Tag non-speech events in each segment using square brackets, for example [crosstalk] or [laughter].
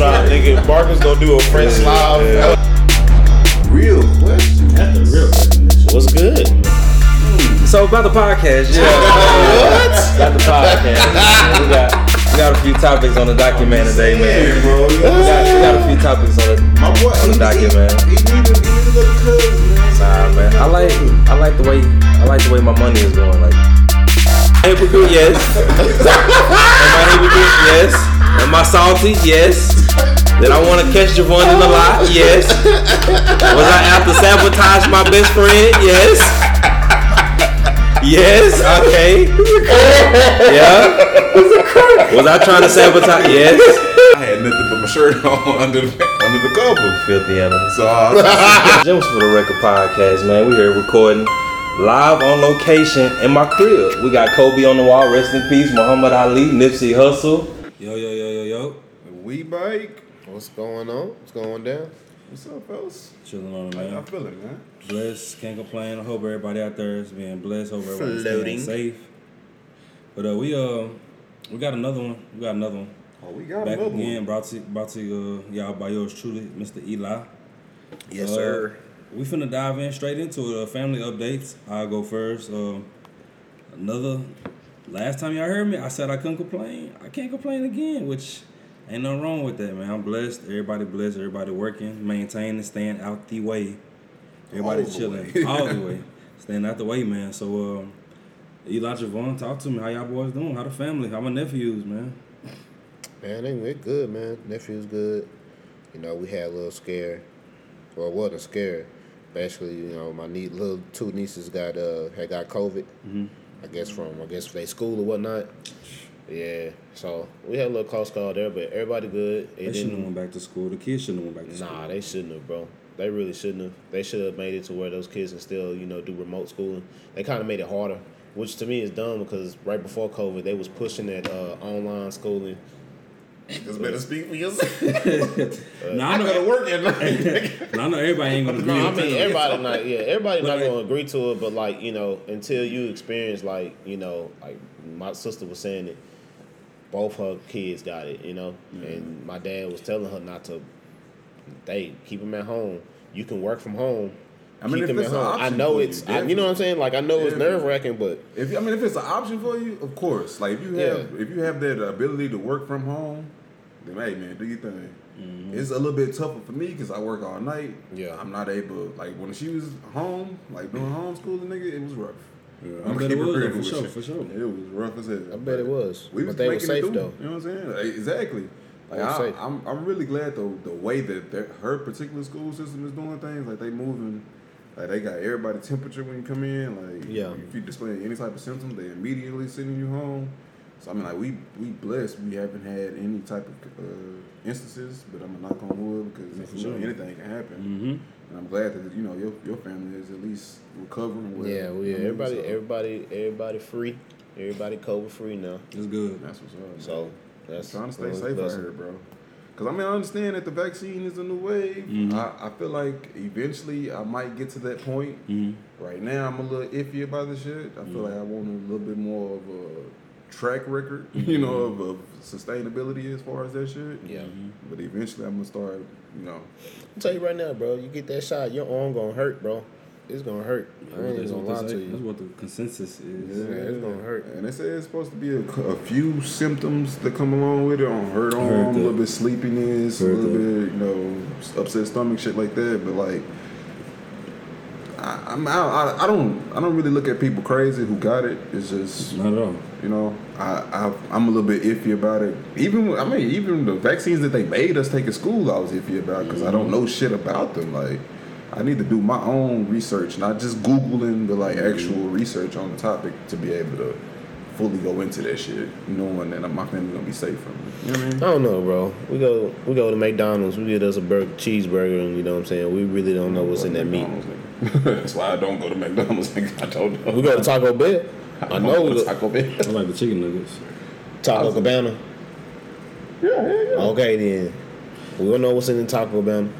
[laughs] nigga Marcus gonna do a French live. Real question. That's the real definition. What's good? So about the podcast, yeah. what? About the podcast. [laughs] We got we got a few topics on the document today, man. bro. We got, we got a few topics on the My boy, on the docket, man. He need to, he need to go to cousin, man. Nah, man. I like I like the way I like the way my money is going. Like hypocrite, yes. Am I hypocrite? Yes. Am I salty? Yes. Did I want to catch Javon in the oh. lot? Yes. Was I out to sabotage my best friend? Yes. Yes. Okay. Yeah. Was I trying to sabotage? Yes. I had nothing but my shirt [laughs] on under the, under the cover. Filthy animal. So I [laughs] was for the Record Podcast, man. We here recording live on location in my crib. We got Kobe on the wall, rest in peace. Muhammad Ali, Nipsey Hussle. Yo, yo, yo, yo, yo. We bike. What's going on? What's going down? What's up, fellas? Chilling on it, How y'all man. feeling, man? Blessed, can't complain. I hope everybody out there is being blessed. Hope everybody's Floating. staying safe. But uh, we uh, we got another one. We got another one. Oh, we got Back another again, one. brought to brought to uh, y'all by yours truly, Mr. Eli. Yes, Uh, sir. We finna dive in straight into it. Uh, family updates. I'll go first. Um, another. Last time y'all heard me, I said I couldn't complain. I can't complain again, which ain't nothing wrong with that, man. I'm blessed. Everybody blessed. Everybody working, maintaining, staying out the way. Everybody All chilling all the way, [laughs] staying out the way, man. So, um, Eli Javon, talk to me. How y'all boys doing? How the family? How my nephews, man? Man, they we're good, man. Nephew's good. You know, we had a little scare. Well, it wasn't a scare. Basically, you know, my nie- little two nieces got uh had got COVID. Mm-hmm. I guess from I guess they school or whatnot. Yeah, so we had a little close call there, but everybody good. It They shouldn't have didn't. went back to school. The kids shouldn't have went back to school. Nah, they shouldn't have, bro. They really shouldn't have. They should have made it to where those kids can still, you know, do remote schooling. They kind of made it harder, which to me is dumb because right before COVID, they was pushing that uh, online schooling. Just better speak for yourself. [laughs] [laughs] Nah, I I know, gotta work at night. [laughs] nah, I know everybody ain't gonna agree No, I mean everybody not yeah, everybody not gonna agree to it, but like you know, until you experience like you know, like my sister was saying it, both her kids got it, you know, mm-hmm. and my dad was telling her not to. They keep them at home. You can work from home. I mean, keep if it's at home. I know for you, it's, I, you know what I'm saying. Like I know it's nerve wracking, but If I mean, if it's an option for you, of course. Like if you have if you have that ability to work from home, then hey man, do your thing. Mm-hmm. It's a little bit tougher for me because I work all night. Yeah. I'm not able like when she was home, like doing mm-hmm. homeschooling, nigga, it was rough. Yeah, I'm I bet it keep was, real for sure, you. for sure. It was rough as hell. I bet it was. We but was they were safe though. You know what I'm saying? Like, exactly. Like I, safe. I'm, I'm really glad though the way that their, her particular school system is doing things. Like they moving, like they got everybody temperature when you come in. Like Yeah. if you display any type of symptom, they immediately sending you home. So I mean, like we we blessed. We haven't had any type of uh, instances, but I'm a knock on wood because you sure. anything can happen. Mm-hmm. And I'm glad that you know your your family is at least recovering. Well, Yeah, well, yeah. Know I mean? Everybody, So, everybody, everybody free. Everybody COVID free now. It's good. That's what's up. So that's trying to stay safe out here, bro. Because I mean, I understand that the vaccine is a new wave. Mhm. I, I feel like eventually I might get to that point. Mm-hmm. Right now, I'm a little iffy about the shit. I feel like I want a little bit more of a track record, [laughs] you know, of, of sustainability as far as that shit. Yeah. But eventually, I'm gonna start, you know. I'll tell you right now, bro. You get that shot, your arm gonna hurt, bro. It's gonna hurt. I ain't That's what, gonna lie to say. That's what the consensus is. Yeah, it's gonna hurt. And they say it's supposed to be a, a few symptoms that come along with it on hurt arm, Heard a little bit sleepiness, Heard a little that. bit, you know, upset stomach, shit like that. But like, I, I'm, I, I, I don't, I don't really look at people crazy who got it. It's just, Not at all. you know, I, I, I'm a little bit iffy about it. Even, I mean, even the vaccines that they made us take at school, I was iffy about because I don't know shit about them. Like, I need to do my own research, not just googling, but like actual research on the topic to be able to fully go into that shit, knowing that I'm my family gonna be safe from it. You know what I mean? I don't know, bro. We go we go to McDonald's, we get us a burger cheeseburger and you know what I'm saying? We really don't know what's in that meat. McDonald's, nigga. [laughs] That's why I don't go to McDonald's. Nigga. I told you. We go to Taco Bell. [laughs] I know we go go to Taco Bell. I like the chicken nuggets. Taco Cabana. Yeah, yeah, yeah. Okay then. We don't know what's in the Taco Cabana.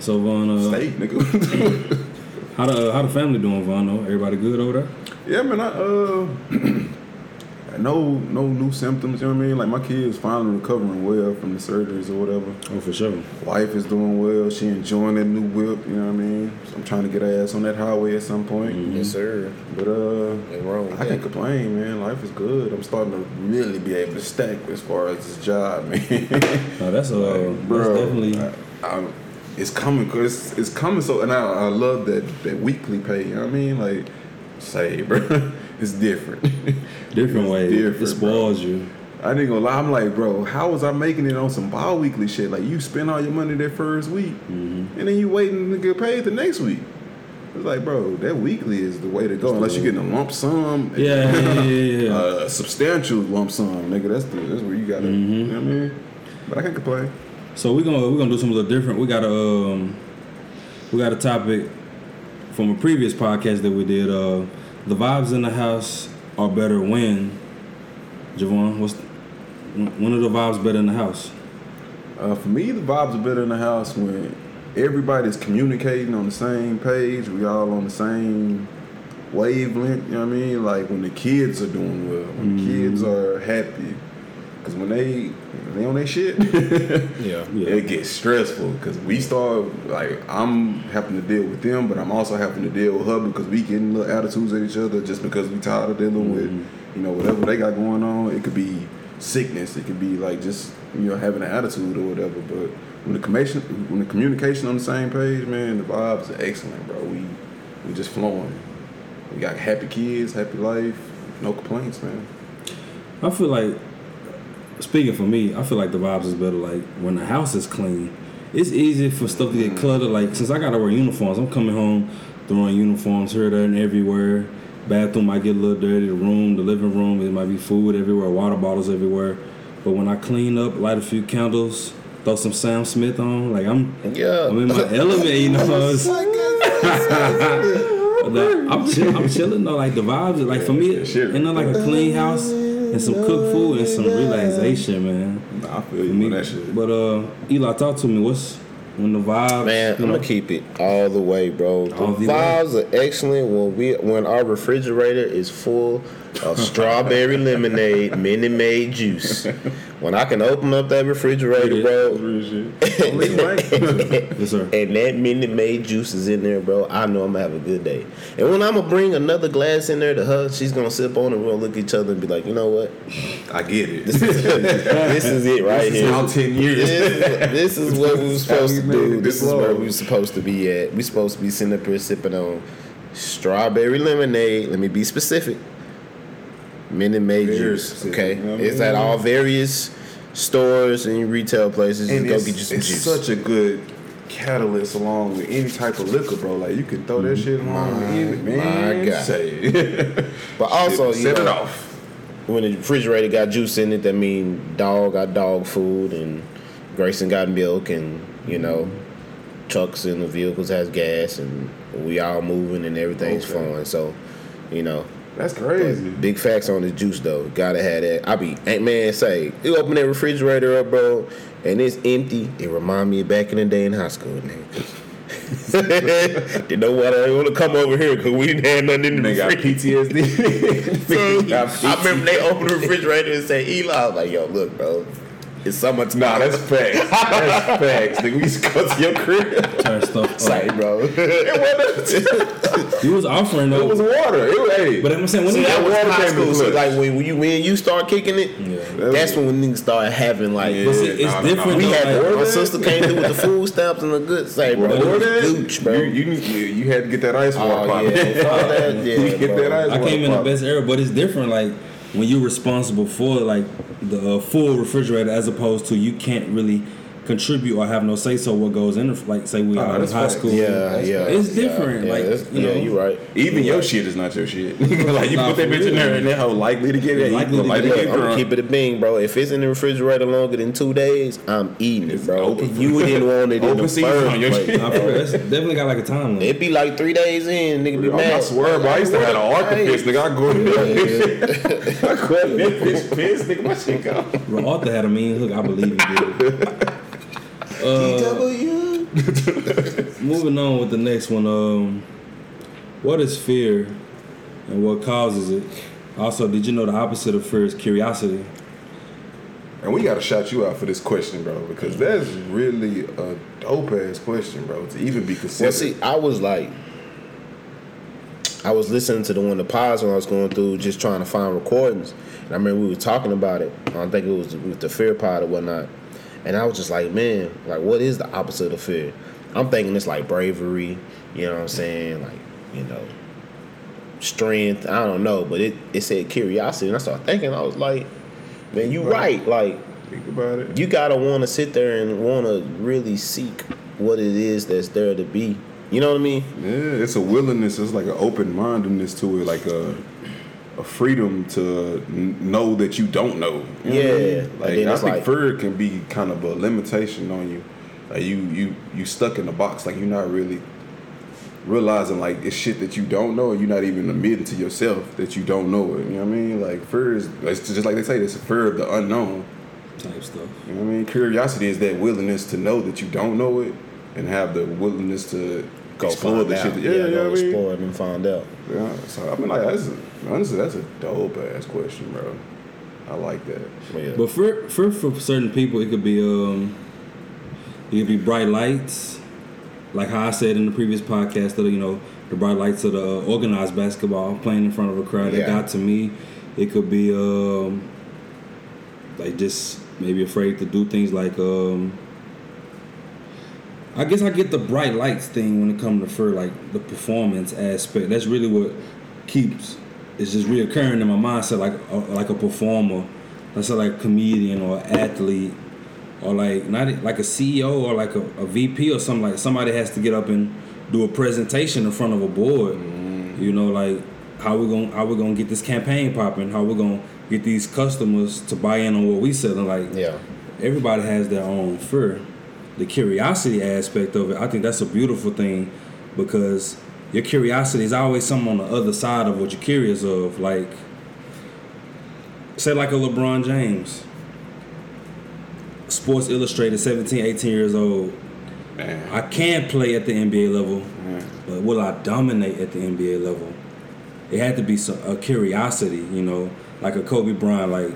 So Vaughn, uh, Steak, nigga. [laughs] how the uh, how the family doing, Vaughn? though? Everybody good over there? Yeah, man. I uh, [clears throat] no no new symptoms. You know what I mean? Like my kid's finally recovering well from the surgeries or whatever. Oh, for sure. Wife is doing well. She enjoying that new whip. You know what I mean? So I'm trying to get her ass on that highway at some point. Yes, sir. But uh, Ain't wrong I that. can't complain, man. Life is good. I'm starting to really be able to stack as far as this job, man. [laughs] No, that's uh, Bro, that's definitely. I, I, it's coming, cause it's, it's coming so, and I, I love that that weekly pay. You know what I mean? Like, say, bro, [laughs] it's different. [laughs] different It's way. It different, bro. spoils you. I ain't gonna lie. I'm like, bro, how was I making it on some bi-weekly shit? Like, you spend all your money that first week, and then you waiting to get paid the next week. It's like, bro, that weekly is the way to go. Unless you're getting a lump sum, Yeah, yeah, yeah, yeah, yeah. [laughs] a substantial lump sum, nigga. That's the that's where you gotta. Mm-hmm. You know what I mean? But I can't complain. So we're gonna we're gonna do something a little different. We got a um, we got a topic from a previous podcast that we did. Uh, the vibes in the house are better when. Javon, what's when are the vibes better in the house? Uh, for me, the vibes are better in the house when everybody's communicating on the same page. We all on the same wavelength. You know what I mean? Like when the kids are doing well, when the kids are happy. Because when they when they on their shit, [laughs] Yeah. Yeah. it gets stressful. Because we start like I'm having to deal with them, but I'm also having to deal with her because we getting little attitudes at each other just because we tired of dealing with mm-hmm. you know whatever they got going on. It could be sickness. It could be like just you know having an attitude or whatever. But when the communication when the communication on the same page, man, the vibes are excellent, bro. We we just flowing. We got happy kids, happy life, no complaints, man. I feel like speaking for me, I feel like the vibes is better like when the house is clean. It's easy for stuff to get cluttered. Like since I gotta wear uniforms, I'm coming home throwing uniforms here, there, and everywhere. Bathroom might get a little dirty. The room, the living room, it might be food everywhere, water bottles everywhere. But when I clean up, light a few candles, throw some Sam Smith on, like I'm, Yeah. I'm in my [laughs] element. You know, Like, [laughs] I'm chill, I'm chilling though. Like the vibes, like for me, and then like a clean house and some cooked food and some relaxation, man. Nah, I feel you me, on that shit. but uh, Eli, talk to me. What's when the vibes? Man, I'm know, gonna keep it all the way, bro. The All the way. vibes are excellent when we when our refrigerator is full of [laughs] strawberry lemonade, Minute Maid juice. [laughs] When I can open up that refrigerator, bro, Real shit. Only right. yes, and that Minute Maid juice is in there, bro, I know I'm gonna have a good day. And when I'm gonna bring another glass in there to her, she's gonna sip on it. We'll look at each other and be like, you know what? I get it. This is, [laughs] this is it right This is here. how ten years. this, this is what we were supposed to do. This this is where we were supposed to be at. We supposed to be sitting up here sipping on strawberry lemonade. Let me be specific. Very juice. specific, Okay, you know it's mean? at all various stores and retail places. and go get you some juice. it's juice. such a good catalyst along with any type of liquor, bro. Like you can throw that shit along with any man. Mm-hmm. my God. Say it. [laughs] but also, you set it know, off. when the refrigerator got juice in it, that mean dog got dog food and Grayson got milk and you know trucks and the vehicles has gas and we all moving and everything's Okay. flowing. So, you know, That's but crazy. big facts on the juice though. Gotta have that. I be ain't man say you open that refrigerator up, bro, and it's empty. It remind me of back in the day in high school, nigga. [laughs] Didn't know what I want to come over here because we didn't have nothing in the They got. PTSD. [laughs] Got [laughs] I remember they opened the refrigerator and said, Eli, I was like, yo, look, bro, it's so much Nah, that's facts. [laughs] That's facts. Nigga, we used to go to your crib. Turn stuff up. Say, bro. [laughs] You was offering It though, was water. It was, hey. but I'm saying when See, you that was water high came to school. So like when, when you when you start kicking it, Yeah. that's when niggas start having like. Yeah. But see, it's nah, nah, different. nah. We though, had like, my sister came through with the food stamps and the good say, bro. It Before gooch, bro. You, you, you, you had to get that ice water Oh, yeah. That, [laughs] yeah, you get bro. that ice I water came in the best era, but it's different. Like when you're responsible for like the uh, full refrigerator, as opposed to you can't really contribute or have no say so what goes in. The, like say we ah, Oh, out in high facts. school. yeah, That's yeah. It's different, Yeah, like, that's- you yeah, know. you right. Even your shit is not your shit. [laughs] [laughs] like you put that for bitch in there and that hoe likely to get it. Likely Likely, to likely get it. get I'm gonna keep it a bing, bro. If it's in the refrigerator longer than two days, I'm eating it, bro. open you didn't want it in Open the season first on your place. shit. Nah, for that's definitely got like a time limit. It'd be like three days in, nigga be I swear, bro. I used to have an archivist, nigga. I go in there. I go in there, bitch, piss, nigga. My shit gone. Bro, Arthur had a mean hook. I believe he did. [laughs] Uh, [laughs] moving on with the next one. Um, what is fear, and what causes it? Also, did you know the opposite of fear is curiosity? And we gotta shout you out for this question, bro, because that's really a dope ass question, bro, to even be considered. Well, see, I was like, I was listening to the one of the pods when I was going through, just trying to find recordings. And I remember we were talking about it. I don't think it was with the fear pod or whatnot. And I was just like, man, like, what is the opposite of fear? I'm thinking it's like bravery. You know what I'm saying? Like, you know, strength. I don't know, but it it said curiosity, and I started thinking. I was like, man, you right. Like, Think about it. you gotta want to sit there and want to really seek what it is that's there to be. You know what I mean? Yeah, it's a willingness. It's like an open mindedness to it, like a a freedom to know that you don't know. You know I Yeah, mean? like then I think like- fear can be kind of a limitation on you. Like you you you stuck in the box. Like you're not really realizing like it's shit that you don't know, you're not even admitting to yourself that you don't know it. You know what I mean? Like fear is it's just like they say, it's a fear of the unknown. Type stuff. You know what I mean? Curiosity is that willingness to know that you don't know it and have the willingness to Go explore the out. shit. That, yeah, yeah, you know go what I mean? explore it and find out. Yeah. So I mean, like that's a, honestly that's a dope ass question, bro. I like that. Yeah. But for for for certain people, it could be um, it could be bright lights, like how I said in the previous podcast that you know the bright lights of the uh, organized basketball playing in front of a crowd yeah. that got to me. It could be um, like just maybe afraid to do things like um. I guess I get the bright lights thing when it comes to for like the performance aspect. That's really what keeps it's just reoccurring in my mindset like a, like a performer, let's say like a comedian or athlete or like not like a CEO or like a, a VP or something like somebody has to get up and do a presentation in front of a board. Mm-hmm. You know, like how we gonna how we gonna get this campaign popping, how we gonna get these customers to buy in on what we selling. Like Yeah. everybody has their own fear. The curiosity aspect of it, I think that's a beautiful thing because your curiosity is always something on the other side of what you're curious of. Like, say, like a LeBron James, Sports Illustrated, 17, 18 years old. Man. I can play at the NBA level, Yeah. but will I dominate at the NBA level? It had to be a curiosity, you know, like a Kobe Bryant. Like,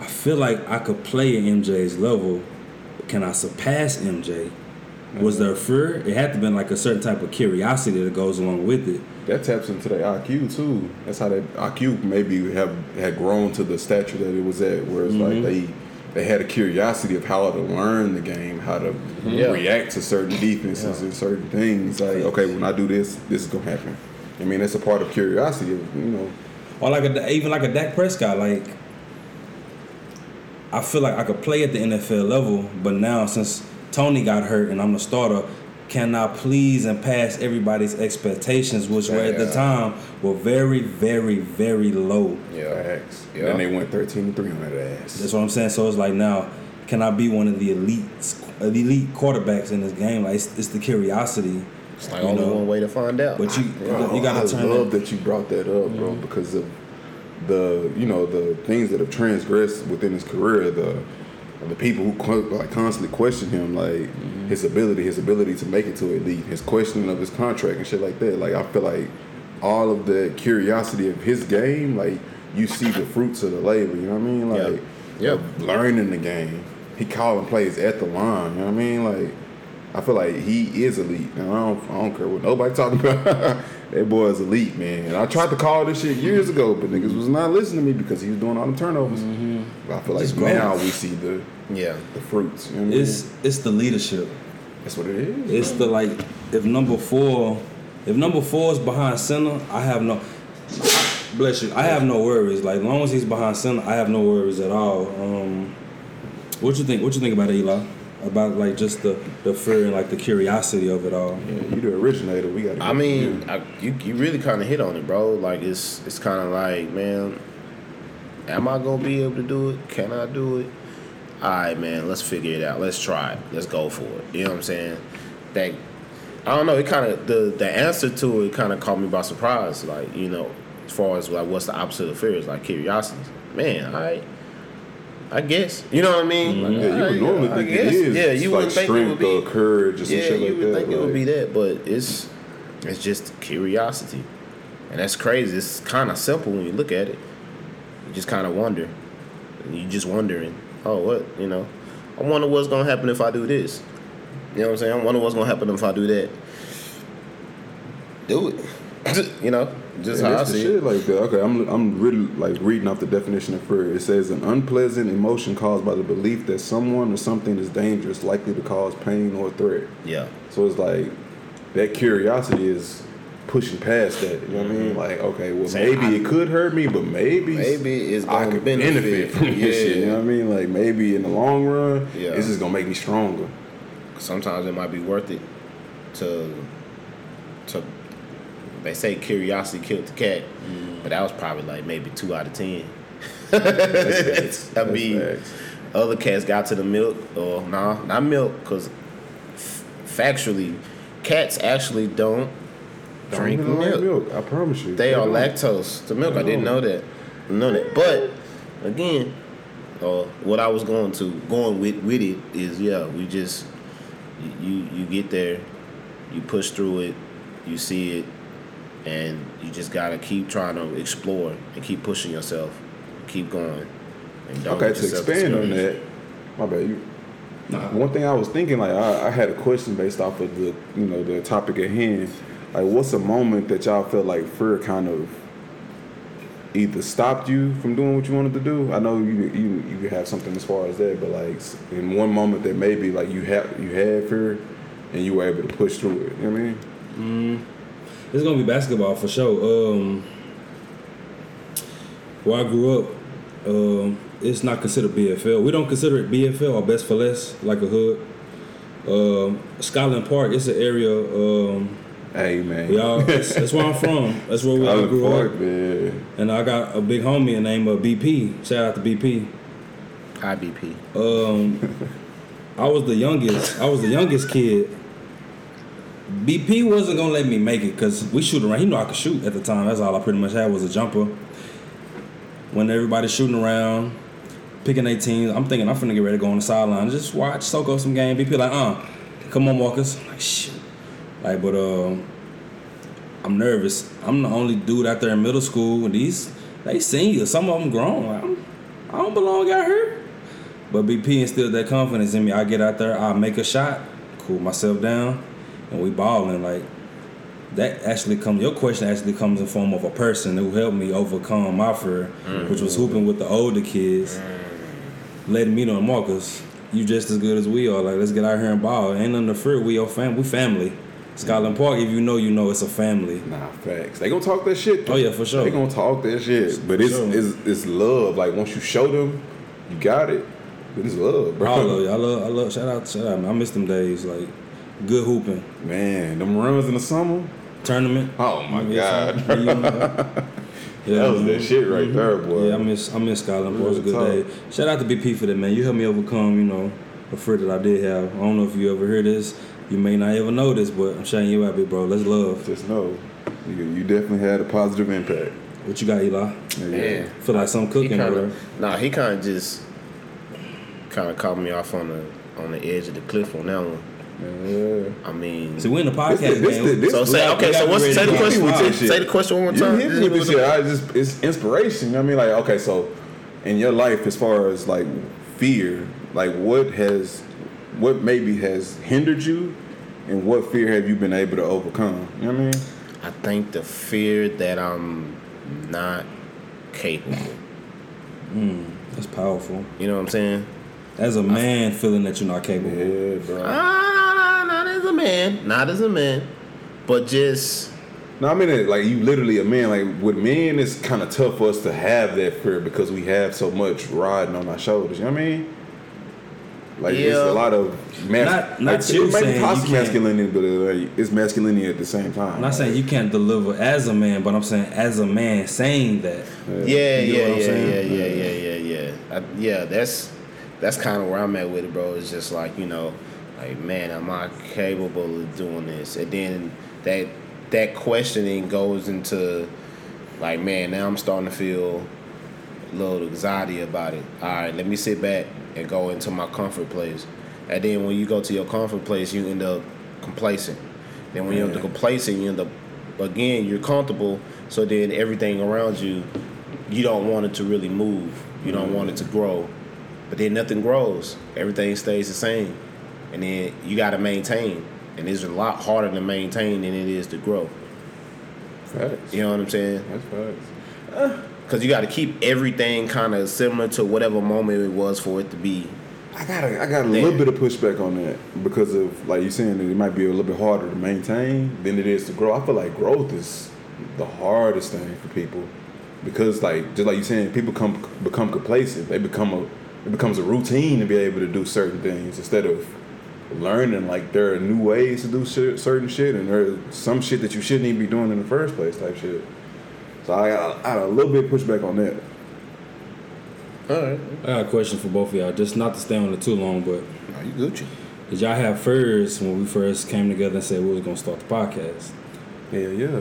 I feel like I could play at MJ's level. But can I surpass MJ? Was there fear? It had to been like a certain type of curiosity that goes along with it. That taps into their IQ too. That's how that IQ maybe have had grown to the stature that it was at, where it's like mm-hmm. they they had a curiosity of how to learn the game, how to Yeah. react to certain defenses and certain things. Like, okay, when I do this, this is gonna happen. I mean, that's a part of curiosity. You know, Or like a, even like a Dak Prescott, like I feel like I could play at the NFL level, but now since Tony got hurt and I'm the starter, can I please and pass everybody's expectations, which were at the time were very, very, very low. Yeah. facts. Yeah. Then they went thirteen to three on that ass. That's what I'm saying. So it's like now, can I be one of the elite, the elite quarterbacks in this game? Like it's, it's the curiosity. It's like you only know? one way to find out. But you, Bro, you gotta I turn love that. that you brought that up, bro, mm-hmm. because of the you know the things that have transgressed within his career, the the people who like constantly question him, like mm-hmm. his ability, his ability to make it to elite, his questioning of his contract and shit like that. Like I feel like all of the curiosity of his game, like you see the fruits of the labor. You know what I mean? Like Yeah. of learning the game. He calling plays at the line. You know what I mean? Like I feel like he is elite. I don't, I don't care what nobody talking about. [laughs] that boy is elite, man. And I tried to call this shit years ago, but niggas was not listening to me because he was doing all the turnovers. But I feel like Just now we see the yeah. the fruits. You know what I mean? It's it's the leadership. That's what it is. It's the like if number four, if number four is behind center, I have no. Bless you. I have no worries. Like long as he's behind center, I have no worries at all. Um, what you think? What you think about it, Eli? About like just the the fear and like the curiosity of it all. Yeah, you the originator. We got. I mean, I, you you really kind of hit on it, bro. Like it's it's kind of like, man, am I gonna be able to do it? Can I do it? All right, man. Let's figure it out. Let's try it. Let's go for it. You know what I'm saying? That I don't know. It kind of the the answer to it kind of caught me by surprise. Like you know, as far as like what's the opposite of fear is like curiosity. Man, I I guess you know what I mean. Like, yeah, you would normally I think guess. it is. Yeah, you like wouldn't think it would strength be or courage or some yeah, shit you like would that. think it would be that, but it's it's just curiosity, and that's crazy. It's kind of simple when you look at it. You just kind of wonder. You just wondering, oh, what you know? I wonder what's gonna happen if I do this. You know what I'm saying? I wonder what's gonna happen if I do that. Do it. [laughs] you know, just And how I see shit it. like that. Okay, I'm I'm really like reading off the definition of fear. It says an unpleasant emotion caused by the belief that someone or something is dangerous, likely to cause pain or threat. Yeah. So it's like that curiosity is pushing past that. You know what I mean? Mm-hmm. Like, okay, well Saying maybe I- it could hurt me, but maybe Maybe it's I could benefit. benefit [laughs] from this Yeah. shit. You know what I mean? Like maybe in the long run, Yeah. this is gonna make me stronger. sometimes it might be worth it to to they say curiosity killed the cat but that was probably like maybe two out of ten [laughs] i mean facts. other cats got to the milk or nah not milk because factually cats actually don't Don't drink like milk. I promise you. they are don't. lactose to milk i They didn't know that know that but again uh, what i was going to going with with it is yeah we just you, you get there you push through it you see it and you just gotta keep trying to explore and keep pushing yourself keep going and don't Okay, to expand on that, my bad. You, one thing I was thinking, like I, I had a question based off of the you know the topic at hand. Like, what's a moment that y'all felt like fear kind of either stopped you from doing what you wanted to do? I know you you you have something as far as that, but like in one moment that maybe like you had you had fear and you were able to push through it. You know what I mean? Mm, It's gonna be basketball for sure. Um, where I grew up, um, it's not considered BFL. We don't consider it BFL or best for less, like a hood. Um, Skyland Park, it's an area. Um, Hey man, y'all, [laughs] that's, that's where I'm from. That's where we, I Island grew Park, up. man. And I got a big homie named uh, BP. Shout out to BP. ibp Um, [laughs] I was the youngest. I was the youngest kid. BP wasn't gonna let me make it because we shoot around. He knew I could shoot at the time. That's all I pretty much had was a jumper. When everybody's shooting around, picking their teams, I'm thinking I'm finna get ready to go on the sideline, just watch, soak up some game. BP like, uh, come on, Marcus. I'm like shit. Like, but um, I'm nervous. I'm the only dude out there in middle school, and these they seniors. Some of them grown. Like, I'm, I don't belong out here. But BP instilled that confidence in me. I get out there, I make a shot, cool myself down, and we balling. Like that actually comes. Your question actually comes in form of a person who helped me overcome my fear, mm-hmm. which was hooping with the older kids, mm-hmm. letting me know, Marcus, you just as good as we are. Like let's get out here and ball. Ain't nothing to fear. We your fam. We family. Scotland mm-hmm. Park. If you know, you know it's a family. Nah, facts. They gonna talk that shit. Oh, yeah, for sure. They gonna talk that shit. But it's sure. it's it's love. Like once you show them, you got it. It's love, bro. I love you. I love. I love. Shout out. Shout out. Man. I miss them days. Like good hooping. Man, them runs in the summer. Tournament. Oh my Yeah, god. [laughs] yeah, that was that shit right there, boy. Mm-hmm. Yeah, I miss I miss Scotland. It was a good talk. day. Shout out to BP for that, man. You helped me overcome, you know, a fear that I did have. I don't know if you ever hear this. You may not ever know this, but I'm shouting you out, big bro. Let's love. Just know, you, you definitely had a positive impact. What you got, Eli? Yeah. Man. Feel like some cooking, bro. kinda, nah, he kind of just kind of caught me off on the on the edge of the cliff on that one. Yeah. I mean, See, we in the podcast, This- this- man. this- so say we okay. So to what's say the to question? hit me with Say, say the question one more You time. hit me with this shit. I just it's inspiration. You know what I mean, like okay, so in your life, as far as like fear, like what has, what maybe has hindered you, and what fear have you been able to overcome? You know what I mean? I think the fear that I'm not capable. Hmm, that's powerful. You know what I'm saying? As a man, feeling that you're not capable. Yeah, bro. Ah, not as a man, not as a man, but just No, I mean it, like you literally a man. Like with men, it's kind of tough for us to have that fear because we have so much riding on our shoulders. You know what I mean? Like it's a lot of mas- Not- not like, you it may be saying toxic you can't- masculinity, but uh, it's masculinity at the same time. I'm not saying you can't deliver as a man, but I'm saying as a man saying that. yeah, You know yeah, what I'm yeah, saying? yeah, yeah, yeah, yeah, yeah. I, yeah, that's that's kind of where I'm at with it, bro. It's just like you know, like man, am I capable of doing this? And then that that questioning goes into like, man, now I'm starting to feel a little anxiety about it. All right, let me sit back and go into my comfort place. And then when you go to your comfort place, you end up complacent. Then when you're Yeah. complacent, you end up again, you're comfortable. So then everything around you, you don't want it to really move. You don't want it to grow. But then nothing grows. Everything stays the same. And then you got to maintain. And it's a lot harder to maintain than it is to grow. Facts. You know what I'm saying? That's facts. Uh, because you got to keep everything kind of similar to whatever moment it was for it to be. I got a, I got a There. little bit of pushback on that because of like you saying that it might be a little bit harder to maintain than it is to grow. I feel like growth is the hardest thing for people because like just like you saying, people come become complacent. They become a it becomes a routine to be able to do certain things instead of learning like there are new ways to do shit, certain shit and there's some shit that you shouldn't even be doing in the first place type shit. So I got, I got a little bit pushback on that. All right. I got a question for both of y'all, just not to stay on it too long, but Are you Gucci? did y'all have first when we first came together and said we was gonna start the podcast? Hell yeah,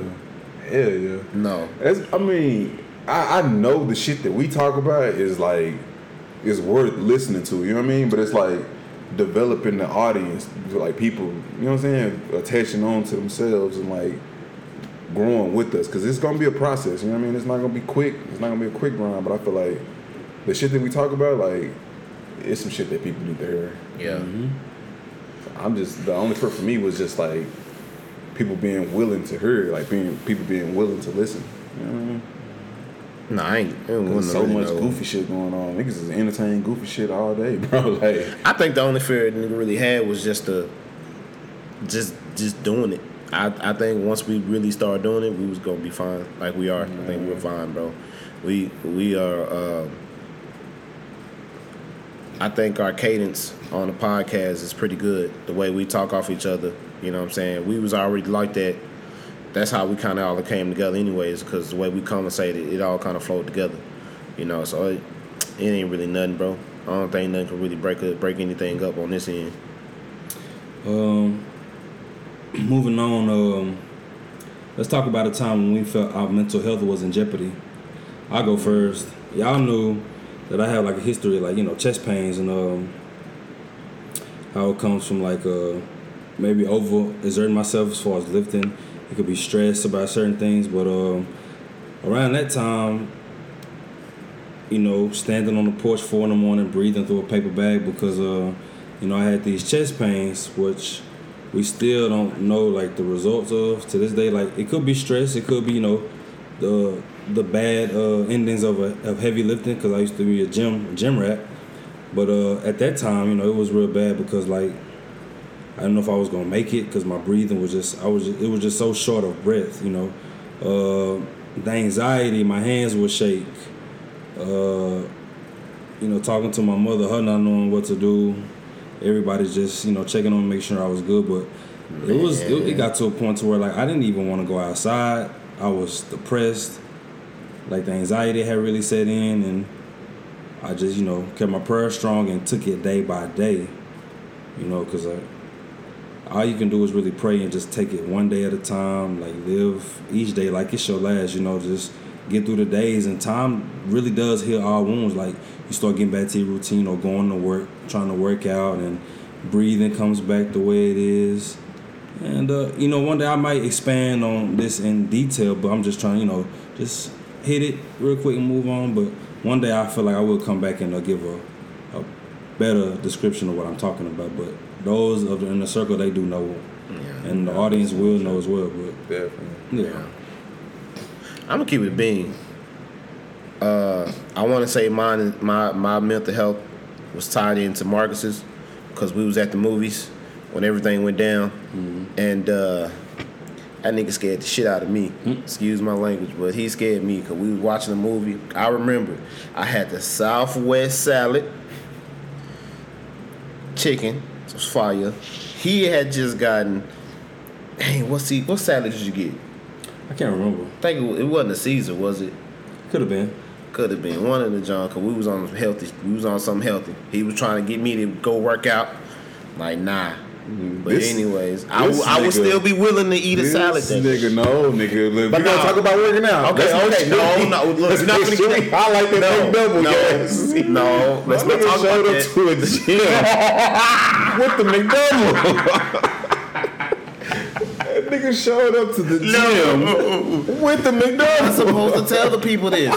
hell yeah. No. As, I mean, I, I know the shit that we talk about is like is worth listening to. You know what I mean? But it's like developing the audience, like people. You know what I'm saying? Attaching on to themselves and like growing with us because it's gonna be a process. You know what I mean? It's not gonna be quick. It's not gonna be a quick grind. But I feel like the shit that we talk about, like, it's some shit that people need to hear. Yeah. Mm-hmm. I'm just the only part for me was just like people being willing to hear, like being people being willing to listen. You know what I mean? No, I ain't. I don't so really much know. goofy shit going on. Niggas is entertaining goofy shit all day, [laughs] bro. Like, I think the only fear that nigga really had was just the, just just doing it. I, I think once we really start doing it, we was gonna be fine. Like we are. I think we're fine, bro. We we are. Um, I think our cadence on the podcast is pretty good. The way we talk off each other, you know what I'm saying. We was already like that. That's how we kind of all came together, anyways. Because the way we conversated, it all kind of flowed together, you know. So it, it ain't really nothing, bro. I don't think nothing can really break it, break anything up on this end. Um, [clears throat] moving on, um, let's talk about a time when we felt our mental health was in jeopardy. I'll go first. Y'all knew that I have like a history of like, you know, chest pains and um, how it comes from like uh, maybe over exerting myself as far as lifting. It could be stress about certain things, but um, around that time, you know, standing on the porch four in the morning, breathing through a paper bag because, uh, you know, I had these chest pains, which we still don't know like the results of to this day. Like it could be stress, it could be you know, the the bad uh, endings of a, of heavy lifting because I used to be a gym gym rat. But uh, at that time, you know, it was real bad because like I didn't know if I was gonna make it because my breathing was just I was it was just so short of breath. You know, uh, the anxiety, my hands would shake. Uh, you know, talking to my mother, her not knowing what to do. Everybody's just you know checking on, make sure I was good. But it was it, it got to a point to where like I didn't even want to go outside. I was depressed. Like the anxiety had really set in, and I just you know kept my prayer strong and took it day by day. You know, because I all you can do is really pray and just take it one day at a time. Like live each day like it's your last. You know, just get through the days. And time really does heal all wounds. Like you start getting back to your routine or going to work, trying to work out, and breathing comes back the way it is. And uh, you know, one day I might expand on this in detail, but I'm just trying, you know, just hit it real quick and move on. But one day I feel like I will come back and uh, give a, a better description of what I'm talking about. But those of the, in the circle, they do know, and the audience will know as well. But definitely. yeah, I'm gonna keep it being. Uh, I want to say mine, my my mental health was tied into Marcus's because we was at the movies when everything went down, and uh, that nigga scared the shit out of me. Excuse my language, but he scared me because we was watching the movie. I remember I had the Southwest salad, chicken, it was fire. He had just gotten. Hey, what's he? What salad did you get? I can't remember. I think it, it wasn't a Caesar, was it? Could have been. Could have been one of the John, cause we was on healthy. We was on something healthy. He was trying to get me to go work out. Like nah. But This- anyways, I, this w- I would still be willing to eat a This salad. Then. nigga, no, nigga. Look, But we gonna no. talk about working out. Okay, Let's okay, go no, straight. no, look, Let's not go gonna get- I like that No, big double, no, yes. [laughs] no, let's not talk about up that. to a gym [laughs] with the McDouble. [laughs] that nigga showed up to the gym with the I'm McDonald's. supposed to tell the people this.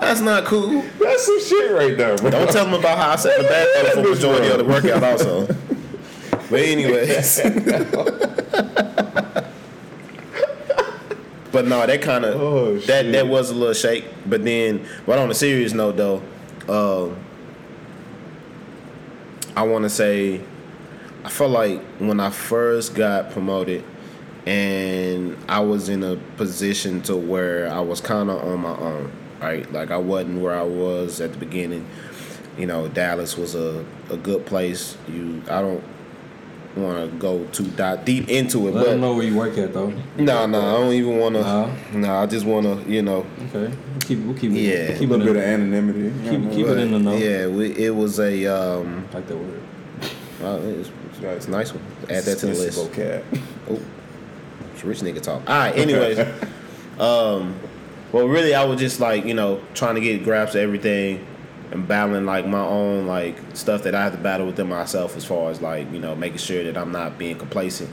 That's not cool. That's some shit right there, bro. Don't tell them about how I set the back for majority of the workout also. But anyways. [laughs] but no, that kind of Oh, that shit. that was a little shake. But then, but on a serious note though, um, I want to say, I felt like when I first got promoted, and I was in a position to where I was kind of on my own, right? Like I wasn't where I was at the beginning. You know, Dallas was a, a good place. You, I don't want to go too di- deep into it, Let them but know where you work at though. no, no, I don't even want to. Nah. No, I just want to, you know, Okay. We'll keep we'll keep Yeah. it a keep little bit of anonymity. you Keep- know? keep it in the know. Yeah, we, it was a. Um, like that word. well, it's, it's a nice one. Add that to the list. Expensive. Oh, it's rich nigga talk. All right. Anyways, [laughs] um, well, really, I was just like you know trying to get grasp of everything and battling like my own like stuff that I have to battle within myself as far as like you know making sure that I'm not being complacent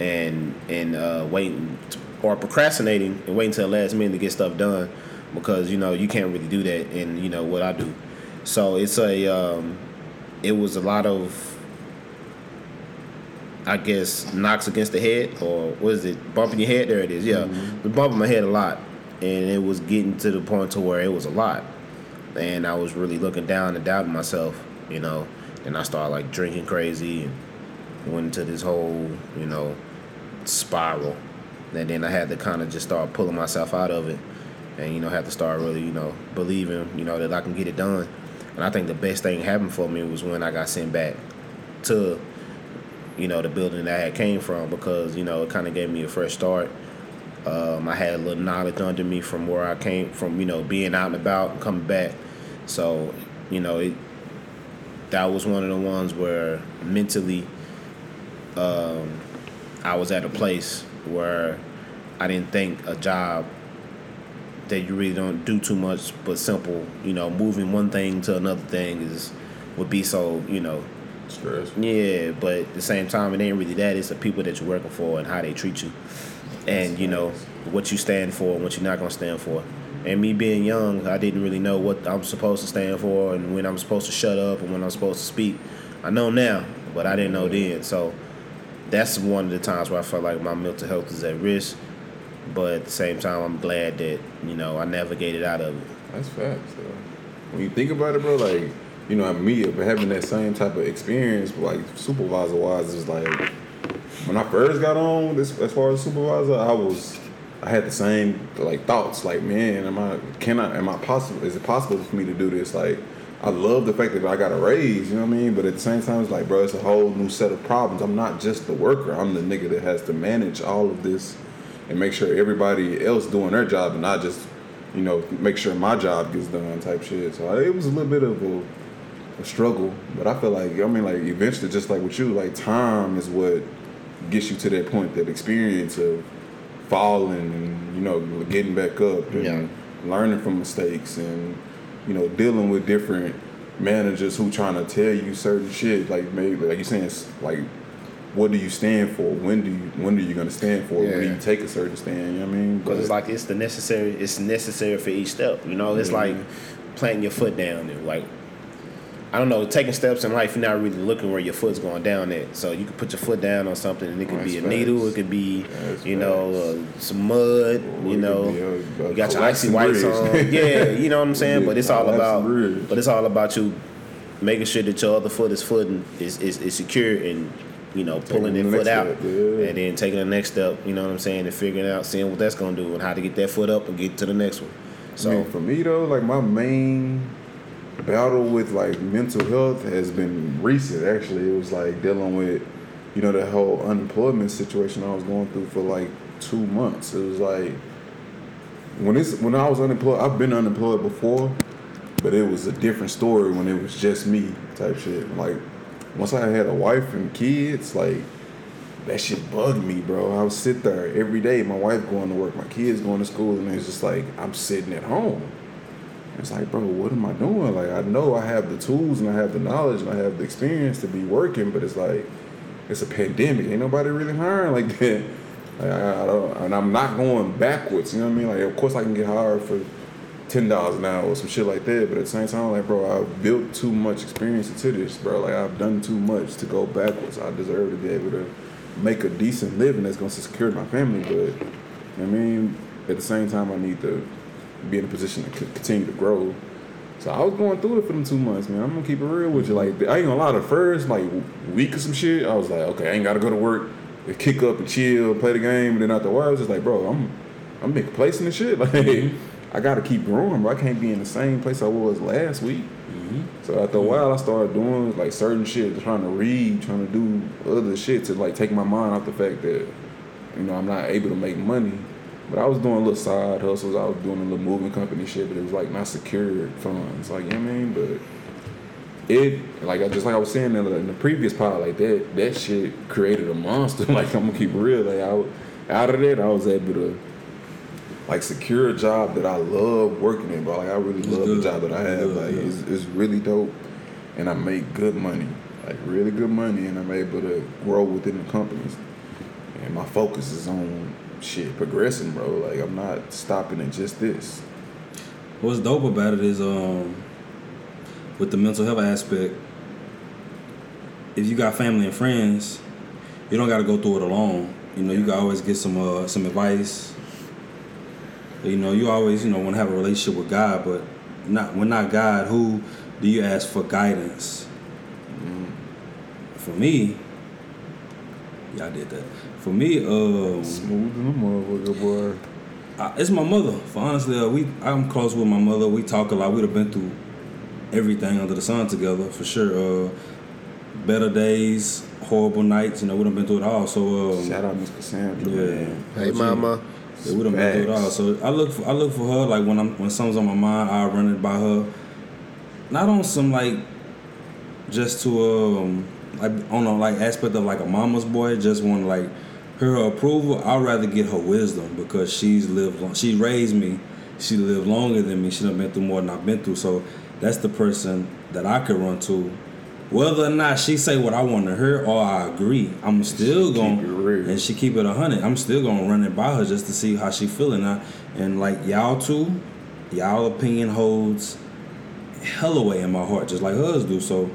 and and uh, waiting t or procrastinating and waiting till the last minute to get stuff done because you know you can't really do that in you know what I do. So it's a um, it was a lot of I guess knocks against the head or what is it? Bumping your head? There it is. Yeah. The bumping my head a lot. And it was getting to the point to where it was a lot and I was really looking down and doubting myself you know. And I started like drinking crazy and went into this whole you know spiral. And then I had to kind of just start pulling myself out of it and you know had to start really you know believing you know that I can get it done. And I think the best thing happened for me was when I got sent back to you know, the building that I had came from because, you know, it kind of gave me a fresh start. Um, I had a little knowledge under me from where I came from, you know, being out and about and coming back. So, you know, it that was one of the ones where mentally um, I was at a place where I didn't think a job that you really don't do too much but simple, you know, moving one thing to another thing is would be so, you know, Stress. yeah, but at the same time, it ain't really that. It's the people that you're working for and how they treat you, and you know what you stand for and what you're not gonna stand for. And me being young, I didn't really know what I'm supposed to stand for and when I'm supposed to shut up and when I'm supposed to speak. I know now, but I didn't know then. So that's one of the times where I felt like my mental health is at risk. But at the same time, I'm glad that you know I navigated out of it. That's facts, though. When you think about it, bro, like, you know, I'm me having that same type of experience, like supervisor wise, is like when I first got on this as far as supervisor, I was I had the same like thoughts, like, man, am I can I am I possible is it possible for me to do this? Like I love the fact that I got a raise, you know what I mean? But at the same time, it's like, bro, it's a whole new set of problems. I'm not just the worker. I'm the nigga that has to manage all of this and make sure everybody else doing their job and not just, you know, make sure my job gets done type shit. So it was a little bit of a, a struggle, but I feel like I mean, like eventually, just like with you, like time is what gets you to that point, that experience of falling and you know getting back up and Yeah. learning from mistakes and you know dealing with different managers who trying to tell you certain shit like maybe like you're saying like what do you stand for when do you when are you gonna stand for when do you take a certain stand you know what I mean Because it's like it's the necessary. It's necessary for each step. You know, it's mm-hmm. like planting your foot down. And like I don't know, taking steps in life. You're not really looking where your foot's going down at. So you can put your foot down on something, and it could be a needle. It could be, That's you know, uh, some mud. Or You know, a- a you got your icy whites on. Yeah, you know what I'm [laughs] saying. But it's all about. bridge. But it's all about you making sure that your other foot is footing is is, is secure and. You know, pulling that foot out, step, yeah. and then taking the next step. You know what I'm saying, and figuring out, seeing what that's gonna do, and how to get that foot up and get to the next one. So I mean, for me though, like my main battle with like mental health has been recent. Actually, it was like dealing with, you know, the whole unemployment situation I was going through for like two months. It was like when it's when I was unemployed. I've been unemployed before, but it was a different story when it was just me type shit. Like once I had a wife and kids, like that shit bugged me, bro. I would sit there every day, my wife going to work, my kids going to school, and it's just like I'm sitting at home. It's like, bro, what am I doing? Like I know I have the tools and I have the knowledge and I have the experience to be working, but it's like it's a pandemic. Ain't nobody really hiring like [laughs] that. Like, I, I don't, and I'm not going backwards. You know what I mean? Like, of course, I can get hired for ten dollars an hour or some shit like that. But at the same time, like, bro, I've built too much experience into this, bro. Like, I've done too much to go backwards. I deserve to be able to make a decent living that's gonna secure my family. But I mean, at the same time, I need to be in a position to c- continue to grow. So I was going through it for them two months, man. I'm gonna keep it real with you. Like I ain't gonna lie, the first like week or some shit, I was like, okay, I ain't gotta go to work, kick up and chill, play the game, and then after a while, I was just like, bro, I'm I'm being complacent and shit. [laughs] Like mm-hmm. I gotta keep growing, bro. I can't be in the same place I was last week. Mm-hmm. So after a mm-hmm. while, I started doing like certain shit, trying to read, trying to do other shit to like take my mind off the fact that you know I'm not able to make money. But I was doing little side hustles. I was doing a little moving company shit, but it was like not secured funds. Like you know what I mean, but it like I just like I was saying in the, in the previous part, like that that shit created a monster. [laughs] like I'm gonna keep it real. Like I out of that, I was able to like secure a job that I love working in, bro. Like I really love good. the job that I have. Like yeah. it's, it's really dope, and I make good money, like really good money, and I'm able to grow within the companies. And my focus is on shit progressing, bro. Like I'm not stopping at just this. What's dope about it is um with the mental health aspect, if you got family and friends, you don't gotta go through it alone. You know, you can always get some uh, some advice. You know, you always, you know, want to have a relationship with God, but not when not God, who do you ask for guidance? For me, yeah, I did that. For me, um, Smooth in the motherfucker, boy. uh, it's my mother. For honestly, uh, we I'm close with my mother. We talk a lot. We'd have been through everything under the sun together for sure. Uh, better days, horrible nights. You know, we done been through it all. So um, Shout out Miss Cassandra, yeah, man. Hey, mama. yeah, we done been through it all. So I look for I look for her like when I'm when something's on my mind, I run it by her. Not on some like just to um like on a like aspect of like a mama's boy, just want like her approval. I'd rather get her wisdom because she's lived long. She raised me. She lived longer than me. She done been through more than I've been through. So that's the person that I could run to. Whether or not she say what I want to hear or I agree, I'm still going real. and she keep it a hundred. I'm still gonna run it by her just to see how she feeling. I, and like y'all too, y'all opinion holds hell away in my heart, just like hers do. So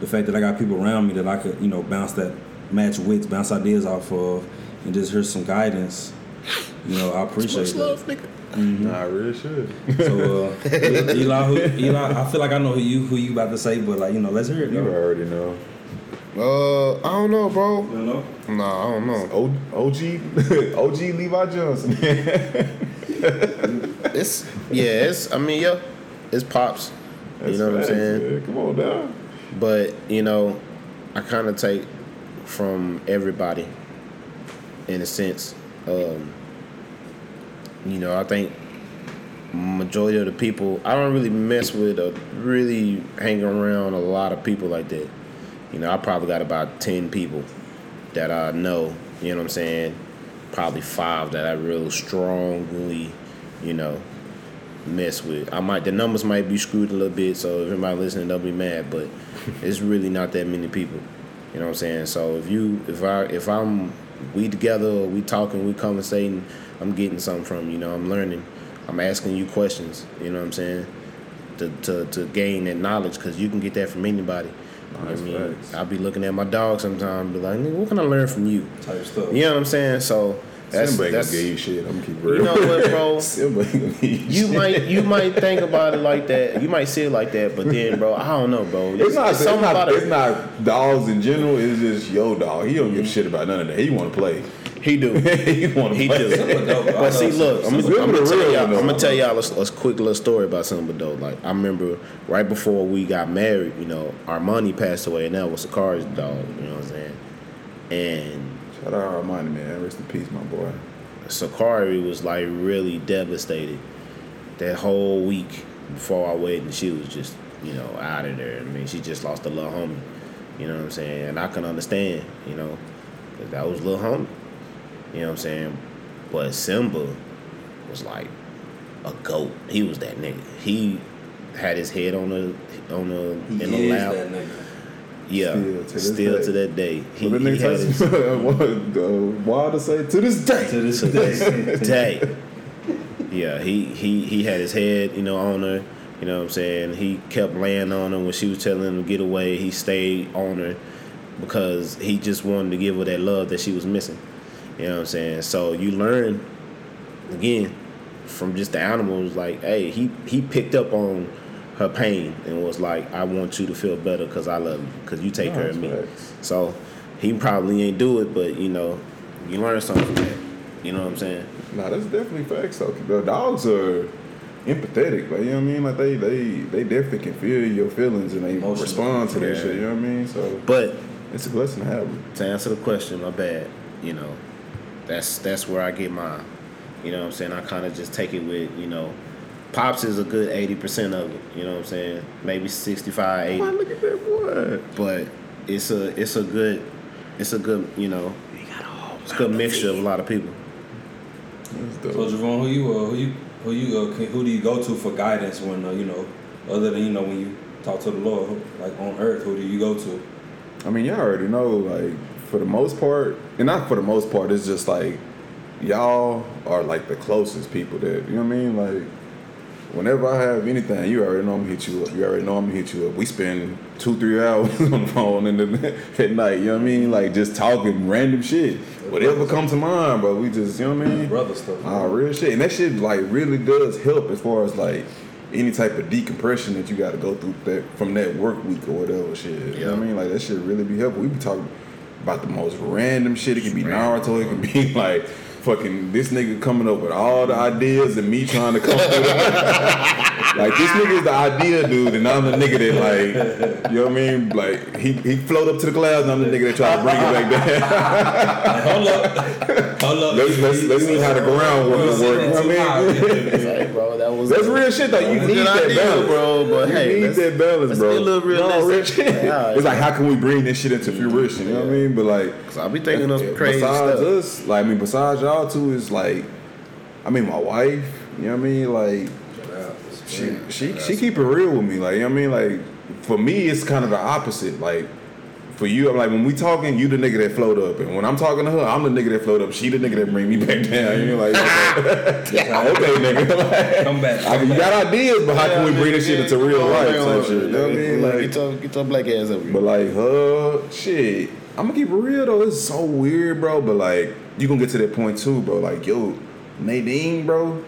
the fact that I got people around me that I could, you know, bounce that match wits, bounce ideas off of, and just hear some guidance, you know, I appreciate Much that. love, nigga. Nah, I really should. So uh, Eli, who, Eli, I feel like I know who you who you about to say, but like you know, let's hear it. You Though. already know. Uh, I don't know, bro. You know? Nah, I don't know. O- OG, [laughs] OG Levi Johnson. [laughs] It's yeah, it's. I mean, yeah, it's pops. you know what I'm saying? facts, man. Come on down. But you know, I kind of take from everybody, in a sense. Um, you know, I think majority of the people I don't really mess with or really hang around a lot of people like that. You know, I probably got about ten people that I know. You know what I'm saying? Probably five that I really strongly, you know, mess with. I might the numbers might be screwed a little bit, so if anybody listening, don't be mad. But it's really not that many people. You know what I'm saying? So if you if I if I'm we together, or we talking, we conversating, I'm getting something from you. Know, I'm learning. I'm asking you questions. You know what I'm saying? To to, to gain that knowledge because you can get that from anybody. I That's mean. I'll be looking at my dog sometimes, be like, what can I learn from you? Type stuff. You know what I'm saying? So that's Simba ain't gonna give you shit. I'm gonna keep it real. you know what, bro? [laughs] Simba ain't gonna give you, You shit. might you might think about it like that. You might see it like that, but then, bro, I don't know, bro. It's not. It's something not, it's not dogs in general. It's just yo dog. He don't give shit about none of that. He want to play. He do. [laughs] he want to He play. do. dope. I But see, look, I'm, Simba I'm gonna tell y'all. I'm gonna tell y'all a, a quick little story about Simba though. Like I remember right before we got married, you know, Armani passed away, and that was Sakari's dog. You know what I'm saying? And Shout out Armani man. Rest in peace, my boy. Sakari was like really devastated. That whole week before our wedding, she was just, you know, out of there. I mean, she just lost a little homie. You know what I'm saying? And I can understand, you know, because that was little homie. You know what I'm saying? But Simba was like a goat. He was that nigga. He had his head on the on the He in the is lap. Yeah, Still still to to, this day. that day. He, that he had his uh, [laughs] Wilder say to this day. To this to [laughs] day. day. Yeah, he, he he had his head, you know, on her. You know what I'm saying? He kept laying on her when she was telling him to get away. He stayed on her because he just wanted to give her that love that she was missing. You know what I'm saying? So you learn again from just the animals like, hey, he he picked up on her pain and was like, I want you to feel better because I love you because you take No, care of me. that's facts. So he probably ain't do it, but you know, you learn something from that. You know what I'm saying? Nah, that's definitely facts though. The dogs are empathetic, like you know what I mean. Like they they they definitely can feel your feelings and they Emotional. respond to that Yeah. shit. You know what I mean? So But it's a blessing to have them. to answer the question, my bad. You know, that's that's where I get my, you know what I'm saying. I kind of just take it with you know, pops is a good eighty percent of it. You know what I'm saying? Maybe 65, 80. Boy, look at that boy. But it's a it's a good, it's a good you know, it's a good mixture of a lot of people. So dope. Javon, who you uh, who you who you uh, can- who do you go to for guidance when uh, you know, other than you know when you talk to the Lord, like on earth, who do you go to? I mean, y'all already know, like, for the most part, and not for the most part, it's just like, y'all are like the closest people that, you know what I mean? Like, whenever I have anything, you already know I'm gonna hit you up. You already know I'm gonna hit you up. We spend two, three [laughs] hours on the phone in the, [laughs] at night, you know what I mean? Like, just talking random shit. Whatever comes to mind, bro, we just, you know what I mean? Brother stuff. Ah, real shit. And that shit like really does help as far as like any type of decompression that you gotta go through that from that work week or whatever shit. You know what I mean? Like that shit really be helpful. We be talking about the most random shit. It could be Naruto, it could be [laughs] like fucking this nigga coming up with all the ideas and me trying to come through [laughs] Like this nigga is the idea dude and I'm the nigga that like you know what I mean? Like he he float up to the clouds and I'm the nigga that try to bring it back down. [laughs] hold up, hold up. let's let's let's see how the groundwork You work. You know what I mean? high. [laughs] Hey, bro, that was That's real shit though. You need that balance, bro, but you hey, need that balance, bro. be a little No, realistic. real shit. Yeah, it's like how can we bring this shit into fruition? You know what I mean? But like, Cause I be thinking of some crazy besides stuff. us, like I mean, besides y'all two, is like, I mean, my wife. You know what I mean? Like, she she she keep it real with me. Like, you know what I mean? Like, for me, it's kind of the opposite. Like. For you, I'm like when we talking, you the nigga that float up, and when I'm talking to her, I'm the nigga that float up. She the nigga that bring me [laughs] back down. You're like, okay, [laughs] [laughs] okay nigga. Like, Come back. I mean, you got ideas, but how can we bring this shit into real life? Yeah, Type shit. You know what I mean? Like, Like, get your get your black ass up here. but like, uh, shit. I'm gonna keep it real though. It's so weird, bro. But like, you gonna get to that point too, bro. Like, yo, Nadine, bro.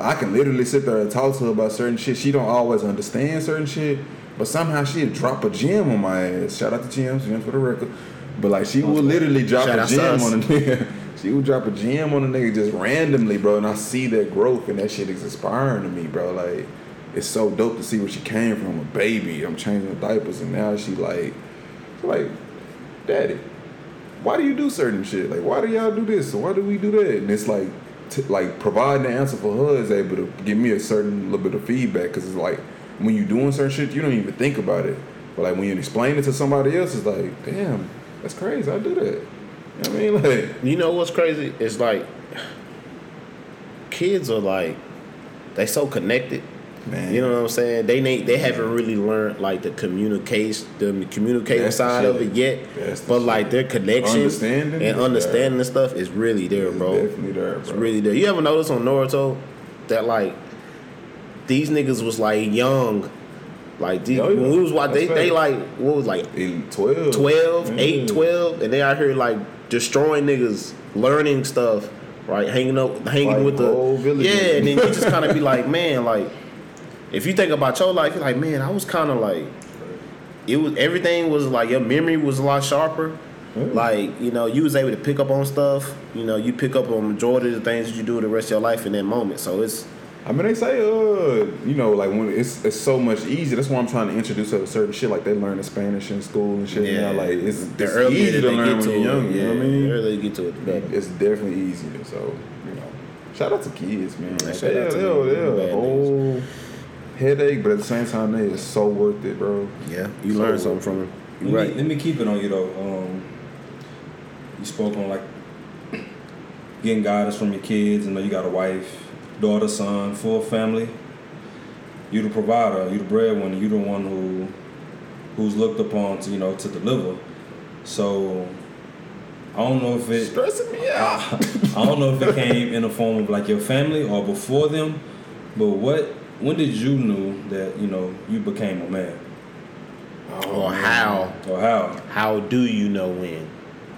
I can literally sit there and talk to her about certain shit. She don't always understand certain shit, but somehow she'd drop a gem on my ass. Shout out to Gems, Gems for the record. But like, she would literally drop Shout a gem on a nigga. [laughs] She would drop a gem on a nigga just randomly, bro. And I see that growth, and that shit is inspiring to me, bro. Like, it's so dope to see where she came from, a baby. I'm changing her diapers, and now she like, like, daddy, why do you do certain shit? Like, why do y'all do this? Why do we do that? And it's like, t- like providing the answer for her is able to give me a certain little bit of feedback because it's like when you doing certain shit, you don't even think about it. But like when you explain it to somebody else, it's like, damn, that's crazy. I do that. You know what I mean? Like, You know what's crazy? It's like kids are like they so connected. Man, You know what I'm saying? They need, they haven't really learned like the communication the communicating That's the side of it yet. That's But shit. like their connection Understanding and understanding the stuff is really there, it's bro. definitely there, It's really there. You ever notice on Naruto that like these niggas was like young. Like these, yeah. when we was watching, they, they like what was like In 12. 12, Mm. 8, 12, and they out here like destroying niggas, learning stuff, right? Hanging up, hanging Like with the yeah, and then you just kind of be like, [laughs] man, like if you think about your life, you're like, man, I was kind of like, it was everything was like your memory was a lot sharper. Mm. Like you know, you was able to pick up on stuff. You know, you pick up on majority of the things that you do the rest of your life in that moment. So it's I mean, they say, uh, you know, like when it's it's so much easier. That's why I'm trying to introduce her to certain shit. Like they learn the Spanish in school and shit. yeah, now. Like it's, the it's earlier easy to learn get when to you're young. yeah, You know what I mean? the earlier you get to it, better. It's definitely easier. So you know, shout out to kids, man. Yeah, Like, shout out to them. whole headache, but at the same time, they is so worth it, bro. Yeah, you So- learn something from them. Let me, right. let me keep it on you though. Um, you spoke on like getting guidance from your kids. and know you got a wife, daughter, son, full family. You the provider. You the breadwinner. You the one who who's looked upon to you know to deliver. So I don't know if it Stressing me out. I don't know if it came in the form of like your family or before them, but what when did you knew that you know you became a man Or oh, how or how? how do you know when?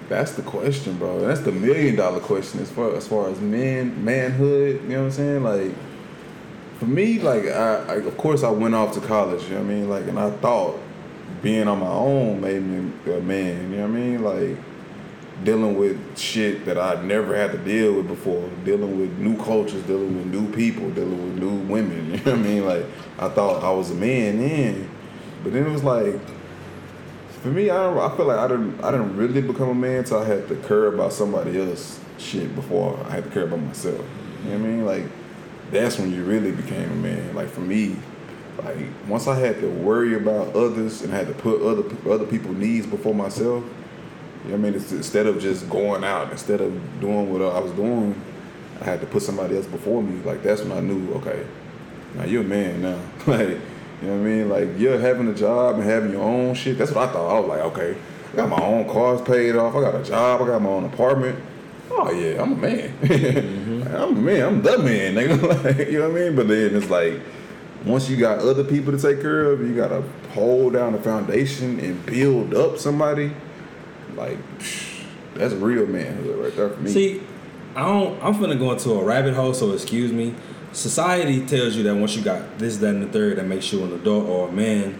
That's the question, bro. That's the million dollar question as far as far as men manhood. You know what I'm saying? Like for me, like I, I of course I went off to college. You know what I mean? Like and I thought being on my own made me a man. You know what I mean? Like dealing with shit that I never had to deal with before. Dealing with new cultures, dealing with new people, dealing with new women. [laughs] You know what I mean? Like I thought I was a man then, but then it was like for me, I don't, I feel like I didn't I didn't really become a man until I had to care about somebody else shit before I had to care about myself. You know what I mean? Like that's when you really became a man. Like for me, like once I had to worry about others and had to put other other people's needs before myself. I mean? Instead of just going out, instead of doing what I was doing, I had to put somebody else before me. Like that's when I knew, okay, now you're a man now. [laughs] like you know what I mean? Like you're having a job and having your own shit. That's what I thought. I was like, okay, I got my own cars paid off. I got a job. I got my own apartment. Oh yeah, I'm a man. [laughs] Like, I'm a man. I'm the man. Nigga. [laughs] like, you know what I mean? But then it's like once you got other people to take care of, you gotta hold down the foundation and build up somebody. Like that's real manhood right there for me. See, I don't. I'm finna go into a rabbit hole, so excuse me. Society tells you that once you got this, that, and the third, that makes you an adult or a man.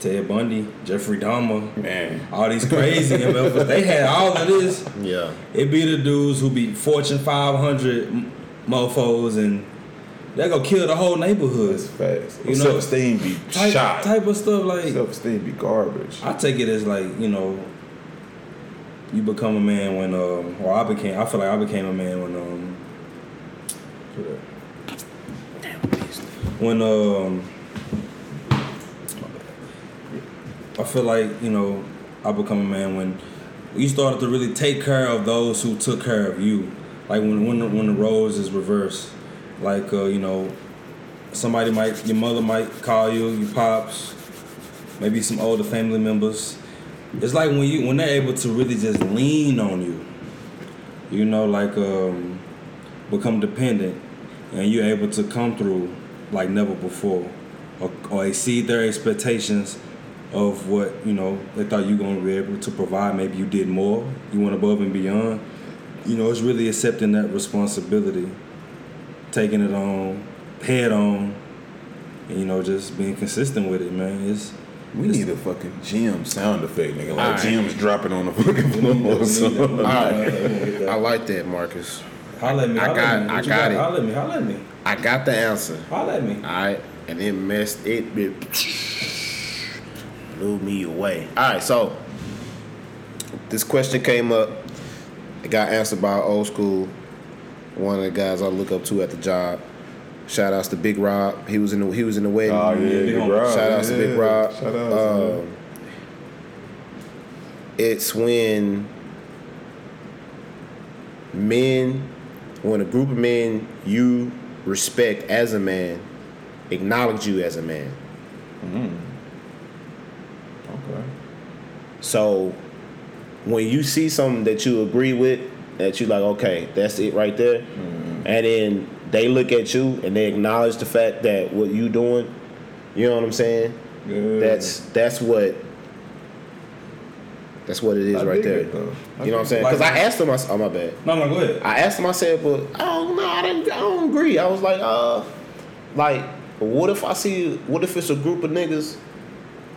Ted Bundy, Jeffrey Dahmer, man. all these crazy MFers, they had all of this. Yeah. It be the dudes who be Fortune 500 mofos and they go kill the whole neighborhood. That's fast. You know, Self esteem be Type, shot. type of stuff like Self esteem be garbage. I take it as like you know, you become a man when um, or I became. I feel like I became a man when um, when um, I feel like you know, I become a man when you started to really take care of those who took care of you. Like when when the, when the roles is reversed, like uh, you know, somebody might your mother might call you, your pops, maybe some older family members. It's like when you when they're able to really just lean on you, you know, like um, become dependent, and you're able to come through like never before, or, or exceed their expectations of what you know they thought you were gonna be able to provide. Maybe you did more, you went above and beyond. You know, it's really accepting that responsibility, taking it on head on, and you know, just being consistent with it, man. It's We need a fucking gym sound effect, nigga. Like Alright. Jim's dropping on the fucking floor [laughs] or something. All right. I like that, Marcus. Holla at me. I got- at me. I What got it. Holla at me. Holla at me. I got the answer. Holla at me. All right, and it messed it, it blew me away. All right, so this question came up. It got answered by an old school. One of the guys I look up to at the job. Shout outs to Big Rob. He was in the he was in the wedding. Oh yeah, Big. Rob. Shout outs to. Big Rob. Shout outs. Um, it's when men, when a group of men you respect as a man, acknowledge you as a man. okay. So when you see something that you agree with, that you like, okay, that's it right there, and then they look at you and they acknowledge the fact that what you doing, you know what I'm saying? Yeah. That's that's what that's what it is I right there. it, you know what I'm saying? Because I asked him, I, oh my bad. No, no, go ahead. I asked him, I said, but I don't know, I don't, I don't agree. I was like, uh, like, what if I see, what if it's a group of niggas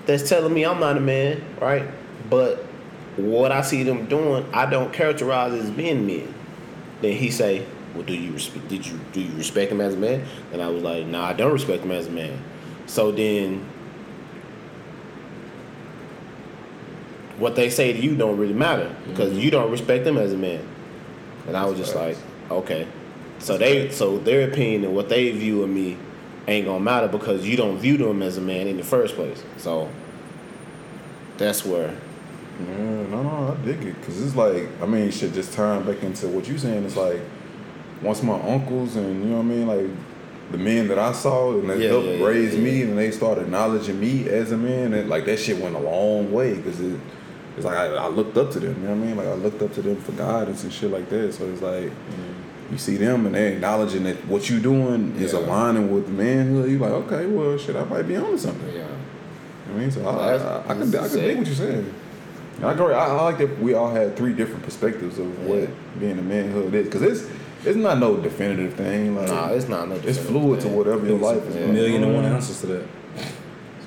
that's telling me I'm not a man, right? But what I see them doing, I don't characterize as being men. Then he say, well, do you respect? Did you do you respect him as a man? And I was like, nah, I don't respect him as a man. So then, what they say to you don't really matter mm-hmm. because you don't respect them as a man. And I was just like, okay. So they, so their opinion and what they view of me ain't gonna matter because you don't view them as a man in the first place. So that's where. Yeah, no, no, I dig it. Cause it's like, I mean, shit, just tying back into what you saying. It's like, once my uncles and you know what I mean, like the men that I saw and that Yeah, helped yeah, raise yeah. me, and they started acknowledging me as a man, and like that shit went a long way because it, it's like I, I looked up to them. You know what I mean? Like I looked up to them for guidance and shit like that. So it's like you see them and they acknowledging that what you doing is aligning with manhood. You're like, okay, well, shit, I might be onto something. Yeah. You know what I mean, so I, I, I, can I can dig what you're saying. I agree. I, I like that we all had three different perspectives of what being a manhood is, because it's it's not no definitive thing. Like Nah, it's not no. it's definitive fluid to whatever your life is. A million and one on. answers to that.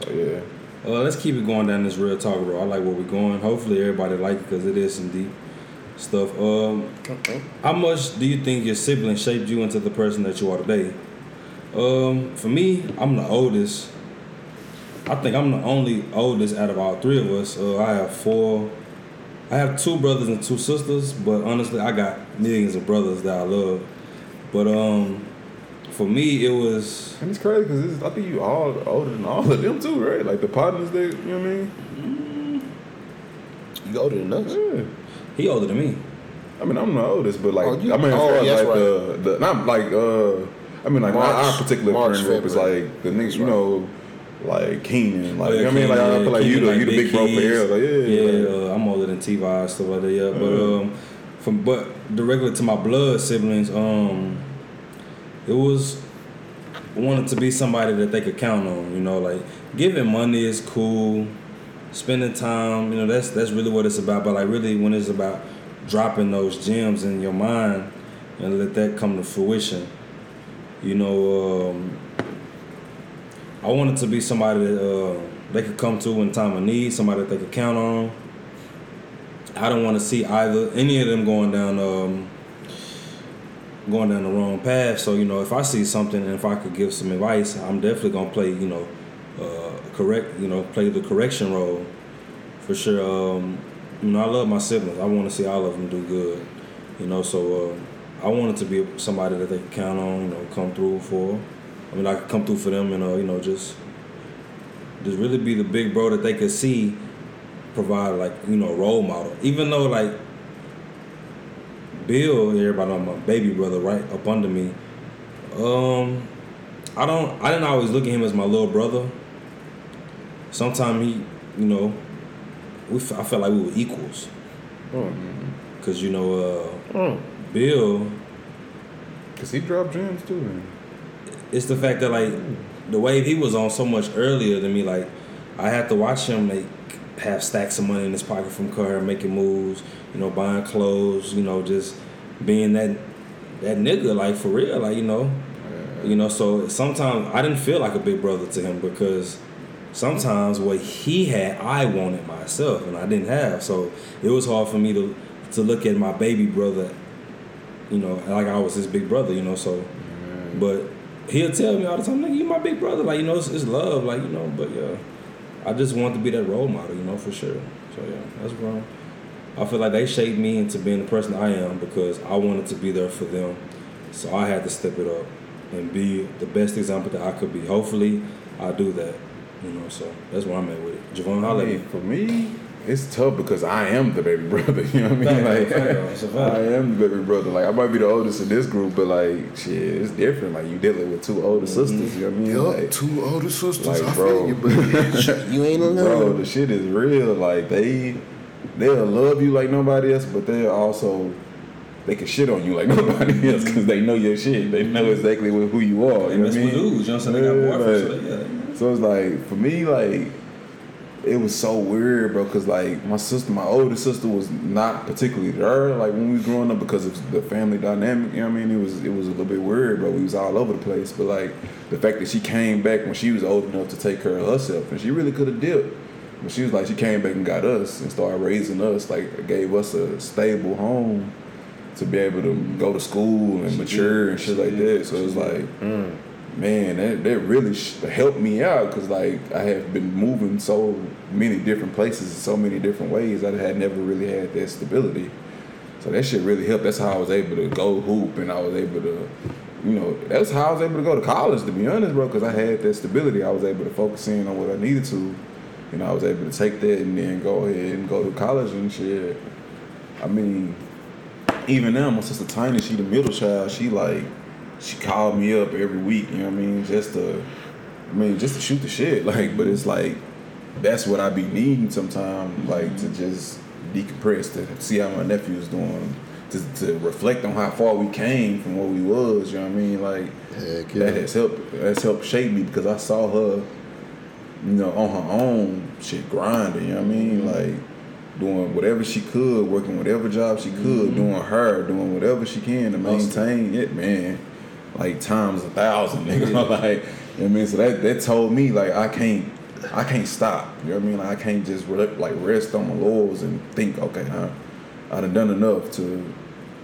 So yeah, Uh, let's keep it going down this real talk, bro. I like where we're going. Hopefully, everybody like it because it is some deep stuff. Um, Okay. how much do you think your siblings shaped you into the person that you are today? Um, for me, I'm the oldest. I think I'm the only oldest out of all three of us. Uh, I have four. I have two brothers and two sisters, but honestly, I got millions of brothers that I love. But um, for me, it was and it's crazy because I think you all older than all of them too, right? Like the partners, they, you know what I mean? You older than us. Yeah. he older than me. I mean, I'm the oldest, but like, Oh, you- I mean, as oh, far as yes, like right. the, the, not like, uh, I mean, like my, March- our particular March, friend group is like the niggas, you right. know, like Keenan, like, Oh, you know what I mean? Like, I feel like you the, you the big bro for Keys. Eric, like, yeah, yeah. like, uh, I'm older T-Vi stuff like that. Yeah, but Mhm. um, from but directly to my blood siblings, um, it was wanted to be somebody that they could count on. You know, like giving money is cool, spending time. You know, that's that's really what it's about. But like really, when it's about dropping those gems in your mind and let that come to fruition, you know. Um, I wanted to be somebody that uh, they could come to in time of need, somebody that they could count on. I don't want to see either any of them going down um, going down the wrong path. So you know, if I see something and if I could give some advice, I'm definitely gonna play you know uh, correct you know play the correction role for sure. Um, you know, I love my siblings. I want to see all of them do good. You know, so uh, I wanted to be somebody that they could count on. You know, come through for. I mean, I could come through for them and uh, you know just just really be the big bro that they could see provide like you know role model. Even though like Bill, everybody know my baby brother right up under me. Um, I don't. I didn't always look at him as my little brother. Sometimes he, you know, we. I felt like we were equals. Cause you know, uh, Mm. Bill. Cause he dropped gems too. Man. it's the fact that like the wave he was on so much earlier than me. Like I had to watch him make have stacks of money in his pocket from car, making moves, you know, buying clothes, you know, just being that that nigga, like for real, like you know, you know. So sometimes I didn't feel like a big brother to him because sometimes what he had, I wanted myself, and I didn't have. So it was hard for me to to look at my baby brother, you know, like I was his big brother, you know. So. But he'll tell me all the time, nigga, you my big brother. Like, you know, it's, it's love, like, you know, but yeah. I just want to be that role model, you know, for sure. So yeah, that's wrong. I feel like they shaped me into being the person I am because I wanted to be there for them. So I had to step it up and be the best example that I could be. Hopefully I do that. You know, so that's where I'm at with it. Javon, I holla at mean, for me, it's tough because I am the baby [laughs] brother. You know what I mean? Like, fact, it's a [laughs] fact. I am the baby brother. Like, I might be the oldest in this group, but like, shit, it's different. Like, you dealing with two older Mm-hmm. sisters. You know what I mean? Yup, Like, two older sisters. like, I bro. feel you, but [laughs] you ain't bro, the shit is real. Like, they they'll love you like nobody else, but they'll also they can shit on you like nobody else because they know your shit. They know exactly who you are. You know what I mean? Dudes, you know what I'm saying? Yeah, like- so it's like for me, like it was so weird, bro. Cause like my sister, my older sister, was not particularly there. Like when we was growing up, because of the family dynamic. You know what I mean? It was it was a little bit weird, bro. We was all over the place. But like the fact that she came back when she was old enough to take care of herself, and she really could have dipped. But she was like, she came back and got us and started raising us. Like gave us a stable home to be able to go to school and mature and shit like that. So it's like man, that, that really sh- helped me out because like I have been moving so many different places in so many different ways. I had never really had that stability. So that shit really helped. That's how I was able to go hoop and I was able to, you know, that's how I was able to go to college to be honest, bro, because I had that stability. I was able to focus in on what I needed to. You know, I was able to take that and then go ahead and go to college and shit. I mean, even now, my sister Tiny, she the middle child. She like, she called me up every week. You know what I mean? Just to, I mean, just to shoot the shit. [laughs] Like, but it's like that's what I be needing sometimes. Like to just decompress to see how my nephew's doing. To, to reflect on how far we came from what we was, you know what I mean? Like Heck yeah. that has helped that's helped shape me because I saw her, you know, on her own shit grinding, you know what I mean? Mm-hmm. Like doing whatever she could, working whatever job she could, mm-hmm. doing her, doing whatever she can to maintain it, man. Like times a thousand, [laughs] nigga. like, you know what I mean? So that that told me like I can't I can't stop. You know what I mean? Like I can't just re- like rest on my laurels and think, okay, I I done done enough to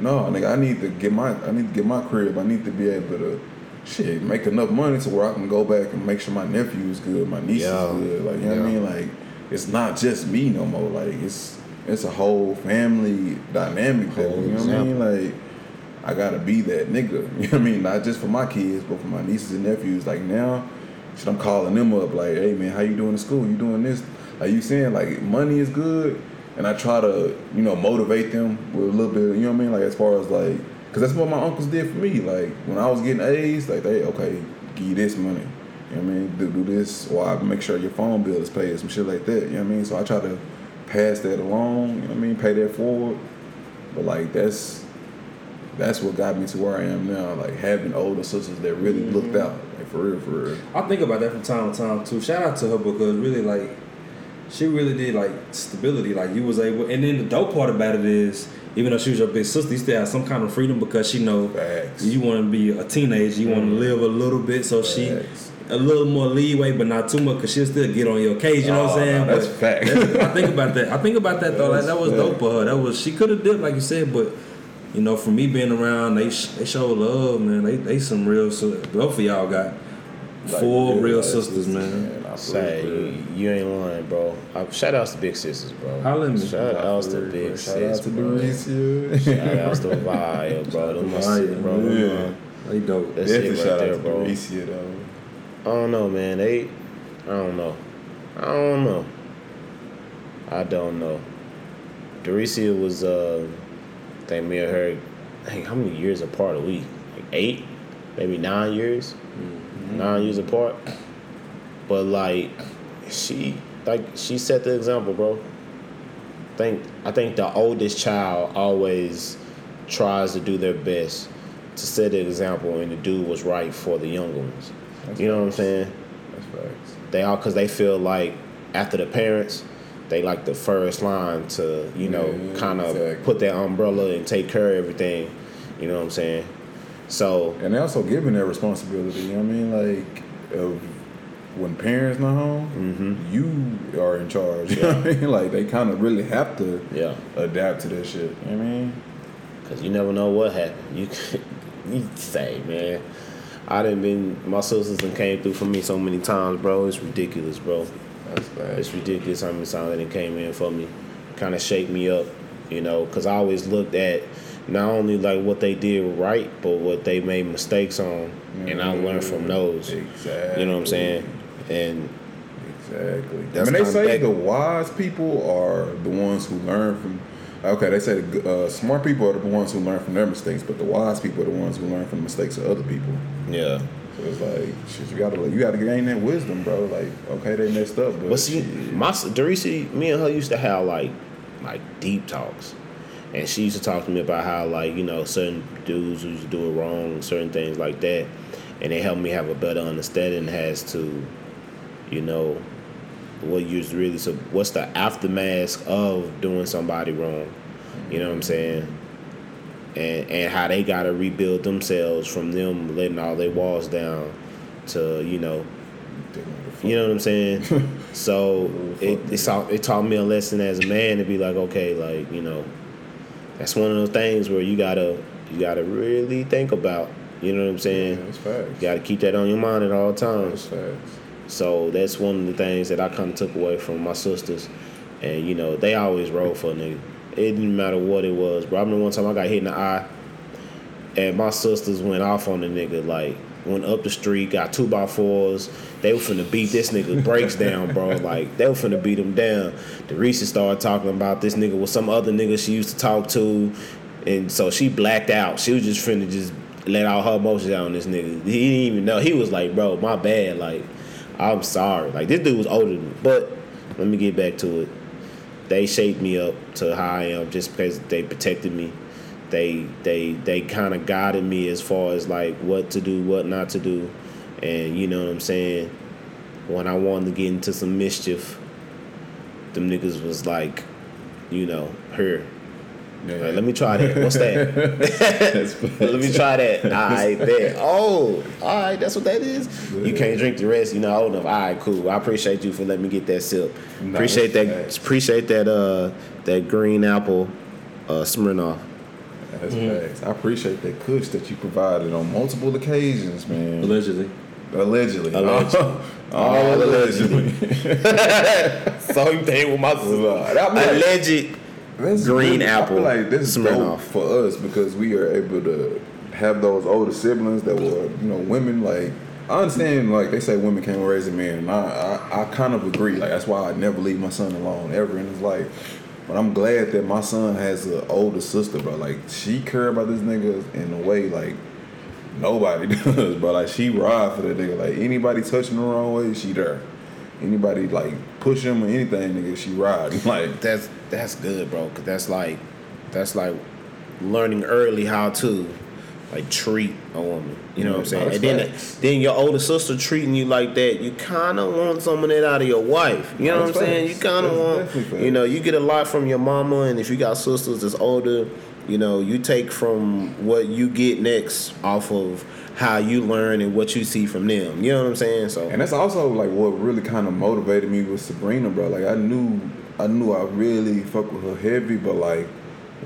no, nigga, I need to get my I need to get my crib. I need to be able to shit, make enough money to where I can go back and make sure my nephew is good, my niece Yeah. is good. Like you know what I mean? Like it's not just me no more. Like it's it's a whole family dynamic that Whole you know what I mean? Like I gotta be that nigga. [laughs] You know what I mean? Not just for my kids, but for my nieces and nephews. Like now, shit, I'm calling them up like, hey man, how you doing in school? You doing this? Like you saying like money is good, and I try to you know motivate them with a little bit. You know what I mean? Like as far as like, cause that's what my uncles did for me. Like when I was getting A's, like they okay, give you this money. You know what I mean? Do, do this, or I make sure your phone bill is paid, some shit like that. You know what I mean? So I try to pass that along. You know what I mean? Pay that forward. But like that's that's what got me to where I am now. Like having older sisters that really looked mm-hmm. out, for real, for real. I think about that from time to time too. Shout out to her because really like she really did like stability. Like you was able, and then the dope part about it is even though she was your big sister, you still have some kind of freedom because she know Facts. you want to be a teenager, you want to mm-hmm. live a little bit, so she a little more leeway, but not too much, cause she'll still get on your case. You know what I'm Oh, saying? no, that's But fact. I think about that. I think about that though. Like that was That's dope for her. That was she could have did like you said, but. You know, for me being around, they they show love, man. They they some real. sis- Both of y'all got Like, full yeah, real like, sisters, man. I Say, for real, for real. you, you ain't lying, bro. Uh, shout outs to big sisters, bro. Holla at me. Shout outs to For real, big for real. sis, Shout out to bro. Doricia. Shout outs to Vaya, bro. Them my Vaya, sis, bro. yeah. They dope. That's it right shout there, out to bro. Doricia though. I don't know, man. They, I don't know. I don't know. I don't know. Doricia was, uh, I think me and her, hey, how many years apart are we? Like eight, maybe nine years, nine years apart. But like, she, like, she set the example, bro. Think, I think the oldest child always tries to do their best to set the example and to do what's right for the younger ones. That's you know what I'm saying? That's facts. They all because they feel like after the parents, they like the first line to you know Yeah, kind of exactly. put that umbrella and take care of everything. You know what I'm saying? So And they also giving that responsibility. You know what I mean? Like, of when parents not home, mm-hmm. you are in charge. You know what I mean? Like they kind of really have to yeah, adapt to that shit. You know what I mean? because you never know what happened. You [laughs] you say man. I didn't been my sisters done came through for me so many times, bro. It's ridiculous, bro. That's bad. It's ridiculous how many times they came in for me, kind of shake me up, you know, because I always looked at not only like what they did right, but what they made mistakes on, and I learned from those. Exactly. You know what I'm saying? And Exactly. That's I mean, they say the wise people are the ones who learn from. Okay, they say the uh, smart people are the ones who learn from their mistakes, but the wise people are the ones who learn from the mistakes of other people. yeah, So it's like, shit, you gotta, you gotta gain that wisdom, bro. Like, okay, they messed up, but, but see, shit. my Dorisi, me and her used to have like like deep talks, and she used to talk to me about how like you know certain dudes used to do it wrong, certain things like that, and it helped me have a better understanding as to, you know, what you're really so what's the aftermath of doing somebody wrong, you know what I'm saying, and and how they got to rebuild themselves from them letting all their walls down, to you know you know what I'm saying? [laughs] so it it, taught, it taught me a lesson as a man to be like, okay, like you know, that's one of those things where you gotta you gotta really think about. You know what I'm saying? Yeah, that's facts. You gotta keep that on your mind at all times. That's facts. So that's one of the things that I kind of took away from my sisters, and you know they always roll for a nigga. It didn't matter what it was, bro. I remember one time I got hit in the eye, and my sisters went off on the nigga like went up the street, got two by fours. They were finna beat this nigga brakes down, bro. [laughs] Like they were finna beat him down. The Reese started talking about this nigga with some other nigga she used to talk to, and so she blacked out. She was just finna just let all her emotions out on this nigga. He didn't even know. He was like, bro, my bad. Like, I'm sorry. Like this dude was older than me. But let me get back to it. They shaped me up to how I am just because they protected me. They they they kind of guided me as far as like what to do, what not to do, and you know what I'm saying. When I wanted to get into some mischief, them niggas was like, you know, here. Yeah. Like, let me try that. What's that? [laughs] [laughs] Let me try that. All right, [laughs] there. Oh, all right, that's what that is. You can't drink the rest. You know, old enough. All right, cool. I appreciate you for letting me get that sip. Nah, appreciate that. Appreciate that. Uh, that green apple, uh, Smirnoff. That's facts. I appreciate that kush that you provided on multiple occasions, man. Allegedly. Allegedly. [laughs] Allegedly. All, All allegedly. Same thing with my Lord, I'm alleged. That's Green really- apple I feel like this is Smirnoff. dope for us because we are able to have those older siblings that were, you know, women. Like I understand, like they say, women can't raise a man, and I, I, I kind of agree. Like that's why I never leave my son alone ever in his life. But I'm glad that my son has an older sister, bro. Like she care about this nigga in a way like nobody [laughs] does, but like she ride for that nigga. Like anybody touching the wrong way, she there. Anybody like push him or anything, nigga, she ride. [laughs] Like That's that's good, bro. Cause that's like, that's like learning early how to like treat a woman. You know what I'm saying? And then then your older sister treating you like that, you kind of want some of that out of your wife. You know what I'm saying? You kind of want, you know, you get a lot from your mama, and if you got sisters that's older, you know, you take from what you get next off of how you learn and what you see from them. You know what I'm saying? So And that's also like what really kind of motivated me with Sabrina, bro. Like I knew, I knew I really fuck with her heavy, but like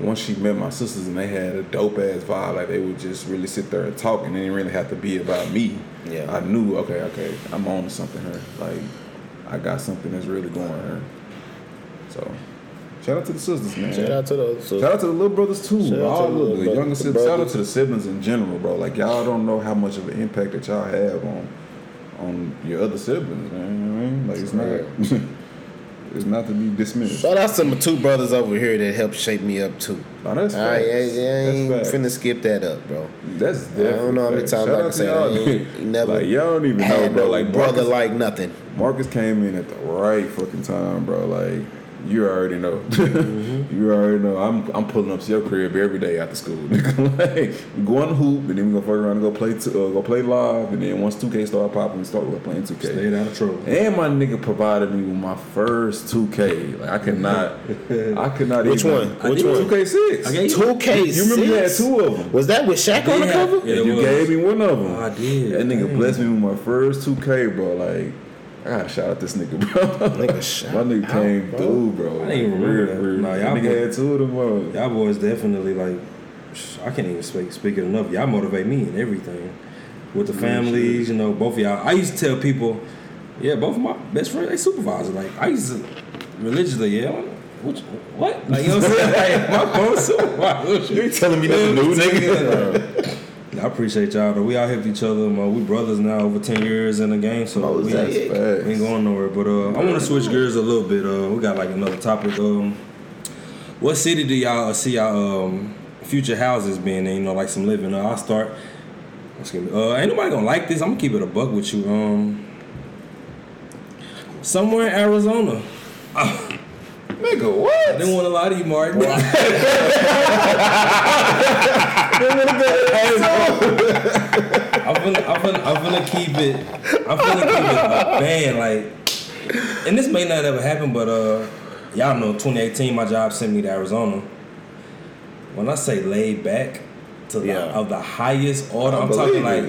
once she met my sisters and they had a dope ass vibe, like they would just really sit there and talk, and it didn't really have to be about me. Yeah. I knew, okay, okay, I'm on to something here. Like I got something that's really going here. So shout out to the sisters, man. shout out to those. So, Shout out to the little brothers too. Shout out All to the the, little the younger the siblings. Shout out to the siblings in general, bro. Like y'all don't know how much of an impact that y'all have on on your other siblings, man. You know what I mean? Like it's not [laughs] it's not to be dismissed. Shout out to my two brothers over here that helped shape me up too. No, that's I, I. I ain't That's finna skip that up, bro. That's I don't know how many times I can say y'all. I never like y'all don't even know, bro. Like brother Marcus, like nothing. Marcus came in at the right fucking time, bro. Like you already know. [laughs] Mm-hmm. you already know. I'm I'm pulling up to your crib every day after school. [laughs] like we go on the hoop and then we gonna fuck around and go play t- uh, go play live and then once 2K start popping, we start with playing 2K. Stayed out of trouble. And my nigga provided me with my first 2K. Like I could not, I could not. Which even, one? Which I one? 2K6. Two K. You remember you had two of them. Was that with Shaq on the Yeah. cover? Yeah, you was. gave me one of them. Oh, I did. That nigga Dang. blessed me with my first 2K, bro. Like, I gotta shout out this nigga, bro. Nigga, [laughs] shout my nigga out, came bro. through, bro. I didn't even remember Real, that. real. Nah, y'all nigga boy- had two of them, bro. Y'all boys definitely like, I can't even speak speak it enough. Y'all motivate me in everything. With the families, you know, both of y'all. I used to tell people, yeah, both of my best friends, they supervisor. Like I used to religiously, yeah. What? what? Like you know what I'm saying? [laughs] Like my phone supervisor. You ain't telling me nothing new, [laughs] nigga. I appreciate y'all though. We all helped each other. Man. We brothers now, over ten years in the game, so we, Mosaic. we Facts. ain't going nowhere. But uh, I want to switch gears a little bit. Uh, we got like another topic. Um, what city do y'all see y'all um, future houses being in? You know, like some living. Uh, I'll start. Excuse me. Uh, ain't nobody gonna like this. I'm gonna keep it a buck with you. Um, somewhere in Arizona. [laughs] Nigga, what? I didn't want to lie to you, Martin. [laughs] I'm finna, I'm finna, I'm finna keep it. I'm finna keep it a band, like. And this may not ever happen, but uh, y'all know, 2018, my job sent me to Arizona. When I say laid back to the Yeah. of the highest order, I'm talking like.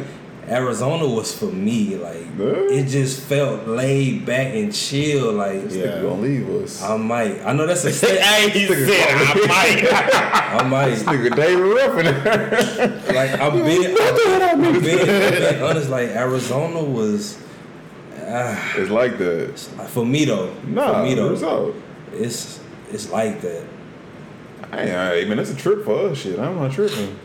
Arizona was for me. Like Yeah. it just felt laid back and chill. Like This nigga gonna leave us. I might. I know that's a [laughs] step. Hey, he said I might. [laughs] I might. This nigga David Ruffin. Like I'm being, I'm being, I'm being honest. Like Arizona was, ah, it's like that. for me though. Nah, for me though, it's it's like that. I ain't, I ain't, man, that's a trip for us. Shit, I'm not tripping.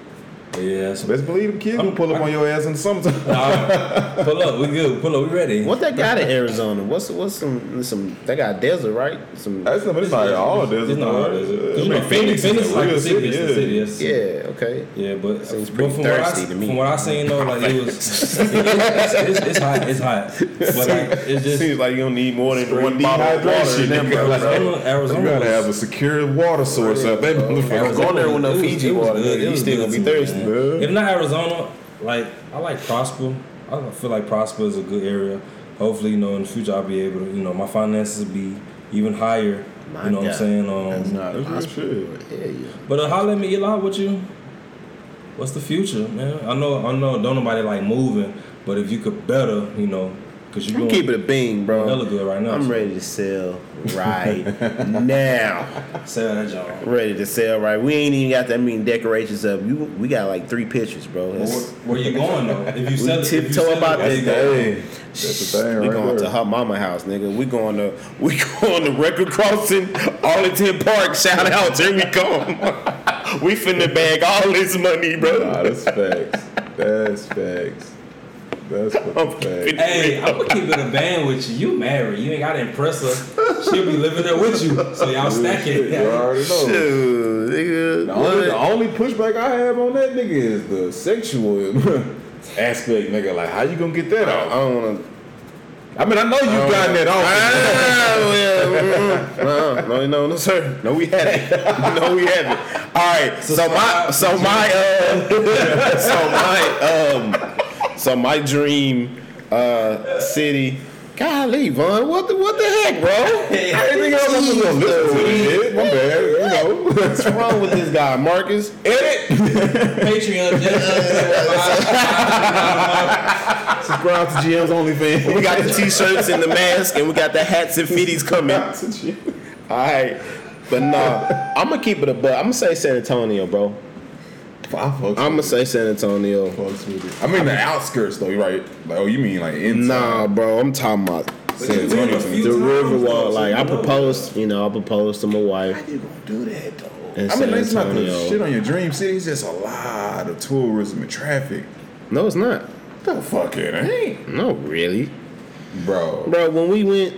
Yeah. So, Best believe them kids gonna pull up on your ass in the summertime. [laughs] nah, pull up. We good. Pull up. We ready. What they got in Arizona? What's what's some some? They got desert, right? Some That's not, but it's not all desert. It's not all though. desert. I You mean, know, Phoenix, Phoenix is a like real the city. It's the city. yeah. It's, yeah. Okay. Yeah, but, Seems but pretty from what I thirsty to me. from what I seen though, like it was it's, [laughs] it's, it's hot, it's hot, but like it's just Seems like you don't need more than one bottle of water. in them, nigga. bro. Arizona, Arizona. You gotta was- have a secure water source up there, Don't motherfucker. go in there with no Fiji water. good. You was still gonna be thirsty. man. If not Arizona, like I like Prosper. I feel like Prosper is a good area. Hopefully, you know, in the future I'll be able to, you know, my finances be even higher. My you know what I'm saying? Um, Nah, that's real shit. Yeah, yeah. but uh, holla at me, Eli, what you? What's the future, man? I know, I know, don't nobody like moving, but if you could better, you know, cause you I'm doing keeping it a bean, bro. hella good right now. I'm so ready to sell right now. [laughs] Sell that job. I'm ready to sell right. We ain't even got that many decorations up. You, we got like three pictures, bro. Where, where you going though? If you [laughs] sell it, if you tiptoe sell about where that thing. that's the thing right? we right going there. to her mama house, nigga. We going to [laughs] we going to Record Crossing, Arlington Park. Shout out, here we come. We finna bag all this money, bro. Nah, that's facts. That's facts. That's I'm fucking facts. Hey, I'm gonna keep it a band with you. You married. You ain't gotta impress her. She'll be living there with you. So y'all stack Shit, you it. already know. Shoot, nigga. The only, the only pushback I have on that nigga is the sexual [laughs] aspect, nigga. Like, how you gonna get that out? I don't wanna. I mean, I know you've gotten that off. Ah, mm, mm. no, no, no, sir. No, we haven't. [laughs] No, we haven't. All right. So my, so my, uh, [laughs] so my, um, so my dream, uh, city. Golly, Vaughn, what the, what the heck, bro? [laughs] Everything else I'm just gonna listen to this shit. My bad, you know. What's wrong with this guy, Marcus? Edit. Patreon. [laughs] just- uh, [laughs] Subscribe to GM's OnlyFans. We got the t-shirts and the mask, and we got the hats and fitties coming. All right, but nah, I'm gonna keep it a butt. I'm gonna say San Antonio, bro. I'm gonna say San Antonio. I mean the outskirts though, you're right? Like, oh, you mean like inside? Nah, bro, I'm talking about San Antonio. The times, river though, wall. so Like I know. proposed, you know, I proposed to my wife How you gonna do that though? in I mean, San it's not the shit on your dream city. It's just a lot of tourism and traffic. No, it's not. The fuck it ain't, No, really, bro. bro. When we went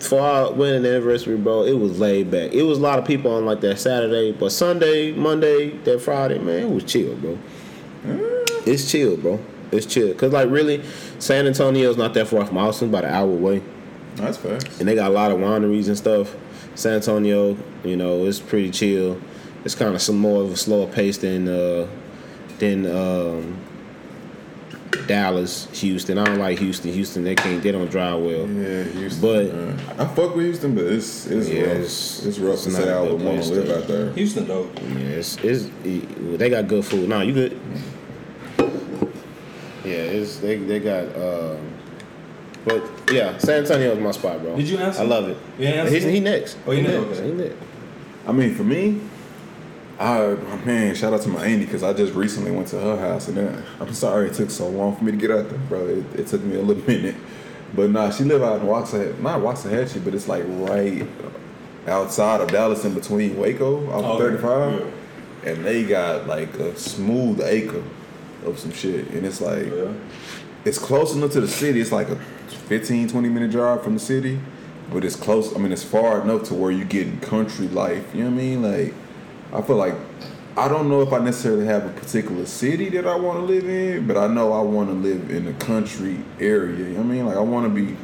for our wedding anniversary, bro, it was laid back. It was a lot of people on like that Saturday, but Sunday, Monday, that Friday, man, it was chill, bro. It's chill, bro. It's chill. Cause like really, San Antonio's not that far from Austin, about an hour away. That's fast. and they got a lot of wineries and stuff. San Antonio, you know, it's pretty chill. It's kind of some more of a slower pace than uh, than um, Dallas, Houston. I don't like Houston. Houston, they can't, they don't drive well. Yeah, Houston. But- man. I fuck with Houston, but it's it's Yeah, rough. it's- It's, rough it's to not say a I good would want place to live out there. Houston though. Yeah, it's, it's they got good food. No, you good? Yeah, it's they they got. Um, but yeah, San Antonio is my spot, bro. Did you answer? I love it. Yeah, ain't answer? He's, he next. Oh, he next, next. okay. He next. I mean, for me, I man, shout out to my auntie because I just recently went to her house and then, I'm sorry it took so long for me to get out there, bro. It, it took me a little [laughs] minute, but nah, she live out in Waxahachie, not Waxahachie, but it's like right outside of Dallas, in between Waco, off of Okay, 35, and they got like a smooth acre of some shit, and it's like Yeah. it's close enough to the city. It's like a 15, 20 minute drive from the city, but it's close. I mean, it's far enough to where you getting country life. You know what I mean? Like, I feel like I don't know if I necessarily have a particular city that I want to live in, but I know I want to live in a country area. You know what I mean? Like, I want to be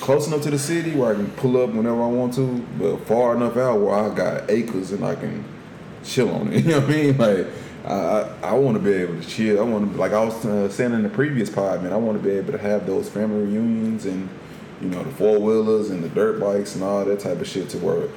close enough to the city where I can pull up whenever I want to, but far enough out where I got acres and I can chill on it. [laughs] You know what I mean? Like, I I, want to be able to chill. I want to like I was uh, saying in the previous pod, man. I want to be able to have those family reunions and you know the four wheelers and the dirt bikes and all that type of shit to where.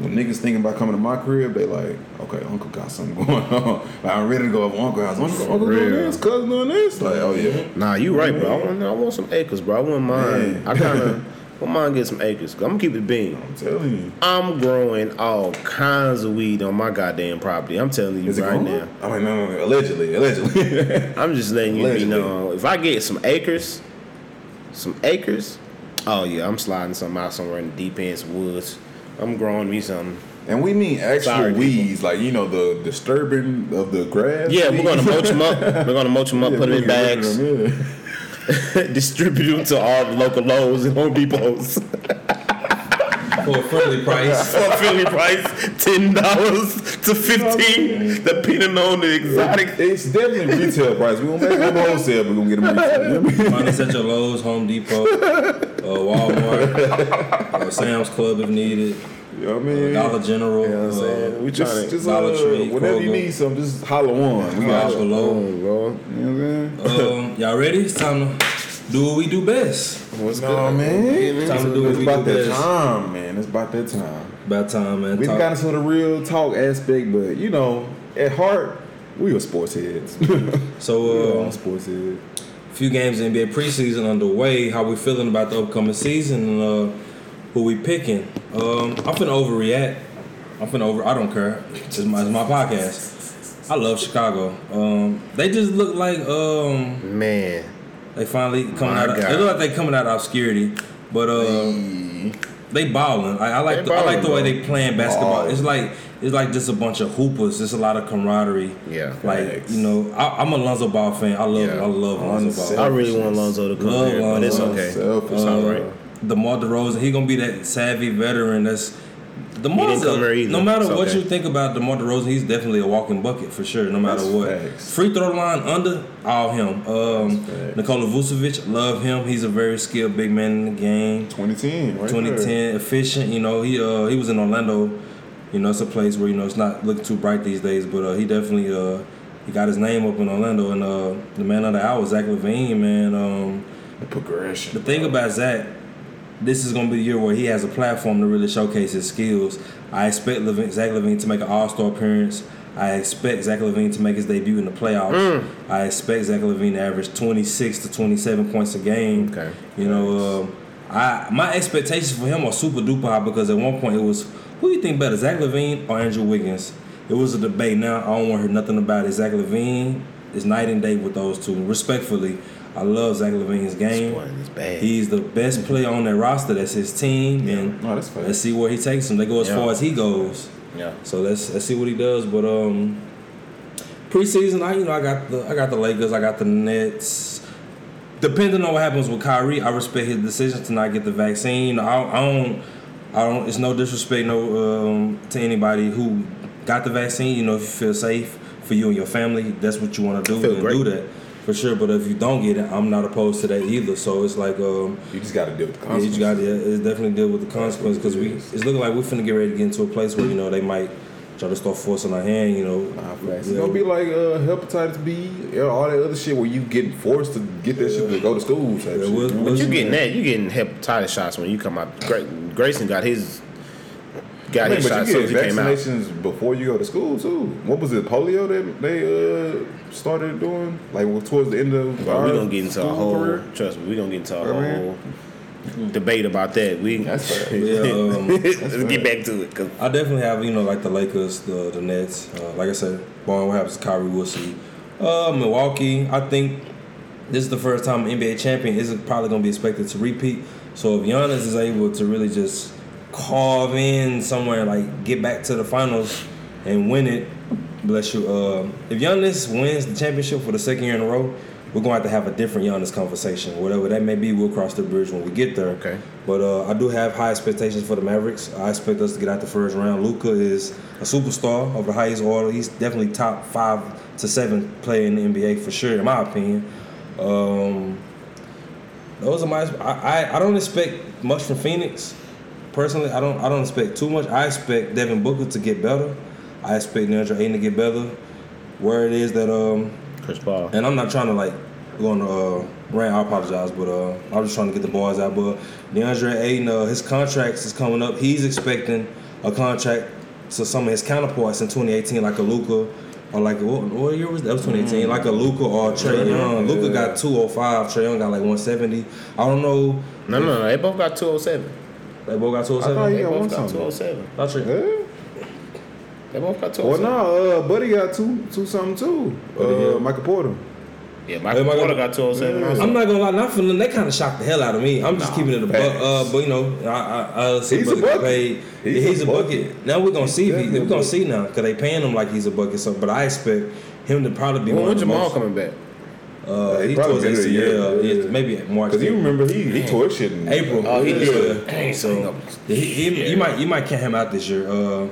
When niggas thinking about coming to my crib, they like, okay, uncle got something [laughs] going on. Like, I'm ready to go up uncle house. Uncle, uncle doing this, cousin doing this. Like, oh yeah. Nah, you right, bro. I want, I want some acres, bro. I wouldn't mind. Man. I kind of [laughs] wouldn't mind get some acres. I'm gonna keep it being. I'm telling you. I'm growing all kinds of weed on my goddamn property. I'm telling you right now. I mean, no, no, no, allegedly, allegedly. [laughs] I'm just letting you Allegedly. be known. If I get some acres, some acres, oh yeah, I'm sliding some out somewhere in the deep end, some woods. I'm growing me some. and we mean actual Sorry, people. weeds, like you know the disturbing of the grass. Yeah, we're gonna mulch them up. [laughs] We're gonna mulch them up, Yeah, put them in bags, them, yeah. [laughs] distribute them to all the local Lowe's and Home Depots. [laughs] for a friendly price. For a Philly price, ten dollars to fifteen, depending on the exotic. It's definitely retail price. We gonna make them wholesale. We gonna get them retail. You know what I mean? Find us at your Lowe's, Home Depot, uh, Walmart, uh, Sam's Club if needed, You know what I mean? Dollar General. You know what I'm saying? uh, We Just, to. just Dollar uh, Tree, whenever you need some, just holler one. We got Holler you. below. Lord. You know what I'm saying? Um, y'all ready? It's time to do what we do best. What's No good? man, Time to do what it's we about do that best. time, man. It's about that time. About time, man. We've Talk- gotten to the real talk aspect, but you know, at heart, we are sports heads. [laughs] we so, are uh, sports heads. few games in NBA preseason underway. How we feeling about the upcoming season and uh, who we picking? Um, I'm finna overreact. I'm finna over. I don't care. It's my, it's my podcast. I love Chicago. Um, they just look like um, Man, they finally coming My out. Of, God. they look like they coming out of obscurity, but uh, mm-hmm. they balling. I, I like They the, I like the way balling, they playing basketball. Ball. It's like it's like just a bunch of hoopers. It's a lot of camaraderie. Yeah. like Facts. you know, I, I'm a Lonzo Ball fan. I love Yeah. I love Lonzo Ball. I really want Lonzo to come Love here, but it's okay. Selfish. Uh, it's all right. Uh, DeMar DeRozan, he gonna be that savvy veteran. That's DeMar's He didn't come here a, either. no matter what okay. you think about DeMar DeRozan, he's definitely a walking bucket for sure. No matter That's what. facts. Free throw line under, all him. Um. Nikola Vucevic, love him. He's a very skilled big man in the game. 2010, right 2010, there. efficient. You know, he uh he was in Orlando. You know, it's a place where you know it's not looking too bright these days, but uh, he definitely uh he got his name up in Orlando. And uh the man of the hour, Zach LaVine, man. Um, The progression. the thing about Zach, this is gonna be the year where he has a platform to really showcase his skills. I expect LaVine, Zach LaVine to make an All Star appearance. I expect Zach LaVine to make his debut in the playoffs. I expect Zach LaVine to average 26 to 27 points a game. Okay. You know, um, I my expectations for him are super duper high because at one point it was who do you think better, Zach LaVine or Andrew Wiggins? It was a debate. Now I don't want to hear nothing about it. Zach LaVine is night and day with those two. Respectfully, I love Zach LaVine's game. He's the best player on that roster. That's his team, and that's fair. let's see where he takes them. They go as Yeah. far as he goes. Yeah. So let's let's see what he does. But um, preseason, I you know I got the I got the Lakers, I got the Nets. Depending on what happens with Kyrie, I respect his decision to not get the vaccine. I, I don't I don't. It's no disrespect no um, to anybody who got the vaccine. You know, if you feel safe for you and your family, that's what you want to do. Feel and great. do that for sure. But if you don't get it, I'm not opposed to that either. So it's like um, You just got to deal with the yeah, you just got to it's definitely deal with the consequences because we it's looking like we're finna get ready to get into a place where you know they might try to start forcing our hand. You know, Nah, facts. It's Yeah. gonna be like uh, hepatitis B, yeah, all that other shit where you getting forced to get that shit to go to school. Type Yeah, shit, we'll- you know? we'll- But you getting that? You getting hepatitis shots when you come out. Gra- Grayson got his got I mean, his but shot as you soon as get he came out. vaccinations before you go to school too. What was it? Polio that they uh, started doing like towards the end of Bro, our we gonna get into a school whole. career? Trust me, we gonna get into a Yeah, man. whole debate about that. We That's [laughs] fair. Yeah, um, let's get back to it. Cause I definitely have you know like the Lakers, the the Nets. Uh, like I said, barring what happens to Kyrie, we'll see. Uh, Milwaukee, I think this is the first time an NBA champion isn't probably going to be expected to repeat. So if Giannis is able to really just carve in somewhere, like get back to the finals and win it, bless you. Uh, if Giannis wins the championship for the second year in a row, we're going to have to have a different Giannis conversation. Whatever that may be, we'll cross the bridge when we get there. Okay. But uh, I do have high expectations for the Mavericks. I expect us to get out the first round. Luka is a superstar of the highest order. He's definitely top five to seven player in the NBA for sure, in my opinion. Um, those are my. I, I, I don't expect much from Phoenix. Personally, I don't I don't expect too much. I expect Devin Booker to get better. I expect DeAndre Ayton to get better. Where it is that um Chris Paul. and I'm not trying to like go on uh, rant. I apologize, but uh, I'm just trying to get the boys out. But DeAndre Ayton, uh, his contracts is coming up. He's expecting a contract to some of his counterparts in 2018, like a Luka. Or like what, what year was that? That was 2018. Like a Luka or Trae Young. Luka got 205. Trae Young got like 170. I don't know. No, no, no. They both got 207. They both got I thought 207. he They got both one got something. 207. Not Trae. Yeah. They both got Well, 207. no, uh, Buddy got two, two something too. Buddy, Uh, yeah. Michael Porter. Yeah, Michael Hey, Michael- Porter got 207. Yeah. I'm not gonna lie, not for them. They kind of shocked the hell out of me. I'm just Nah, keeping it a buck. Uh, but you know, I, I, I see He's a Bucket get bucket. paid. He's He's, a a bucket. bucket. Now we're gonna see. If he, we're gonna see now because they paying him like he's a bucket. So, but I expect him to probably be When, one when of the Jamal most. coming back? Uh, he he probably tore his ACL. yeah, yeah, yeah. maybe March. Because you remember he he tore his shit in April. Oh, he did. Yeah. Dang, So he, he, you might you might count him out this year. Uh,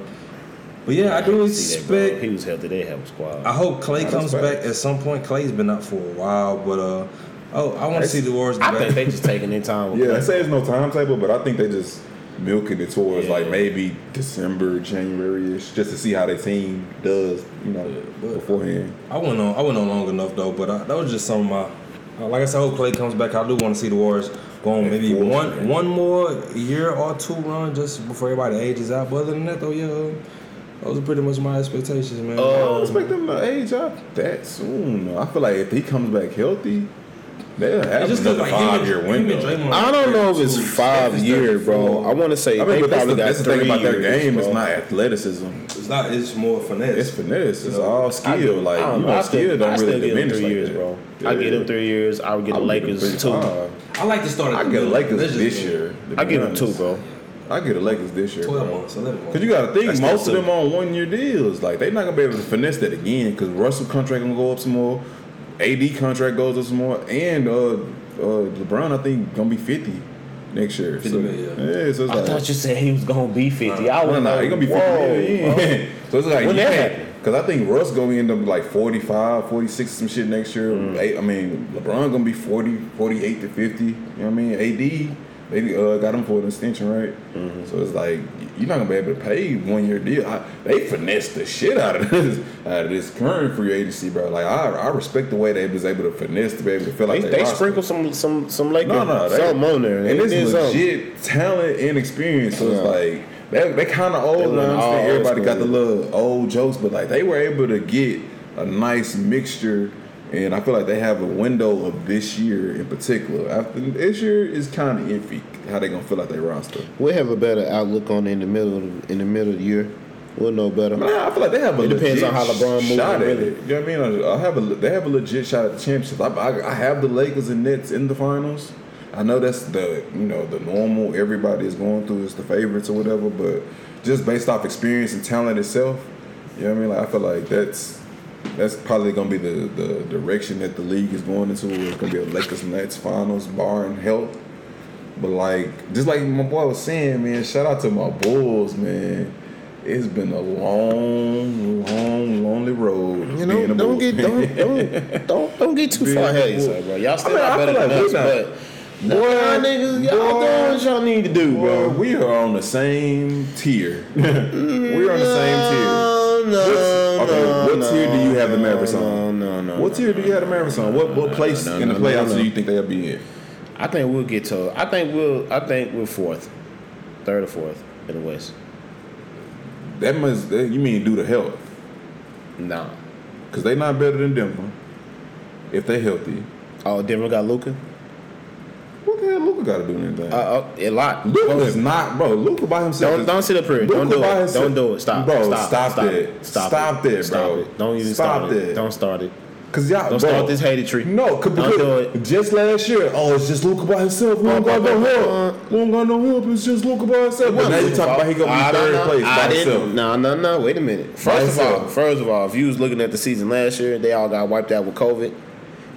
but yeah, I do See that, expect. He was healthy. They have a squad. I hope Clay Nah, comes back at some point. Clay's been out for a while, but uh, oh, I want to see the Warriors I get think back. they just taking their time. [laughs] With Yeah, they Clay. say there's no timetable, but I think they just milking it towards Yeah. like maybe December, January ish, just to see how their team does, you know, but- beforehand. I went on. I went on long enough though, but I, that was just some of my. uh, Like I said, I hope Clay comes back. I do want to see the Warriors go on maybe fourth, one man. one more year or two run just before everybody ages out. But other than that, though, yeah, uh, those are pretty much my expectations, man. I don't Um, expect them to age up that soon. I feel like if he comes back healthy, they'll have just another look like five year window. I don't know if it's five Steph is years, bro. I want to say I mean, they but that's probably the, got three thing about their years, game. bro. It's not athleticism. It's not. It's more finesse. It's finesse. It's all skill. give- Like I don't you know. know, I skill still, I don't still really give diminish three like years, that. bro. I get them three years. I would get I the Lakers them two. I like to start. I get the. Lakers this year. I be give them two, bro. I get the Lakers this year, Twelve bro. months, eleven months. Cause you got to think That's most of them on one year deals. Like they're not gonna be able to finesse that again. Cause Russell contract gonna go up some more. AD contract goes up some more, and uh, uh, LeBron I think gonna be fifty next year. 50 so, million, yeah. yeah. So it's I like thought you said he was gonna be fifty. I no, was no, like, he gonna be fifty whoa, million. [laughs] Yeah. [laughs] so it's like When you that can't- Cause I think Russ gonna end up like 45, 46, some shit next year. Mm. I mean, LeBron gonna be 40, 48 to 50. You know what I mean? AD, they uh, got him for an extension, right? Mm-hmm. So it's like you're not gonna be able to pay one year deal. I, they finessed the shit out of [laughs] this out of this current free agency, bro. Like I, I respect the way they was able to finesse to be able to fill out They, they roster. sprinkle some some some Lakers No, no, they- something on there, and it's There's something. legit talent and experience. So it's Yeah. like they they kind of old. They and I understand everybody got the little old jokes, but like they were able to get a nice mixture. And I feel like they have a window of this year in particular. After this year is kind of iffy how they gonna fill out their roster. We'll have a better outlook on it in the middle of, in the middle of the year. We'll know better. Man, I feel like they have a It depends on how LeBron moves, shot at really. it. You know what I mean? I have a they have a legit shot at the championship. I, I, I have the Lakers and Nets in the finals. I know that's the you know the normal everybody is going through is the favorites or whatever, but just based off experience and talent itself, you know what I mean? Like I feel like that's that's probably gonna be the, the direction that the league is going into. It's gonna be a Lakers Nets finals, barring health. But like, just like my boy was saying, man, shout out to my Bulls, man. It's been a long, long, lonely road. You know, don't Bulls get don't don't don't, don't get too [laughs] Being far ahead yourself, bro. Y'all still I mean, not better feel than us, not- but Boy, y'all niggas, y'all doing what y'all need to do, Boy, bro. we are on the same tier. [laughs] We're on the same tier. Mm, No, no, What's- okay, no, what no, tier do you have the Mavericks no, on? No, no, What no. tier do you have the Mavericks on? What what place in the no, no, playoffs do you think they'll be in? I think we'll get to. I think we'll. I think we're fourth, third or fourth in the West. That must that, you mean due to health? Nah. Because they not better than Denver if they healthy. Oh, Denver got Luka. What the hell Luka got to do anything? Uh, uh, a lot. Luka is not, bro. Luka by himself. Don't is- don't sit up here. Don't do it. himself- Don't do it. Stop. Bro, stop. stop stop. It. Stop, Stop it. Stop bro. it. Don't even Stop start it. Don't start it. Cause y'all Don't bro, start this hated tree. No, cause Don't because do it. just last year, oh, it's just Luka by himself. We don't got no help. We don't got no help. It's just Luka by himself. But now you talking about he gonna be third know. place I by didn't. himself. No, no, no. Wait a minute. By First of all, first of all, if you was looking at the season last year, they all got wiped out with COVID.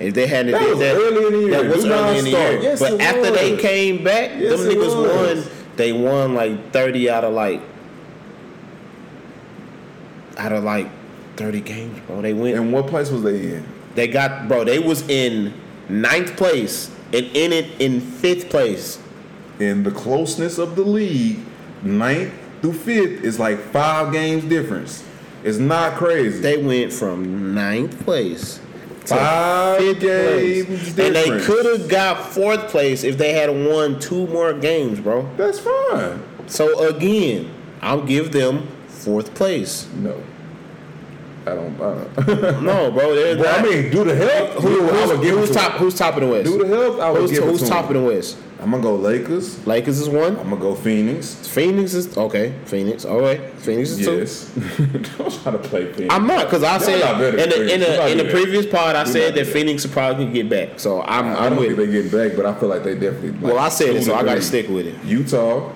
If they hadn't That did was that, early in the year. that was early in the year. Yes, but after they came back, Yes, them niggas was. won. They won like thirty out of like out of like thirty games, bro. They went. And what place was they in? They got bro. They was in ninth place and in it in fifth place. In the closeness of the league, ninth through fifth is like five games difference. It's not crazy. They went from ninth place Five games place, and they could have got fourth place if they had won two more games, bro. That's fine. So again, I'll give them fourth place. No, I don't. I uh, don't. [laughs] No, bro. They're Well, I mean, do the help. who, who's, who's to top? Who's top in the West? Do the help. I would Who's, give it who's top in the West? I'm gonna go Lakers. Lakers is one. I'm gonna go Phoenix. Phoenix is okay. Phoenix, all right. Phoenix is two. Yes. [laughs] don't try to play Phoenix. I'm not because I said not better in the in Phoenix. You're the not in the previous part I You're said that. Phoenix probably get back. So I'm I I'm don't with. think it. they getting back, but I feel like they definitely. Like, Well, I said it, so I got to stick with it. Utah,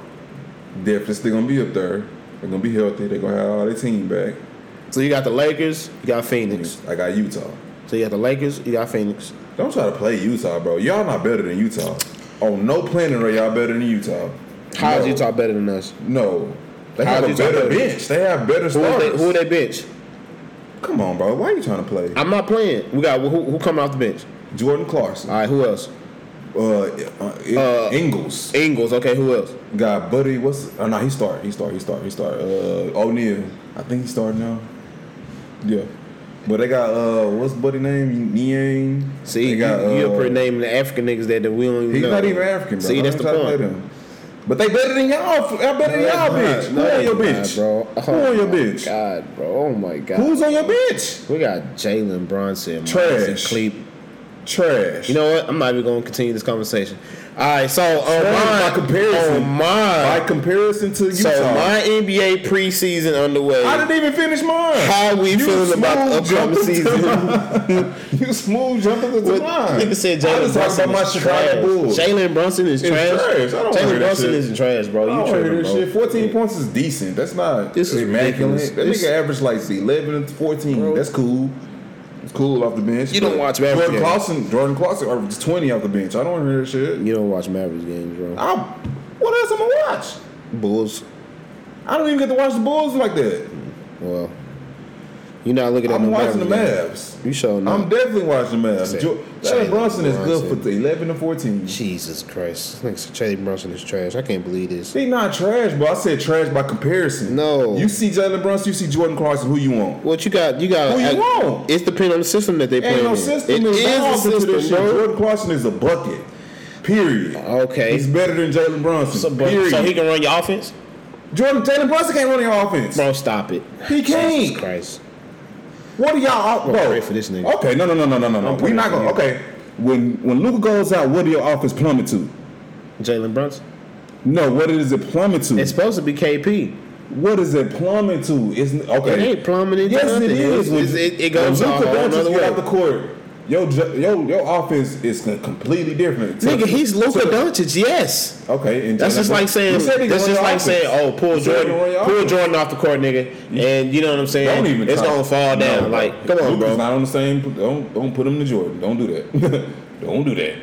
definitely still gonna be up there. They're gonna be healthy. They're gonna have all their team back. So you got the Lakers, you got Phoenix. I got Utah. So you got the Lakers, you got Phoenix. Don't try to play Utah, bro. Y'all not better than Utah. On no planet are y'all better than Utah. How is No. Utah better than us? No. They How have a Utah better better? bench. They have better Who starters. they, who they bench? Come on, bro. Why are you trying to play? I'm not playing. We got who, who coming off the bench? Jordan Clarkson. All right, who else? Uh, uh, Uh, Ingles. Ingles. Okay, who else? Got Buddy. What's? Oh no, he start. He start. He start. He start. Uh, O'Neale. I think he started now. Yeah. But they got uh, what's Buddy name? Niang. See, they got, you uh, up here naming the African niggas that, that we don't even know. He's know. not even African, bro. See, that's the try to play point. But they better than y'all. Y'all better than y'all No, bench. no, Who on your not, bro. Who on your my bench? God, bro. Oh my God. Who's on your bitch? We got Jalen Brunson, Trash. Trash, Cleep. Trash. You know what? I'm not even going to continue this conversation. All right, so on Trash oh my by comparison. Oh on by my comparison to Utah. so my NBA preseason underway. I didn't even finish mine. How we You feeling about the upcoming season? [laughs] you smooth jumping into What- mine. Nigga said I Jalen Brunson about is trash. Jalen Brunson is trash. trash. I don't Jalen Brunson shit. is trash, bro. I You don't tripping, this bro. shit. 14 points is decent. That's not This is immaculate. ridiculous. That nigga averaged like 11 and 14. Bro. That's cool. It's cool off the bench. You don't watch Mavericks Jordan games. Clarkson, Jordan Clarkson averaged 20 off the bench. I don't want to hear that shit. You don't watch Mavericks games, bro. I, what else am I'm gonna watch? Bulls. I don't even get to watch the Bulls like that. Well, you're not looking at I'm no watching the Mavs. You sure not. I'm definitely watching the Mavs. Jo- Jalen Brunson is good for the 11 to 14. Jesus Christ. Said Jalen Brunson is trash. I can't believe this. He not trash, but I said trash by comparison. No. You see Jalen Brunson, you see Jordan Clarkson, who you want? What you got? You got. Who you I- want? It's depending on the system that they play Ain't in. no system. It is is a system, Jordan Clarkson is a bucket. Period. Okay. He's better than Jalen Brunson. So, period. so he can run your offense, Jordan Jalen Brunson can't run your offense. bro. Stop it. He can't. Jesus Christ. What are y'all? gonna Bro, pray for this nigga. Okay, no, no, no, no, no, no, no. We not gonna. Okay, when when Luka goes out, what do your offense plummet to? Jalen Brunson. No, what is it plummet to? It's supposed to be KP. what is it plummet to? It's okay. It ain't plummeting. Yes, nothing. it is. It's- it's- It, it goes when a Luka whole Doncic get out the court. Your ju- your offense is completely different. To- Nigga, he's Luka to- Doncic. Yes. Okay, and That's just like saying. You said he That's just like your saying, oh, pull You Jordan, can run your pull. Jordan off the court, nigga, and you know what I'm saying. Don't even. It's try. gonna fall down. like, come on, Luka's bro. not on the same. Don't don't put him to Jordan. Don't do that. [laughs] don't do that.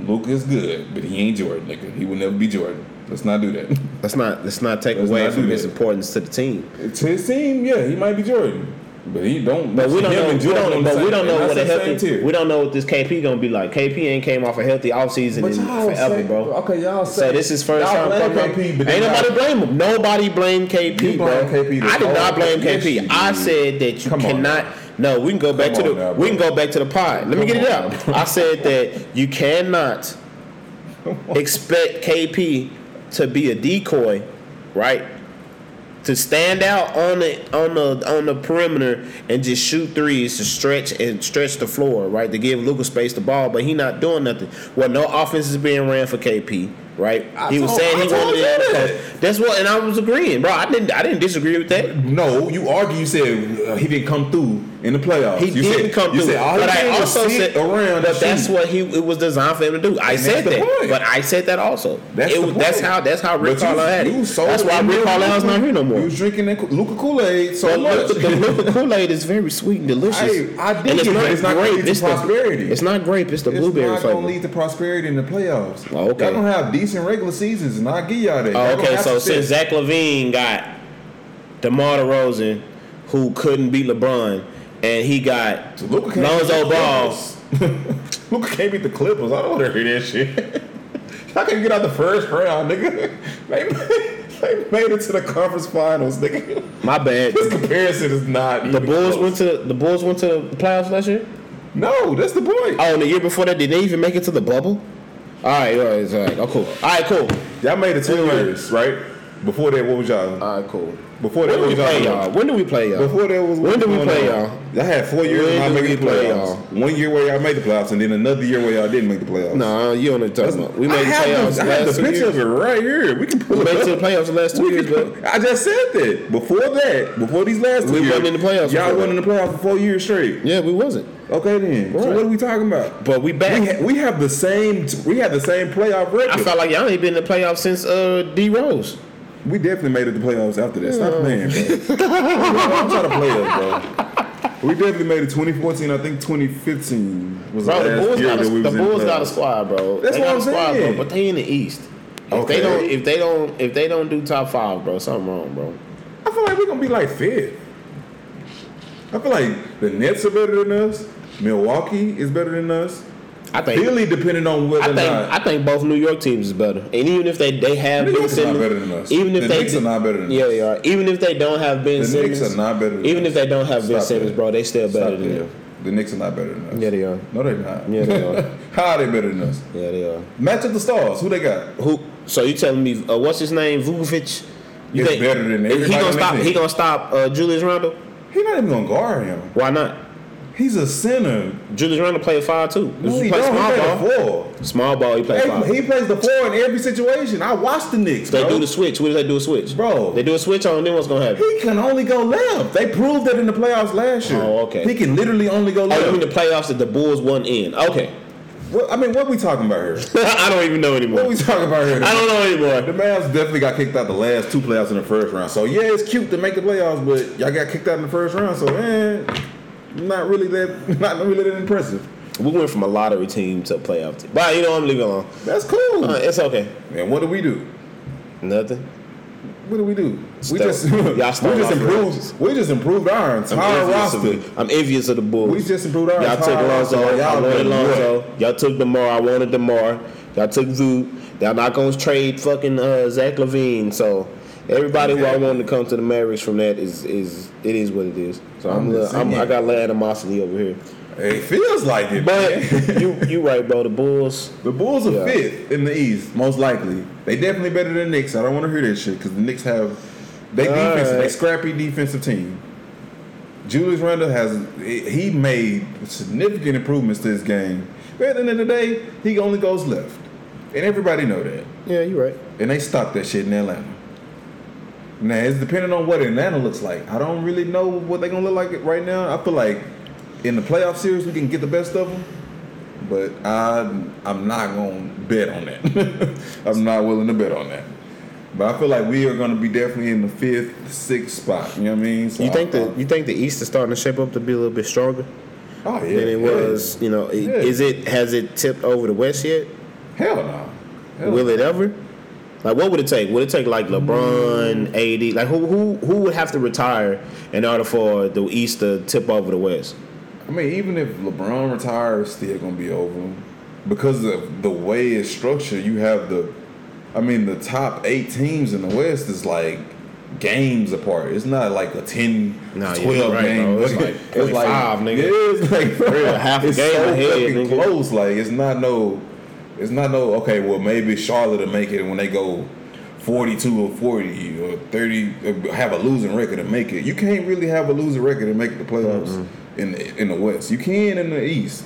Luke is good, but he ain't Jordan, nigga. He will never be Jordan. Let's not do that. [laughs] Let's not. Let's not take Let's away not from his importance to the team. to his team, yeah, he might be Jordan, but he don't. But we don't know. We don't. on the But we don't know what a the same healthy. We don't know what this KP gonna be like. KP ain't came off a healthy offseason But in forever, say- bro. okay, y'all So this is first y'all time. blame coming KP, but ain't nobody blame him. Nobody blame KP, You bro. KP this I did not blame yes, KP. I said that you Come on cannot. No, we can go back Come to the. now, we can go back to the pod. Let me get it out. I said that you cannot [laughs] expect KP to be a decoy, right? To stand out on the on the on the perimeter and just shoot threes to stretch and stretch the floor, right? To give Lucas space the ball, but he not doing nothing. Well, no offense is being ran for KP, right? I he was told- saying he wanted it. that. That's what, and I was agreeing, bro. I didn't I didn't disagree with that. No, you argue. You said uh, he didn't come through in the playoffs. He you didn't said, come you through. Said, all he but I also said, around. but that's shoot. what he it was designed for him to do. I And said the that, point. but I said that also. That's It the was- that's how that's how Rick Carlisle had it. That's why Rick Carlisle's not here no You more. was drinking that Luka Kool Aid so But much. the Luka Kool Aid is very sweet and delicious. Hey, I dig and it's it, not it's not grape. It's the- prosperity. It's not grape. It's the It's blueberry not gonna lead to prosperity in the playoffs. Oh, okay. Y'all gonna have decent regular seasons, and I'll give y'all that. Oh, okay, so since Zach LaVine got DeMar DeRozan, who couldn't beat LeBron, and he got can't beat Lonzo the Ball. Clippers. [laughs] Luka can't beat the Clippers. I don't want to hear that shit. [laughs] Y'all can get out the first round, nigga. [laughs] They, they made it to the conference finals, nigga. My bad. This comparison is not. The Bulls close. went to the Bulls went to the playoffs last year. No, that's the point. Oh, and the year before that, did they even make it to the bubble? All right, all right, all right. Oh, cool. All right, cool. Y'all made it two years, right? Before that, what was y'all? All right, cool. Before When that, what was y'all? y'all? When do we play y'all? Before that was When did we play on? y'all? Y'all had four years When of not did making we the play playoffs. y'all? One year where y'all made the playoffs, and then another year where y'all didn't make the playoffs. No, you don't know what I'm talking about. We I made the have playoffs the, the I have the picture of it right here. We can pull We it made it up. to the playoffs the last two We years, can- but I just said that. Before that, before these last two We years, wasn't in the playoffs Y'all before wasn't in the playoffs for four years straight. yeah, we wasn't. Okay then. So what are we talking about? But we back. We, ha- we have the same. We have the same playoff record. I felt like y'all ain't been in the playoffs since uh, D Rose. We definitely made it to playoffs after that. Stop playing, bro. Hmm. [laughs] I'm trying to play us, bro. We definitely made it 2014. I think 2015 was Bro, the the last Bulls, year that we the was in Bulls got a squad, bro. That's they what I'm squad, saying. bro. But they in the East. If Okay. they don't, if they don't, if they don't do top five, bro, something wrong, bro. I feel like we're gonna be like fifth. I feel like the Nets are better than us. Milwaukee is better than us. I think. Philly, depending on whether I or think not. I think both New York teams is better, and even if they they have New Ben York is not Simmons, better than us. even if The they Knicks are not better than yeah, us. they are. Even if they don't have Ben The Simmons, Knicks are not better than even us. if they don't have Ben Stop Simmons, bro, they still better Stop than them. The Knicks are not better than us. Yeah, they are. No, they're not. Yeah, they are. [laughs] How are they better than us? Yeah, they are. Match of the stars. Who they got? Who? So you telling me uh, what's his name, Vukovic? You Is better than he everybody gonna on stop? He gonna stop uh, Julius Randle? He's not even gonna guard him. Why not? He's a center. Julius Randle play five too. No, he. He small plays ball. four. Small ball, he play five. He plays the four in every situation. I watched the Knicks. they bro. do the switch. What do they do a switch, Bro. They do a switch on. Then what's gonna happen? He can only go left. They proved that in the playoffs last year. Oh, okay. He can literally only go Oh, left. you mean the playoffs that the Bulls won in? Okay. What- I mean, what are we talking about here? [laughs] I don't even know anymore. What are we talking about here? I don't know anymore. The Mavs definitely got kicked out the last two playoffs in the first round. So yeah, it's cute to make the playoffs, but y'all got kicked out in the first round. So man, not really that, not really that impressive. We went from a lottery team to a playoff team. But you know, I'm leaving it alone. That's cool. Uh, it's okay. and what do we do? Nothing. What do we do? We Start- just [laughs] y'all we just improved. righteous. We just improved our I'm roster. of, I'm envious of the Bulls. We just improved our Y'all took entire Lonzo. roster. I Y'all wanted Lonzo. Y'all took Demar. I wanted Demar. Y'all took Zoo. Y'all not gonna trade fucking uh, Zach LaVine. So everybody who I wanted to come to the Mavericks from that is is it is what it is. So I'm, I'm uh, I'm I got a little animosity over here. It feels like it. But man. [laughs] you you right, bro. The Bulls. The Bulls are Yeah. fifth in the East, most likely. They definitely better than the Knicks. I don't want to hear that shit because the Knicks have they All defense, they scrappy defensive team. Julius Randle has he made significant improvements to his game. But at the end of the day, he only goes left, and everybody know that. Yeah, you're right. And they stopped that shit in Atlanta. Now it's depending on what Atlanta looks like. I don't really know what they're gonna look like right now. I feel like in the playoff series we can get the best of them, but I I'm not gonna bet on that. [laughs] I'm not willing to bet on that. But I feel like we are gonna be definitely in the fifth, sixth spot. You know what I mean? So You think I, the you think the East is starting to shape up to be a little bit stronger oh yeah, than it yeah. was? You know, Yeah. is it has it tipped over the West yet? Hell no. Hell Will no. it ever? Like, what would it take? Would it take like LeBron, AD? Like, who who who would have to retire in order for the East to tip over the West? I mean, even if LeBron retires, it's still gonna be over because of the way it's structured. You have the, I mean, the top eight teams in the West is like games apart. It's not like a 10, Nah, 12 right, game. bro. It's like 45, nigga. It's like real, half a it's game so ahead, close. Like it's not no, it's not no. Okay, well maybe Charlotte will make it when they go. 42 or 40 or 30 uh, have a losing record and make it. You can't really have a losing record and make the playoffs in the, in the West. You can in the East.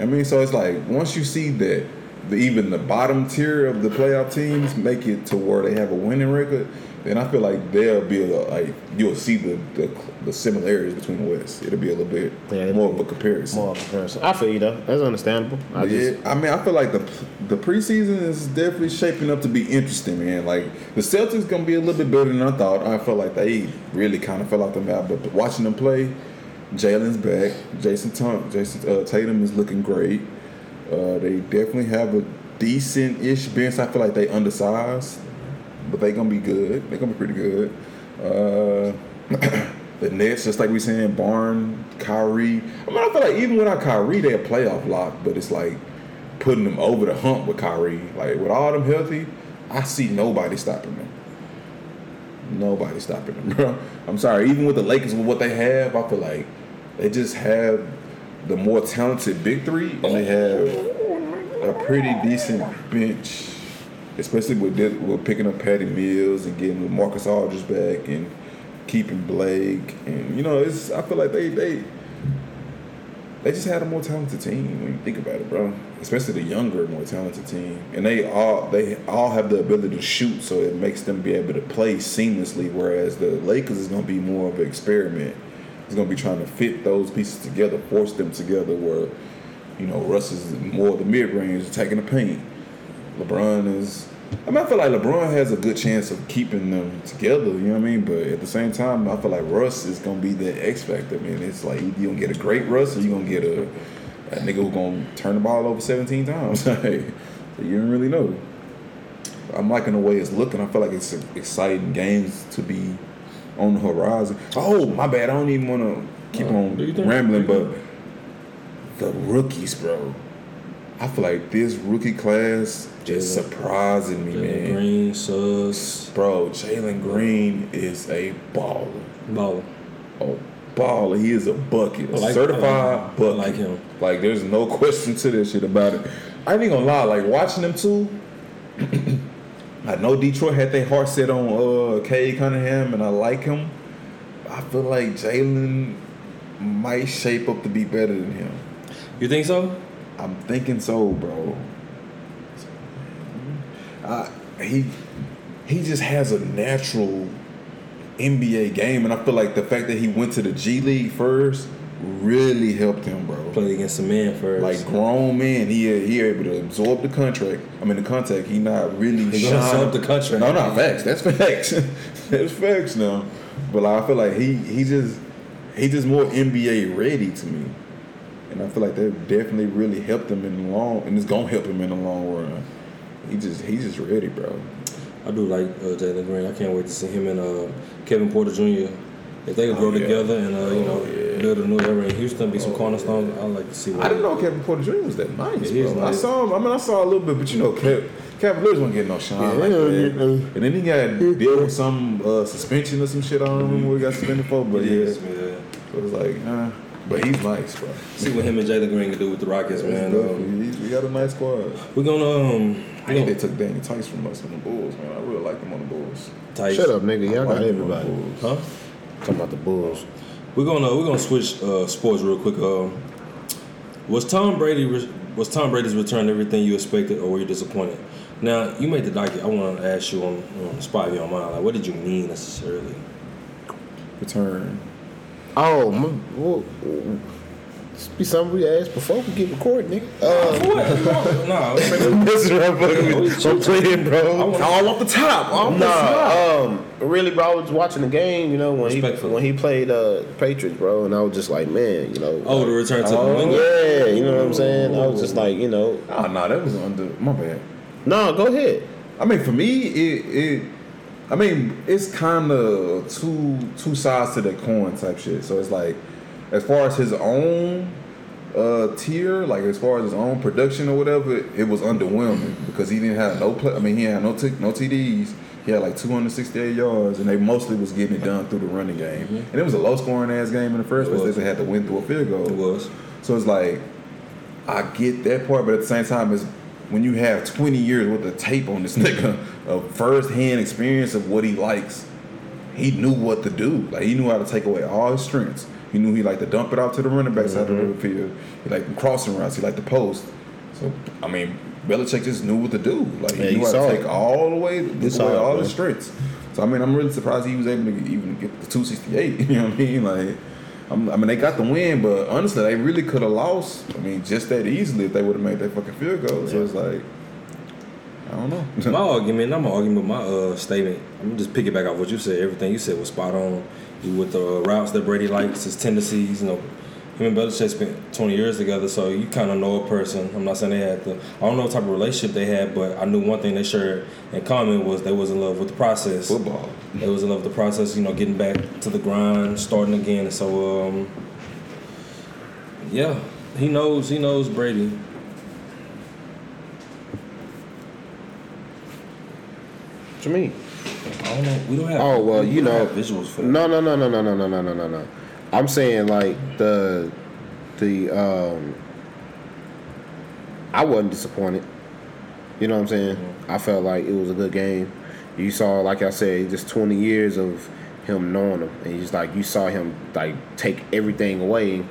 I mean, so it's like once you see that even the bottom tier of the playoff teams make it to where they have a winning record, then I feel like there'll be a, like you'll see the, the the similarities between the West. It'll be a little bit Yeah, more of a comparison. More comparison. I feel you though. That's understandable. I But just I mean, I feel like the the preseason is definitely shaping up to be interesting, man. Like the Celtics gonna be a little bit better than I thought. I felt like they really kind of fell off the map, but watching them play, Jalen's back. Jason Tom, Jason uh, Tatum is looking great. Uh, they definitely have a decent-ish bench. I feel like they undersized, but they gonna be good. They gonna be pretty good. Uh, [clears throat] the Nets, just like we saying, Barn, Kyrie. I mean, I feel like even without Kyrie, they're a playoff lock. But it's like putting them over the hump with Kyrie. Like with all them healthy, I see nobody stopping them. Nobody stopping them, [laughs] bro. I'm sorry. Even with the Lakers, with what they have, I feel like they just have the more talented big three, and they have a pretty decent bench, especially with di- with picking up Patty Mills and getting Marcus Aldridge back and keeping Blake, and you know, it's I feel like they they they just had a more talented team when you think about it, bro. Especially the younger, more talented team, and they all they all have the ability to shoot, so it makes them be able to play seamlessly. Whereas the Lakers is going to be more of an experiment. It's going to be trying to fit those pieces together, force them together. Where you know Russ is more the mid range, taking the paint. LeBron is I mean, I feel like LeBron has a good chance of keeping them together. You know what I mean? But at the same time, I feel like Russ is gonna be the X factor. Man, it's like you gonna get a great Russ, or you gonna get a, a nigga who's gonna turn the ball over seventeen times. [laughs] Like, you don't really know. I'm liking the way it's looking. I feel like it's exciting games to be on the horizon. Oh, my bad. I don't even want to keep Uh, on rambling, but the rookies, bro. I feel like this rookie class just Jalen- surprising me, Jalen man. Green, Suggs, Bro, Jalen Green is a baller. Baller. Oh, baller. He is a bucket. A like- certified like- bucket. like him. Like, there's no [laughs] question to this shit about it. I ain't gonna lie, like, watching them two, [clears throat] I know Detroit had their heart set on uh Cade Cunningham, and I like him. I feel like Jalen might shape up to be better than him. You think so? I'm thinking so, bro. Uh, he he just has a natural NBA game, and I feel like the fact that he went to the G League first really helped him, bro. Played against some men first. Like grown man, he he able to absorb the contract. I mean the contact. He not really He absorb the contract. No, no, facts. That's facts. [laughs] That's facts now. But like, I feel like he he just he just more NBA ready to me, and I feel like that definitely really helped him in the long, and it's gonna help him in the long run. He just he just ready, bro. I do like uh, Jalen Green. I can't wait to see him and uh, Kevin Porter Jr. If they could Oh, grow yeah. together and uh, you know Oh, yeah. build a new era in Houston, be some Oh, cornerstones, I'd like to see. What I didn't know Kevin Porter Jr. was that nice, Yeah, he's bro. I saw him. I mean, I saw a little bit, but you know, Kev, Cavaliers won't get no shine Yeah, like they that. get no- And then he got deal with some uh, suspension or some shit. I don't remember what he got suspended for, but yeah, Yes, so man. it was like, uh, but he's nice, bro. See what him and Jalen Green can do with the Rockets, man. Um, good. He- we got a nice squad. we're gonna um, I think they took Danny Theis from us on the Bulls, man. I really like them on the Bulls. Theis. Shut up, nigga. Y'all I like got them everybody. Huh? Talking about the Bulls. We're gonna we're gonna switch uh, sports real quick. Um, was Tom Brady re- was Tom Brady's return everything you expected, or were you disappointed? Now you made the docket. I want to ask you on, on the spot if you don't mind. Like, what did you mean necessarily? Return. Oh, my, well, this be something we asked before we get recorded, nigga. Uh, no, [laughs] this is what I'm fucking with. I'm playing, bro. All off the top. All off the top. Nah, um, really, bro. I was watching the game, you know, when he when he played uh Patriots, bro, and I was just like, man, you know. oh, the like, return to Oh, the lingo. yeah, you know what I'm saying. I was just like, you know, Oh, no, that was under. My bad. no, go ahead. I mean, for me, it, it I mean, it's kind of two two sides to the coin type shit. So it's like, as far as his own uh tier, like as far as his own production or whatever, it was underwhelming because he didn't have no play. I mean, he had no t- no TDs. He had like 268 yards, and they mostly was getting it done through the running game. And it was a low scoring ass game in the first place. They had to win through a field goal. It was. So it's like, I get that part, but at the same time, it's when you have 20 years worth of tape on this [laughs] nigga, of first hand experience of what he likes, he knew what to do. Like, he knew how to take away all his strengths. He knew he liked to dump it out to the running back side of the field. He liked the crossing routes. He liked the post. So, I mean, Belichick just knew what to do. Like, Yeah, he you knew how saw to it. take all the way, take saw away it, all man. his strengths. So, I mean, I'm really surprised he was able to get, even get the 268. [laughs] You know what I mean? Like, I'm, I mean, they got the win, but honestly, they really could have lost. I mean, just that easily if they would have made that fucking field goal. So it's like, I don't know. My argument, not my argument, my uh, statement. I'm gonna just piggyback off what you said. Everything you said was spot on. With the routes that Brady likes, his tendencies. You know, him and Belichick spent 20 years together, so you kind of know a person. I'm not saying they had the. I don't know what type of relationship they had, but I knew one thing they shared in common was they was in love with the process. Football. They was in love with the process. You know, getting back to the grind, starting again. And so, um, yeah, he knows. He knows Brady. What you mean? I don't know. We don't have. Oh well, we you know, visuals for that. no, no, no, no, no, no, no, no, no, no, no. I'm saying like the the um. I wasn't disappointed. You know what I'm saying? I felt like it was a good game. You saw, like I said, just 20 years of him knowing him, and just like you saw him like take everything away,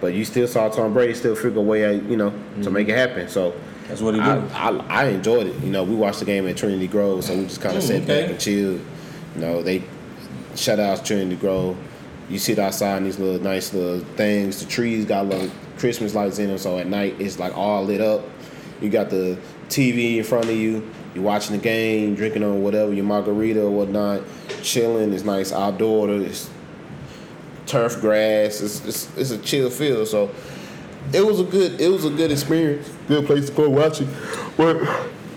but you still saw Tom Brady still figure a way, out, you know, to make it happen. So That's what he do. I, I, I enjoyed it. You know, we watched the game at Trinity Grove, so we just kind of Mm, sat okay. back and chilled. You know, they shut out Trinity Grove. You sit outside in these little nice little things. The trees got little Christmas lights in them, so at night it's like all lit up. You got the TV in front of you. You're watching the game, drinking on whatever your margarita or whatnot, chilling. It's nice outdoor. It's turf grass. It's, it's it's a chill feel. So it was a good it was a good experience. Good place to go watch it. But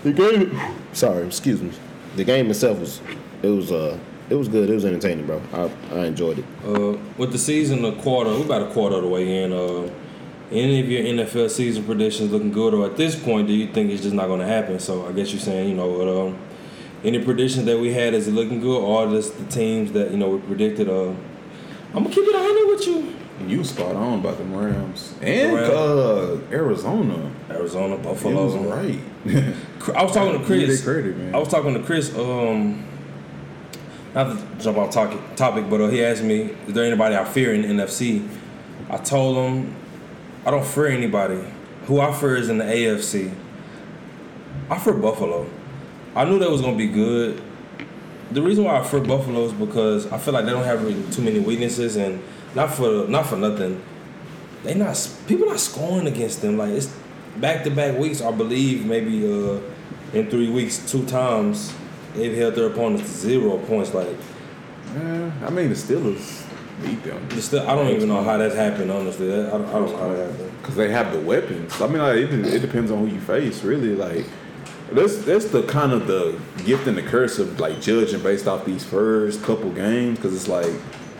the game, sorry, excuse me. The game itself was it was uh it was good. It was entertaining, bro. I I enjoyed it. Uh, with the season, a quarter, we about a quarter of the way in. Uh, any of your NFL season predictions looking good, or at this point, do you think it's just not going to happen? So I guess you're saying, you know, um, any predictions that we had is it looking good, or just the teams that you know we predicted? Uh, I'm gonna keep it hundred with you. You spot on about the Rams and uh, Arizona. Arizona, He Buffalo. was right. [laughs] I was talking to [laughs] Chris. credit, man. I was talking to Chris. Um, not to jump off topic, topic, but uh, he asked me, "Is there anybody I fear in the NFC?" I told him, "I don't fear anybody. Who I fear is in the AFC. I fear Buffalo. I knew that was gonna be good. The reason why I fear Buffalo is because I feel like they don't have really too many weaknesses, and not for not for nothing. They not people not scoring against them. Like it's back to back weeks. I believe maybe uh, in three weeks, two times they've held their opponents to zero points. Like Yeah, I mean, the Steelers beat them it's still, I don't even know how that happened. Honestly, That- I don't, I don't know how that happened. because they have the weapons. I mean, like it, it depends on who you face, really. Like that's that's the kind of the gift and the curse of like judging based off these first couple games because it's like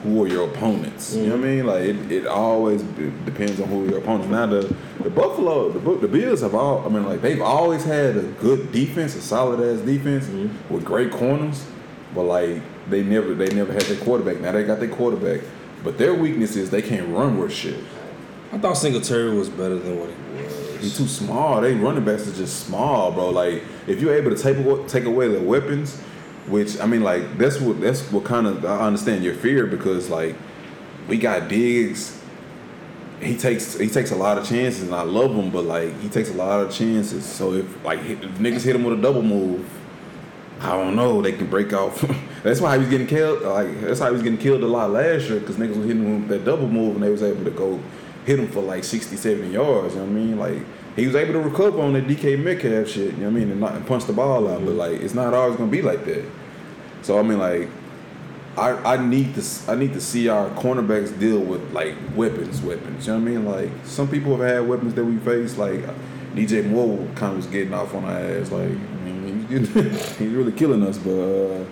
who are your opponents? You know what I mean? Like it, it always depends on who your opponents. Now the the Buffalo the the Bills have all I mean like they've always had a good defense, a solid ass defense mm-hmm. with great corners, but like they never they never had their quarterback. Now they got their quarterback, but their weakness is they can't run worth shit. I thought Singletary was better than what he was. He's too small. They running backs are just small, bro. Like if you're able to take take away their weapons, which I mean, like that's what that's what kind of I understand your fear because like we got Diggs. He takes he takes a lot of chances, and I love him, but like he takes a lot of chances. So if like if niggas hit him with a double move, I don't know. They can break off. [laughs] that's why he was getting killed. Like that's how he was getting killed a lot last year because niggas were hitting him with that double move, and they was able to go hit him for like 60, 70 yards. You know what I mean? Like he was able to recover on that DK Metcalf shit. You know what I mean? And, not, and punch the ball out. But like it's not always gonna be like that. So I mean, like I, I need to I need to see our cornerbacks deal with like weapons, weapons. You know what I mean? Like some people have had weapons that we face. Like DJ Moore kind of was getting off on our ass. Like I mean, he's, [laughs] he's really killing us. But uh,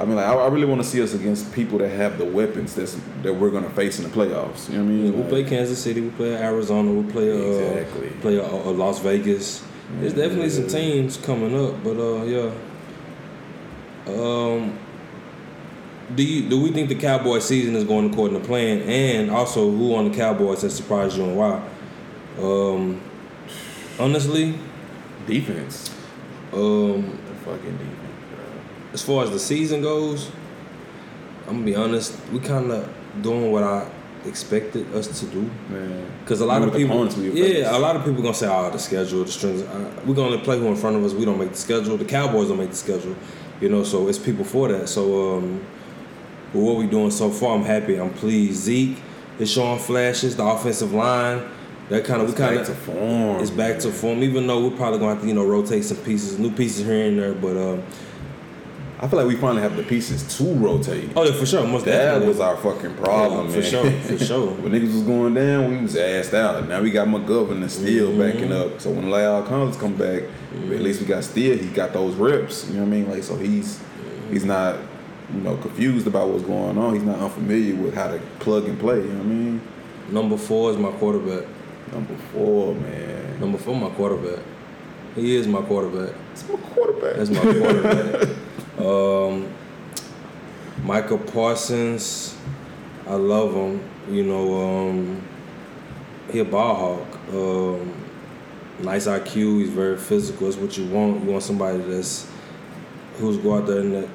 I mean, like I, I really want to see us against people that have the weapons that's that we're gonna face in the playoffs. You know what I mean? Yeah, we Like, play Kansas City, We'll play Arizona, we play uh, Exactly. play uh, uh, Las Vegas. There's definitely some teams coming up, but uh, yeah. Um, do you do we think the Cowboy season is going according to plan? And also, who on the Cowboys has surprised you and why? Um, honestly, defense. um, The fucking defense. As far as the season goes, I'm gonna be honest. We kind of doing what I expected us to do. Man. Because a lot of people, opponents we face. yeah, a lot of people gonna say, "Oh, the schedule, the strings." Uh, we're gonna play who in front of us. We don't make the schedule. The Cowboys don't make the schedule, you know. So it's people for that. So, um, with what we doing so far, I'm happy. I'm pleased. Zeke is showing flashes. The offensive line, that kind of we kind back to of form. it's back to form. Even though we're probably gonna have to, you know, rotate some pieces, new pieces here and there. But um, I feel like we finally have the pieces to rotate. oh yeah, for sure, most That definitely. was our fucking problem, Yeah, man. for sure, for [laughs] sure. when niggas was going down, we was assed out. Now we got McGovern and Steele Mm-hmm. backing up. So when La'el Collins come back, at least we got Steele. He got those reps. You know what I mean? Like so he's Mm-hmm. he's not you know confused about what's going on. He's not unfamiliar with how to plug and play. You know what I mean? Number four is my quarterback. Number four, man. Number four, my quarterback. He is my quarterback. It's my quarterback. That's my quarterback. [laughs] um, Micah Parsons, I love him. You know, um, he a ball hawk. Um, nice IQ. He's very physical. That's what you want. You want somebody that's who's go out there and that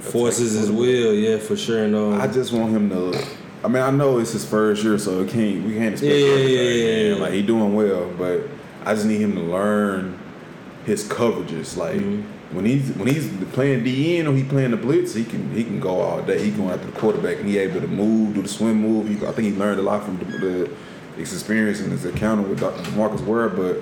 forces his will. Yeah, for sure. And um, I just want him to. I mean, I know it's his first year, so it can't we can't expect Yeah, yeah, yeah, yeah. Like he doing well, but I just need him to learn his coverages. Like Mm-hmm. When he's when he's playing DN or he playing the blitz, he can he can go all day. He going after the quarterback and he able to move, do the swim move. He, I think he learned a lot from the, the his experience and his encounter with DeMarcus Ware. But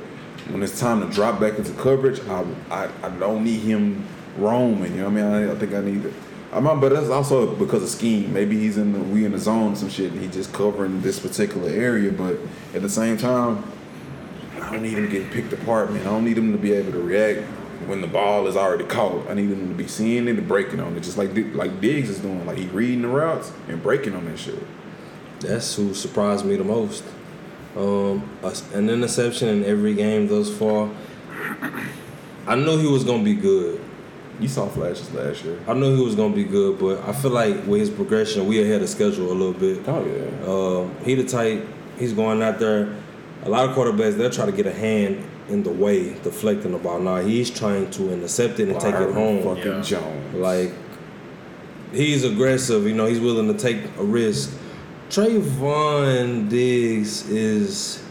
when it's time to drop back into coverage, I I, I don't need him roaming. You know what I mean? I, I think I need. I'm not, but that's also because of scheme. Maybe he's in the we in the zone some shit, and he just covering this particular area. But at the same time, I don't need him getting picked apart, man. I don't need him to be able to react when the ball is already caught. I need him to be seeing it and breaking on it, just like like Diggs is doing. Like he reading the routes and breaking on that shit. That's who surprised me the most. Um, an interception in every game thus far. I knew he was gonna be good. You saw flashes last year. I knew he was gonna be good, but I feel like with his progression, we ahead of schedule a little bit. Oh yeah. Um, he the type. He's going out there. A lot of quarterbacks they'll try to get a hand in the way, deflecting the ball. Now he's trying to intercept it and take it home. Fucking Yeah. Jones. Like he's aggressive. You know, he's willing to take a risk. Trevon Diggs is.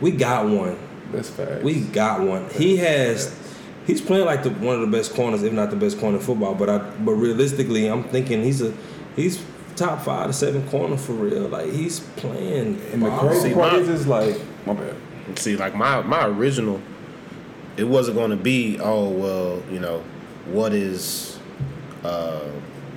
We got one. that's fast. We got one. He has. He's playing like the, one of the best corners, if not the best corner in football. But I, but realistically, I'm thinking he's a, he's top five to seven corner for real. Like he's playing. and the ball. crazy See, part is, is like my bad. See, like my my original, it wasn't going to be oh well, you know, what is, uh,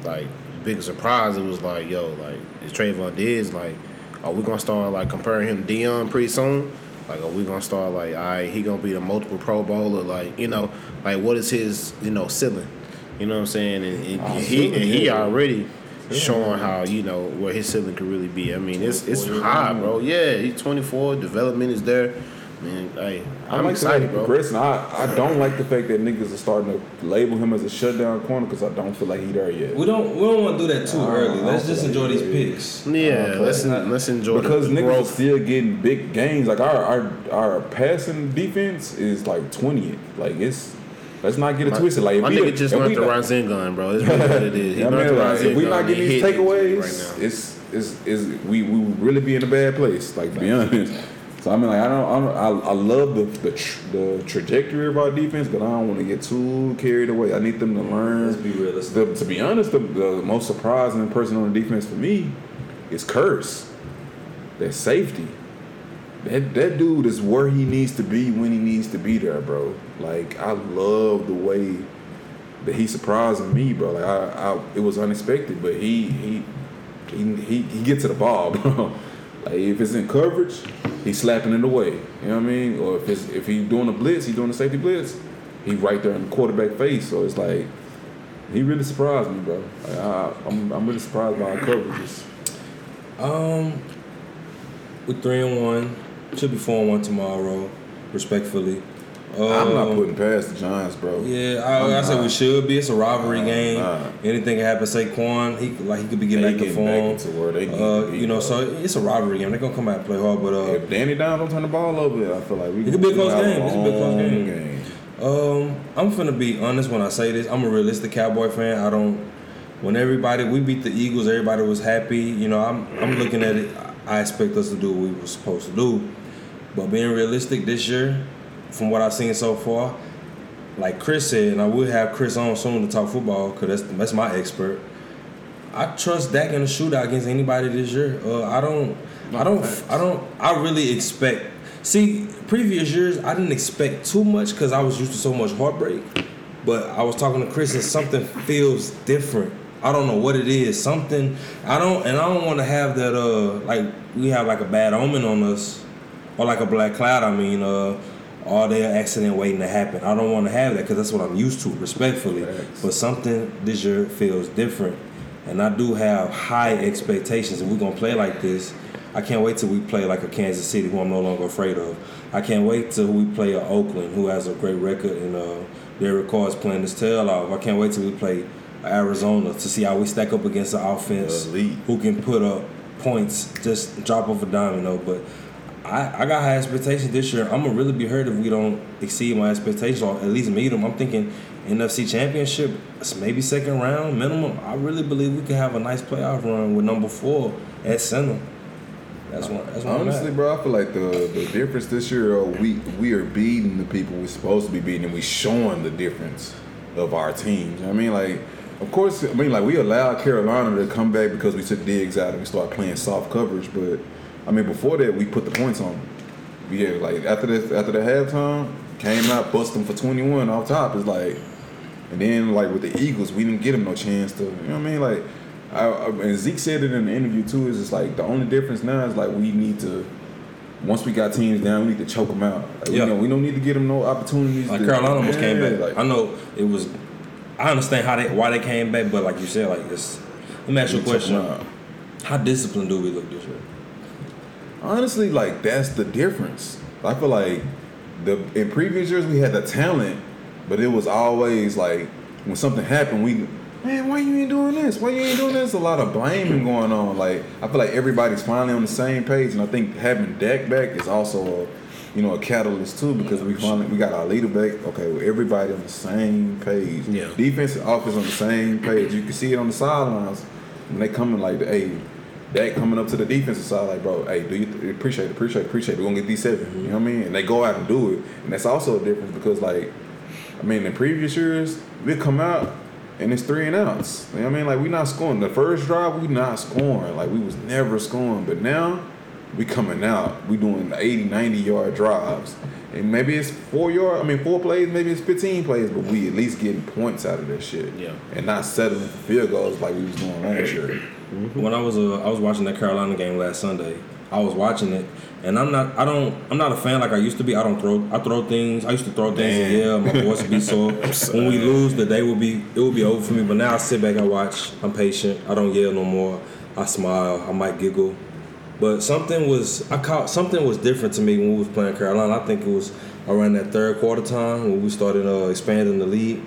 like big surprise. It was like yo, like is Trevon Diggs like, are we gonna start like comparing him to Deion pretty soon? Like, are we gonna start like, all right, he gonna be the multiple Pro Bowler? Like, you know, like what is his you know ceiling? You know what I'm saying? And, and he and he already showing how you know where his ceiling could really be. I mean, it's it's high, bro. Yeah, he's 24. Development is there. Man, hey, I'm like excited, the bro. progressing. I, I don't like the fact that niggas are starting to label him as a shutdown corner because I don't feel like he there yet. We don't. We don't want to do that too Nah, early. Let's just feel enjoy like these it. picks. Yeah, let's let's enjoy because the, the niggas are still getting big gains. Like our our our passing defense is like twentieth. Like it's let's not get it My, twisted. Like if my we- nigga just if learned we the not- gun, bro. That's really what it is. He Yeah, [laughs] I learned mean, the if we gun not getting these takeaways, right now. it's is is we we really be in a bad place. Like to be honest. So I mean, like I don't, I, don't, I, I love the the, tr- the trajectory of our defense, but I don't want to get too carried away. I need them to learn. Let's be realistic. The, to be honest, the, the most surprising person on the defense for me is Kearse. That safety. That that dude is where he needs to be when he needs to be there, bro. Like I love the way that he surprising me, bro. Like I, I it was unexpected, but he he he he, he gets to the ball, [laughs] bro. Like if it's in coverage, he's slapping it away. You know what I mean? Or if it's if he's doing a blitz, he's doing a safety blitz, he right there in the quarterback face. So it's like he really surprised me, bro. Like, I, I'm I'm really surprised by our coverages. Um, with three and one, should be four and one tomorrow. Respectfully, I'm not Um, putting past the Giants, bro. Yeah, I, I'm said we should be. It's a rivalry game. Anything can happen. Saquon, he like he could be getting They back to back form. where they uh, you know, bro. so it's a rivalry game. They're gonna come out and play hard, but uh, If Danny Down don't turn the ball over, I feel like we It could be a close game. It's a big close long game. Um, I'm gonna be honest when I say this. I'm a realistic Cowboy fan. I don't. When everybody we beat the Eagles, everybody was happy. You know, I'm I'm looking at it. I expect us to do what we were supposed to do, but being realistic this year, from what I've seen so far, like Chris said, and I will have Chris on soon to talk football because that's that's my expert. I trust Dak in a shootout against anybody this year. Uh, I don't. I don't. I don't. I really expect. See, previous years I didn't expect too much because I was used to so much heartbreak. But I was talking to Chris and something feels different. I don't know what it is. Something I don't, and I don't want to have that. Uh, like we have like a bad omen on us, or like a black cloud. I mean, uh, all day accident waiting to happen. I don't want to have that because that's what I'm used to, respectfully. Facts. But something this year feels different, and I do have high expectations. If we're gonna play like this, I can't wait till we play like a Kansas City, who I'm no longer afraid of. I can't wait till we play a Oakland, who has a great record, and uh, Carr is playing his tail off. I can't wait till we play Arizona to see how we stack up against the offense, Elite. who can put up points, just drop off a domino. But I, I got high expectations this year. I'm gonna really be hurt if we don't exceed my expectations or at least meet them. I'm thinking NFC Championship, maybe second round minimum. I really believe we could have a nice playoff run with number four at center. That's one. That's one. Honestly, bro, I feel like the the difference this year, uh, we we are beating the people we're supposed to be beating, and we showing the difference of our teams. I mean, like, of course, I mean, like, we allowed Carolina to come back because we took digs out and we started playing soft coverage. But I mean, before that, we put the points on them. yeah, like after the after the halftime, came out, bust them for twenty one off top. It's like, and then like with the Eagles, we didn't get them no chance to. You know what I mean? Like, I, I, and Zeke said it in the interview too. Is it's like the only difference now is like we need to. Once we got teams down, we need to choke them out. Like, Yeah. we, don't, we don't need to get them no opportunities. Like to- Carolina almost came back. Like, I know it was. I understand how they why they came back, but like you said, like it's. Let me ask you a we question. How disciplined do we look this year? Honestly, like that's the difference. I feel like the in previous years we had the talent, but it was always like when something happened, we man, why you ain't doing this? Why you ain't doing this? A lot of blaming going on. Like I feel like everybody's finally on the same page, and I think having Dak back is also a you know a catalyst too because we finally we got our leader back. Okay, well, everybody on the same page. Yeah. defense and offense on the same page. You can see it on the sidelines when they coming like, the hey. Dak coming up to the defensive side, like, bro, hey, do you appreciate it, appreciate it, appreciate it. We're gonna get these 7 You know what I mean? And they go out and do it. And that's also a difference because, like, I mean, in previous years, we come out and it's three and outs. You know what I mean? Like, we not scoring. The first drive, we not scoring. Like, we was never scoring. But now, we coming out. We doing 80, 90 yard drives. And maybe it's four yard, I mean, four plays, maybe it's 15 plays, but we at least getting points out of that shit. Yeah. And not settling for field goals like we was doing last year. When I was uh, I was watching that Carolina game last Sunday. I was watching it, and I'm not I don't I'm not a fan like I used to be. I don't throw I throw things. I used to throw things. And yeah, my voice would be sore. [laughs] when we lose, the day will be it will be over for me. But now I sit back and watch. I'm patient. I don't yell no more. I smile. I might giggle. But something was I caught something was different to me when we was playing Carolina. I think it was around that third quarter time when we started uh, expanding the lead.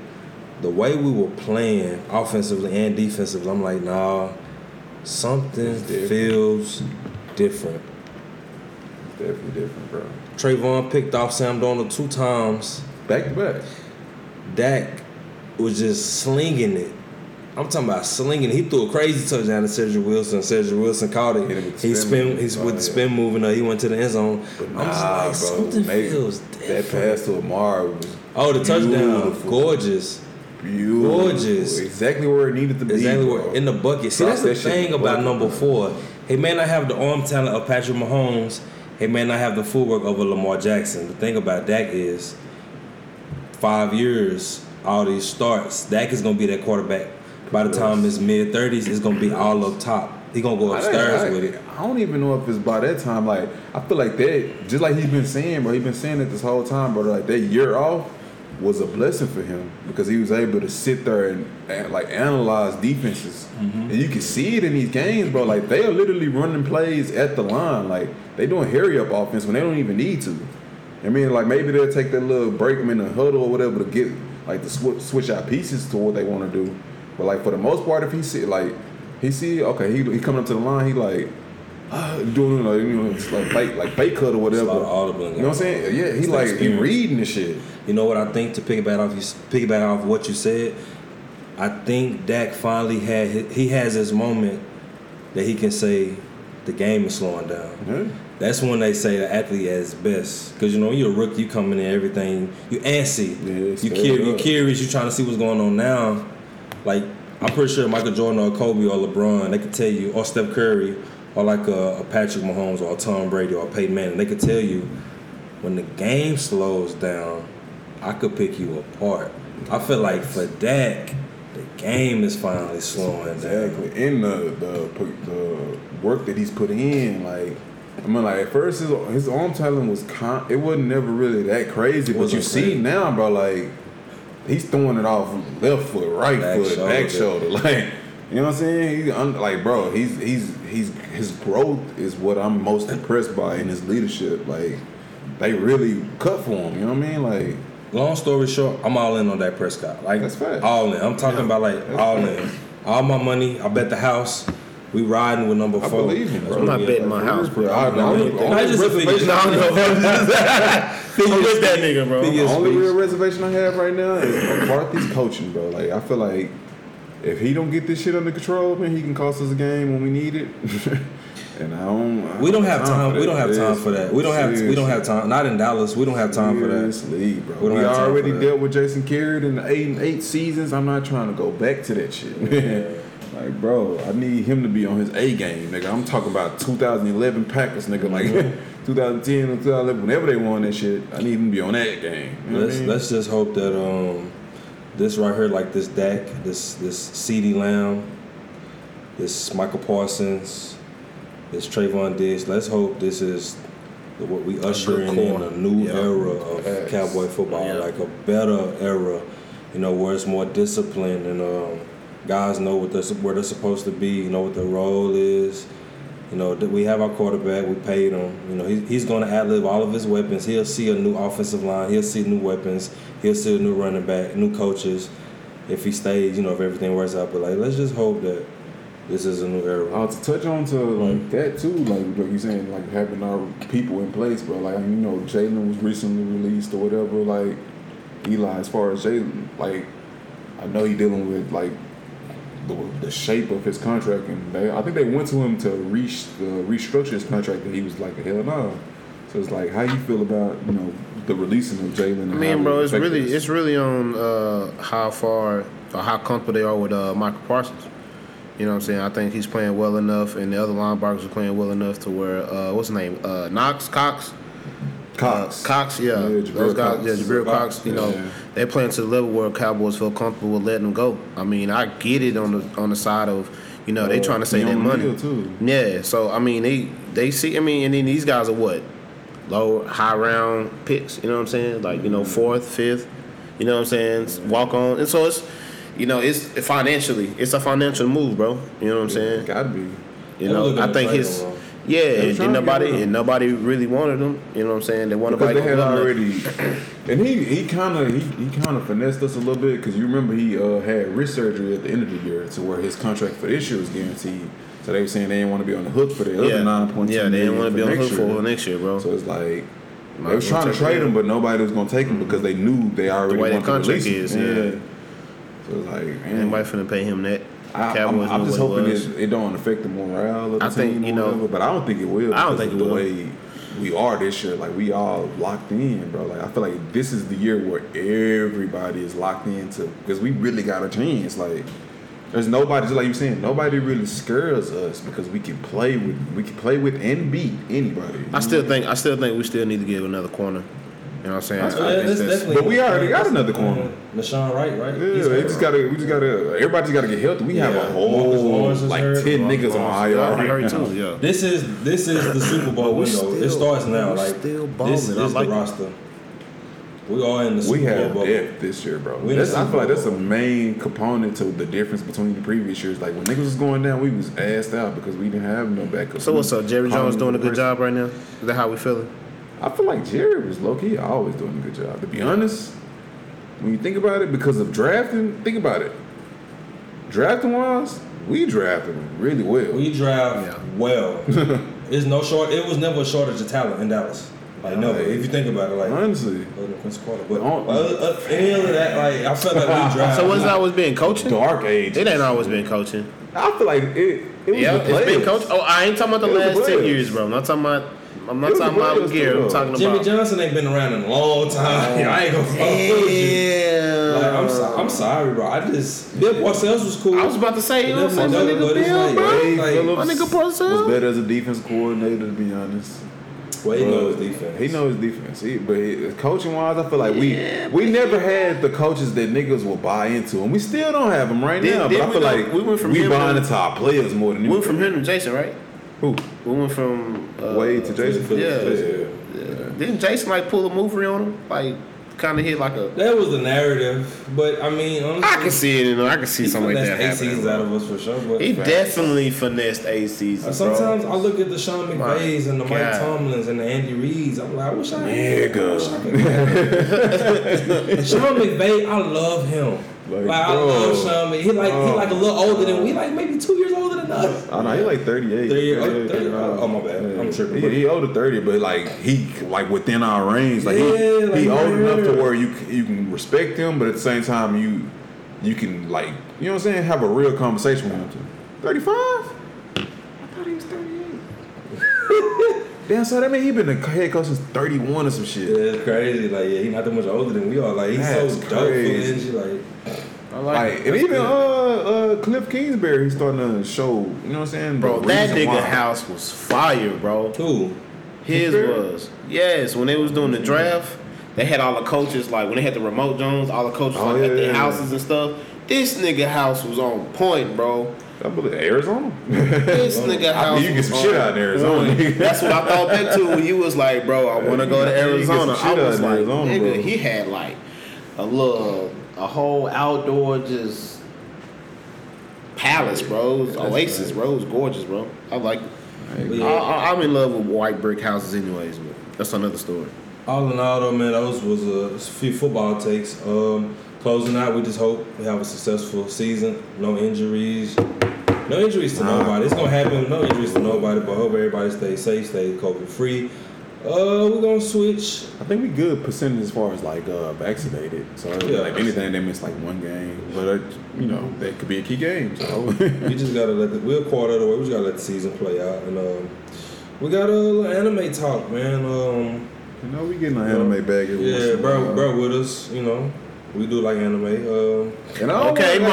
The way we were playing offensively and defensively, I'm like, nah, something different. feels different. Definitely different, bro. Trevon picked off Sam Darnold two times. Back to back. Dak was just slinging it. I'm talking about slinging. He threw a crazy touchdown to Cedric Wilson. Cedric Wilson caught it. He spin. He's Oh, with the spin moving. Uh, he went to the end zone. But I'm nah, just like bro. something feels That pass to Amar was Oh, the touchdown, Beautiful. gorgeous. Beautiful. Gorgeous. Exactly where it needed to be. Exactly where in the bucket. See, Drop that's the that shit in thing about number four. He may not have the arm talent of Patrick Mahomes. He may not have the footwork of a Lamar Jackson. The thing about Dak is, five years, all these starts, Dak is gonna be that quarterback. By the time his mid thirties, it's gonna be all up top. He gonna go I, upstairs I- with it. I don't even know if it's by that time. Like I feel like that, just like he's been saying, bro. He's been saying it this whole time, bro. Like that year off was a blessing for him because he was able to sit there and, and like analyze defenses, Mm-hmm. and you can see it in these games, bro. Like they are literally running plays at the line, like they doing hurry up offense when they don't even need to. I mean, like maybe they'll take that little break them in the huddle or whatever to get like to switch switch out pieces to what they want to do. But like for the most part, if he see like he see okay, he he coming up to the line, he like [sighs] doing like you know like fake like fake cut or whatever. Audible You know what I'm saying? Yeah, he like he reading the shit. You know what I think to piggyback off you piggyback off what you said. I think Dak finally had his, he has his moment that he can say the game is slowing down. Yeah. That's when they say the athlete at his best. Because you know, you're a rookie, you coming in, everything, you antsy. Yeah, you curious, you curious, you trying to see what's going on now. Like, I'm pretty sure Michael Jordan or Kobe or LeBron, they could tell you, or Steph Curry, or like a, a Patrick Mahomes or a Tom Brady or a Peyton Manning, they could tell you when the game slows down, I could pick you apart. I feel like for Dak, the game is finally slowing down. Exactly. And the, the the work that he's put in, like I mean, like at first his his arm talent was con- it wasn't never really that crazy, but you Wasn't see now, bro, like he's throwing it off left foot, right Back foot, shoulder. back shoulder, [laughs] like. You know what I'm saying? He's un- like, bro, he's he's he's his growth is what I'm most impressed by in his leadership. Like, they really cut for him. You know what I mean? Like, Long story short, I'm all in on that Prescott. Like That's fact. all in. I'm talking Yeah. about like all fact. in. All my money. I bet the house. We riding with number four. I four. believe you, bro. I'm not we betting at. my house, bro. I, the I don't only I just a reservation figure. I know. [laughs] I'm with that nigga, bro. Biggest- The only speech. real reservation I have right now is McCarthy's coaching, bro. Like I feel like if he don't get this shit under control, man, he can cost us a game when we need it. [laughs] and I don't. I We don't have time. for We don't have time for that. We don't have. We don't have time. Not in Dallas. We don't have time for that. Bro. We We, time already dealt with Jason Garrett in the eight and eight seasons. I'm not trying to go back to that shit, [laughs] man. Like, bro, I need him to be on his A game, nigga. I'm talking about 2011 Packers, nigga. Like, Mm-hmm. [laughs] 2010 or 2011, whenever they won that shit, I need him to be on that game. You what I Let's mean? let's just hope that um this right here, like this Dak, this this CeeDee Lamb, this Micah Parsons, this Trevon Diggs. Let's hope this is the- what we usher in, in a new Yeah. era of Yes. Cowboy football, Yeah. like a better era, you know, where it's more disciplined and um, guys know what they're where they're supposed to be, you know what their role is. You know, we have our quarterback, we paid him. You know, he, he's going to ad lib all of his weapons. He'll see a new offensive line, he'll see new weapons, he'll see a new running back, new coaches if he stays, you know, if everything works out. But, like, let's just hope that this is a new era. Uh, to touch on to like that too, like like you saying, like having our people in place, bro. Like you know, Jaylon was recently released or whatever. Like Eli, as far as Jaylon, like I know he dealing with like the, the shape of his contract, and they, I think they went to him to re- uh, restructure his contract, and he was like, hell no. So it's like, how you feel about you know the releasing of Jaylon? I mean, bro, it's really it's really on uh, how far or how comfortable they are with uh, Micah Parsons. You know what I'm saying? I think he's playing well enough, and the other linebackers are playing well enough to where uh, what's his name? Uh, Knox, Cox, Cox. Uh, Cox, yeah, Yeah, those guys, Cox. yeah, Jabril Cox. You know, Yeah. they're playing to the level where Cowboys feel comfortable with letting them go. I mean, I get it on the on the side of, you know, they Uh, trying to save their money. Too. Yeah, so I mean, they they see. I mean, and then these guys are what low high round picks. You know what I'm saying? Like you know, fourth, fifth. You know what I'm saying? Walk on, and so it's. You know, it's financially, it's a financial move, bro. You know what I'm saying? Gotta be. You They know, I think his, him, bro. Yeah, and, nobody, get rid of him. and nobody really wanted him. You know what I'm saying? They wanted Because they had nobody to go already, [clears throat] and he he kind of he, he kind of finessed us a little bit because you remember he uh, had wrist surgery at the end of the year to where his contract for this year was guaranteed. So they were saying they didn't want to be on the hook for the other yeah, nine point two. yeah, they didn't want to be on the hook year. for next year, bro. So it's like Might they was trying to trade him. him, but nobody was gonna take him because they knew they already way their wanted to contract release him. is, yeah. So it's like, man, Anybody finna pay him that? I, I'm, I'm just hoping it, it don't affect the morale of the I think, team you know- whatever, but I don't think it will. I don't think the will. way we are this year. Like we all locked in, bro. Like I feel like this is the year where everybody is locked into because we really got a chance. Like there's nobody, just like you saying, nobody really scares us because we can play with, we can play with and beat anybody. I still think, I still think we still need to give another corner. You know what I'm saying? I, I that's that's, But we already got another corner. Nahshon Wright, right? Yeah, He's they just gotta, we just gotta, everybody just gotta get healthy. We have a whole Lawrence is like hurt. ten Marcus niggas on Lawrence, IR yeah, right hurt now. too, yeah. This is this is the Super Bowl we window. still- it starts now. we Like still this balling. I is like the it. roster. We are in the Super We have Bowl. depth this year, bro. We That's, I Super feel like that's a main component to the difference between the previous years. Like when niggas was going down, we was assed out because we didn't have no backup. so what's up? Jerry Jones doing a good job right now? Is that how we feeling? I feel like Jerry was low key always doing a good job. To be honest, when you think about it, because of drafting, think about it. Drafting wise, we drafted really well. We draft Yeah. well. [laughs] It's no short. It was never a shortage of talent in Dallas. Like never. Like, If you think about it, like Honestly, other than Quincy Carter, but Oh. other, uh, any other that, like I felt like we draft. [laughs] So what's it always been coaching? dark age. It ain't always been coaching. I feel like it. It was Yeah, the it's been players. coaching. Oh, I ain't talking about the It was the last ten years, bro. I'm not talking about. I'm not talking about players gear. I'm talking though. Jimmy about. Johnson ain't been around in a long time. [laughs] I ain't gonna fuck with you. Like, I'm, so, I'm sorry, bro. I just Bill Parcells was cool. I was about to say, you know, But fuck my it's nigga like- Bill, bro. Like, My nigga was better as a defense coordinator, to be honest. well, he But knows defense. He knows defense. He, but he, coaching wise, I feel like Yeah, we we never had the coaches that niggas will buy into, and we still don't have them right Did- now. did but I feel like we went from we him buying into our players more than We went from him to Jason, right? Who? We went from uh, Wade to Jason. Yeah. yeah. Didn't Jason like pull a mover on him? Like, kind of hit like a. That was the narrative, but I mean, honestly, I can see it. You know, I can see something like finessed that eight happening. seasons out of us for sure. But He definitely finessed eight seasons. bro. Sometimes I look at the Sean My McVays and the Mike God. Tomlins and the Andy Reids. I'm like, I wish I had. Nigga. I wish I. [laughs] Sean McVay, I love him. Like, Like, I love Sean McVay. He like he Oh. like a little older than we, like maybe two years older than us. Oh, I know he like 38. Thirty oh, years- 38, 30 39. oh, my bad. I'm tripping. He, he older 30, but like he like within our range. Like Yeah, he, like, he old yeah. enough to where you you can respect him, but at the same time you you can like you know what I'm saying, have a real conversation with him. Too. 35? I thought he was 38. [laughs] Damn, so that mean he been the head coach since 31 or some shit. Yeah, it's crazy. Like, yeah, he's not that much older than we are. Like, he's That's so dope for crazy. Like, I Like, like, and even uh, uh, Cliff Kingsbury, he's starting to show. You know what I'm saying, bro, that nigga why. house was fire, bro. Who? His Kingsbury? was yes. When they was doing the draft, they had all the coaches like when they had the remote Jones, all the coaches Oh, like, yeah, at their yeah, houses and stuff. This nigga house was on point, bro. I believe Arizona. This [laughs] nigga I mean, you get some shit out in Arizona. point. That's what I thought back to when you was like, bro, I want to go to Yeah, you get some Arizona. I out was in like, Arizona, nigga, bro. he had like a little, a whole outdoor just palace, bro. It was Oasis, right. bro. It was gorgeous, bro. I like. It. I, I, I'm in love with white brick houses, anyways. But that's another story. all in all, though, man, those was a few football takes. Um, closing out, we just hope we have a successful season. No injuries. No injuries to nobody. It's gonna happen. No injuries to nobody, but hope everybody stays safe, stay COVID free. Uh, we're gonna switch. I think we good percentage as far as like uh, vaccinated. So Yeah. like anything they miss like one game, but uh, you know that could be a key game. So [laughs] We just gotta let the we're a quarter of the way. We just gotta let the season play out, and um, we got a little anime talk, man. Um, you know we getting an anime bag. every yeah, bro, bro, with us, you know, we do like anime. Um, And I Okay, wanna- hey, man,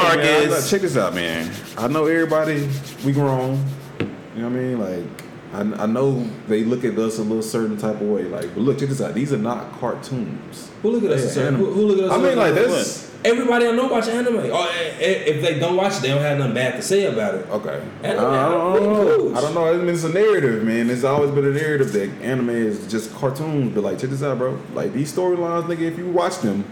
Marcus. I- check this out, man. I know everybody. We grown. You know what I mean? Like, I, I know they look at us a little certain type of way. Like, but look, check this out. These are not cartoons. who look at us? Yeah, anime. who, who look at us? I mean, say, like what? that's Everybody I know watch anime. Or i- i- if they don't watch it, they don't have nothing bad to say about it. okay. I, Anime, I don't pretty know. cool. I don't know. I mean, it's a narrative, man. It's always been a narrative that anime is just cartoons. But like, check this out, bro. Like these storylines, nigga. If you watch them.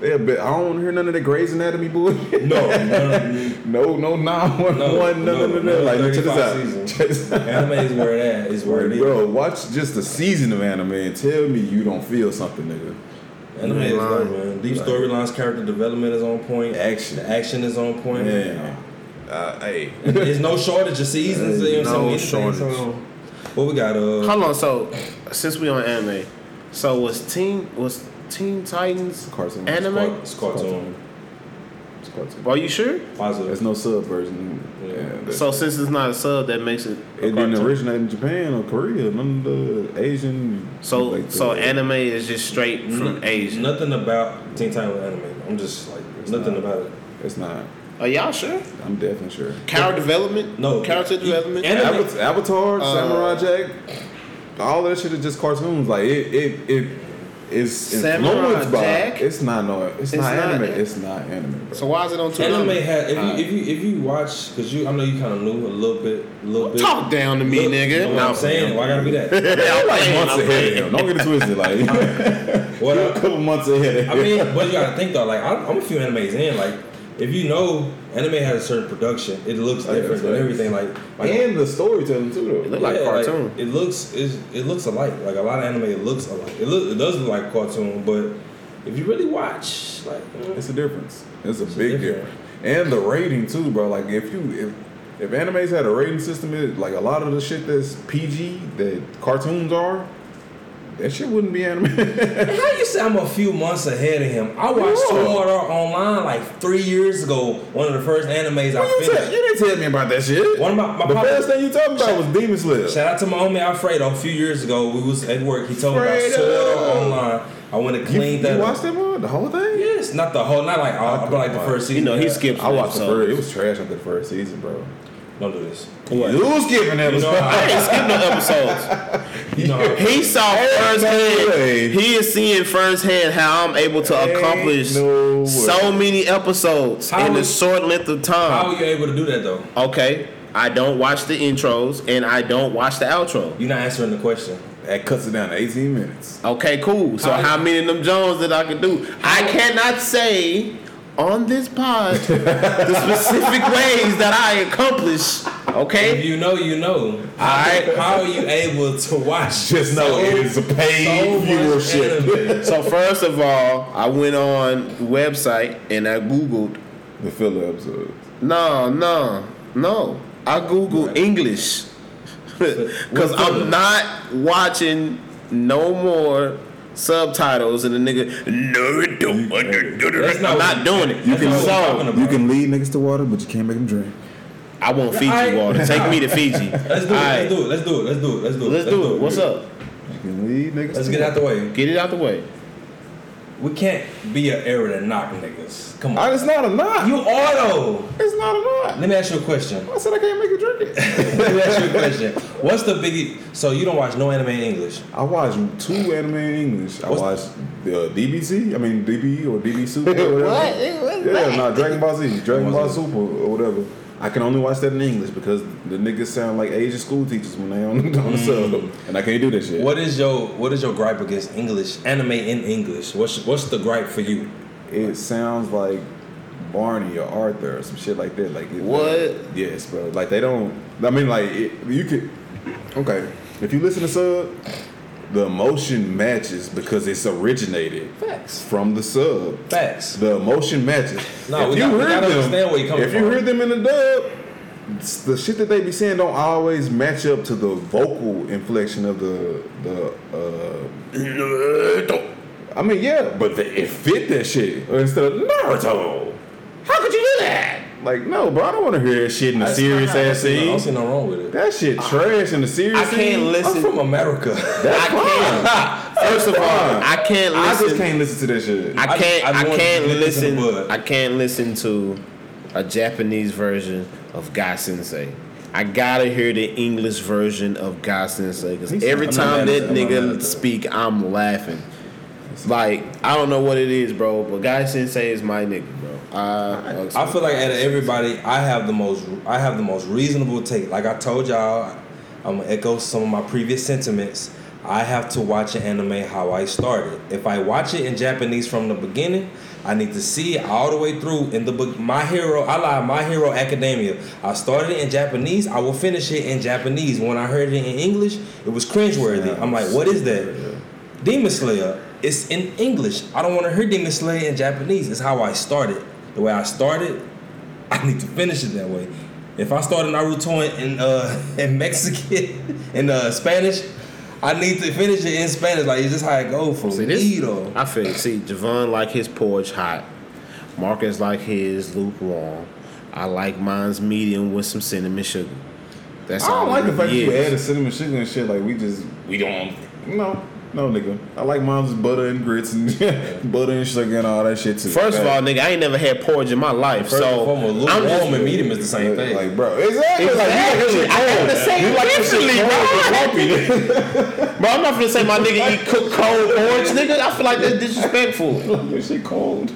They're a bit, I don't hear none of the Grey's Anatomy bullshit. No, [laughs] no, no, no, nine one No, one, no, no, no, no, no. no, Like, check this 35 out. seasons. Check this out. anime is where it at. Is where it Like, is. bro, watch just a season of anime and tell me you don't feel something, nigga. Anime is ain't dope, lying. man. Deep Like- storylines, character development is on point. Action. The action is on point. Yeah. uh, hey, There's no shortage of seasons. you know what I'm No saying? Anything, shortage. So, what we got? Uh, Hold on, so since we on anime, so was Team was Teen Titans cartoon. anime? It's cartoon. It's cartoon. Are you sure? Positive. There's no sub version. Yeah. Yeah, that- So since it's not a sub, that makes it. a it didn't cartoon. originate in Japan or Korea. None of the Asian. So like so the- anime is just straight from N- Asia. Nothing about Teen Titans anime. I'm just like nothing not. about it. It's not. Are y'all sure? I'm definitely sure. Character development? No. Character development? Anime- Avatar, Avatar Uh, Samurai Jack, all that shit is just cartoons. Like it, it, it is Samurai influenced by. Jack? It's not no. It's, It's not, not- anime. It's not anime. Bro. So why is it on two? Anime numbers? had if you uh, if you if you watch because you I know you kind of knew a little bit a little bit. Talk down to me, Look, nigga. You know what No, I'm saying? Why gotta be that? [laughs] They're like months I'm ahead of him. Don't get it twisted. Like [laughs] What [laughs] a couple months ahead of I mean, but you gotta think though. Like I, I'm a few animes in. Like if you know anime has a certain production, it looks Oh, different that's than right. everything. Like, like and the storytelling too, though. It look like cartoon. it looks is it looks alike. Like a lot of anime, it looks alike. It look it does look like cartoon, but if you really watch, like mm, It's a difference. It's a It's big different. difference. And the rating too, bro. Like if you if if animes had a rating system, it, like a lot of the shit that's PG that cartoons are, that shit wouldn't be anime. [laughs] how you say I'm a few months ahead of him? I watched Yeah. Sword Art Online like three years ago. One of the first animes I you, tell, finished. you didn't tell me about that shit. One of my, my the papa- first thing you told me about was Demon Slayer. Shout out to my homie Alfredo. A few years ago, we was at work. He told me about Sword Art Online. I went to You, clean you that. up. watched that one, the whole thing? Yes, not the whole, not like all, but like the first season. You season. know, he Yeah. skipped. I watched the first. It was trash after the first season, bro. Don't do this. What? You was skipping that. You know, I I- ain't skipped no episodes. You know, He saw Ain't no firsthand. way. He is seeing firsthand how I'm able to Ain't accomplish no so many episodes How in a short length of time. how are you able to do that though? Okay, I don't watch the intros and I don't watch the outro. You're not answering the question. That cuts it down to 18 minutes. Okay, cool. So How- how many of them Jones that I can do? I cannot say on this pod the specific [laughs] ways that I accomplish. Okay. If Okay. you know, you know. Alright. How are you able to watch? Just know so- it is a paid so viewership. So first of all, I went on the website and I googled. The filler episodes. No, no, no. I googled English because [laughs] I'm not watching no more subtitles and the nigga. No, it don't. That's I'm not doing it. That's not what So. You can lead niggas to water, but you can't make them drink. I want Fiji I- water. Take me to Fiji. [laughs] Let's do it. Alright. Let's do it. Let's do it. Let's do it. Let's do it. Let's do it. What's up? You can lead niggas Let's to get out the way. Get it out the way. We can't be an era that knock niggas. Come I, on. it's not a knot. You are though. it's not a knot. Let me ask you a question. I said I can't make you drink it. [laughs] Let me ask you a question. What's the biggie? So you don't watch no anime in English? I watch two anime in English. I What's- watched uh, DBZ. I mean DB or DB Super. Or [laughs] whatever. What? Yeah, no, Dragon Ball Z, Dragon Ball Super or whatever. I can only watch that in English because the niggas sound like Asian school teachers when they on, on the sub, mm. and I can't do that shit. What is your What is your gripe against English anime in English? What's What's the gripe for you? It sounds like Barney or Arthur or some shit like that. Like it, What? yes, bro. Like they don't. I mean, like it, you could. Okay, if you listen to sub, the emotion matches because it's originated Facts. from the sub. Facts. The emotion matches. No, we got- we gotta understand where you're coming if you hear them in the dub, the shit that they be saying don't always match up to the vocal inflection of the the. Uh, [clears throat] I mean, yeah, but the, it fit that shit instead of Naruto. How could you do that? Like, no, bro, I don't want to hear that shit in a serious ass scene. I don't see no wrong with it. That shit trash in the serious I can't scene. I'm listen. from America. That's fine. [laughs] First of all, I can't I just listen. can't listen to that shit. I can't. I I, just want can't listen listen. to Bud. I can't listen to a Japanese version of God Sensei. I gotta hear the English version of God Sensei because every time mad that that. I'm not mad at nigga speak, I'm laughing. Like I don't know what it is, bro, but God Sensei is my nigga, bro. I, I feel like out of everybody, I have the most I have the most reasonable take. Like I told y'all, I'm gonna echo some of my previous sentiments. I have to watch an anime how I started. If I watch it in Japanese from the beginning, I need to see it all the way through. In the book, My Hero, I lie, My Hero Academia. I started it in Japanese. I will finish it in Japanese. When I heard it in English, it was cringeworthy. I'm like, what is that? Demon Slayer. It's in English. I don't want to hear Demon Slayer in Japanese. It's how I started. The way I started, I need to finish it that way. If I started Naruto in in, uh, [laughs] in Mexican [laughs] in uh, Spanish, I need to finish it in Spanish. Like it's just how it go for See me this? though. I feel. See, Javon like his porridge hot. Marcus like his lukewarm. I like mine's medium with some cinnamon sugar. That's I don't all like the fact that you add added cinnamon sugar and shit. Like we just we don't. No, no, nigga. I like mine's butter and grits and [laughs] butter and sugar and all that shit too. First of all, nigga, I ain't never had porridge in my life, First so and foremost, I'm lukewarm just and medium is the same like, thing. like, bro, exactly. Exactly. Like, I had to say you like it the shit differently, cold. [laughs] Bro, I'm not gonna say my nigga eat cooked cold porridge, nigga. I feel like that's disrespectful. [laughs] This shit cold.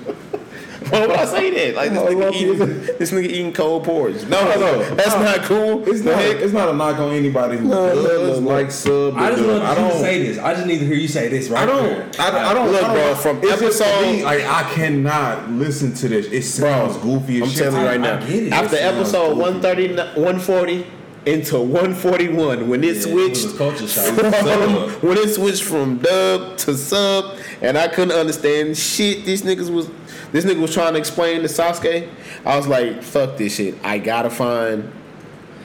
[laughs] Why would I say that? Like this nigga eating, [laughs] this nigga eating cold porridge. No, No, no. that's No. not cool. It's not. heck? It's not a knock on anybody who No, no, does no, no. like sub. I just want you to don't. say this. I just need to hear you say this right I don't. I, I don't. Look, bro, from it's just for episode- me, like I cannot listen to this. It sounds goofy as I'm shit. telling you right I- now. I get it. After It episode goofy. 130, 140 into 141, when it Yeah, switched a culture shock. from, when it switched from dub to sub, and I couldn't understand shit. These niggas was this nigga was trying to explain to Sasuke. I was like, fuck this shit. I gotta find.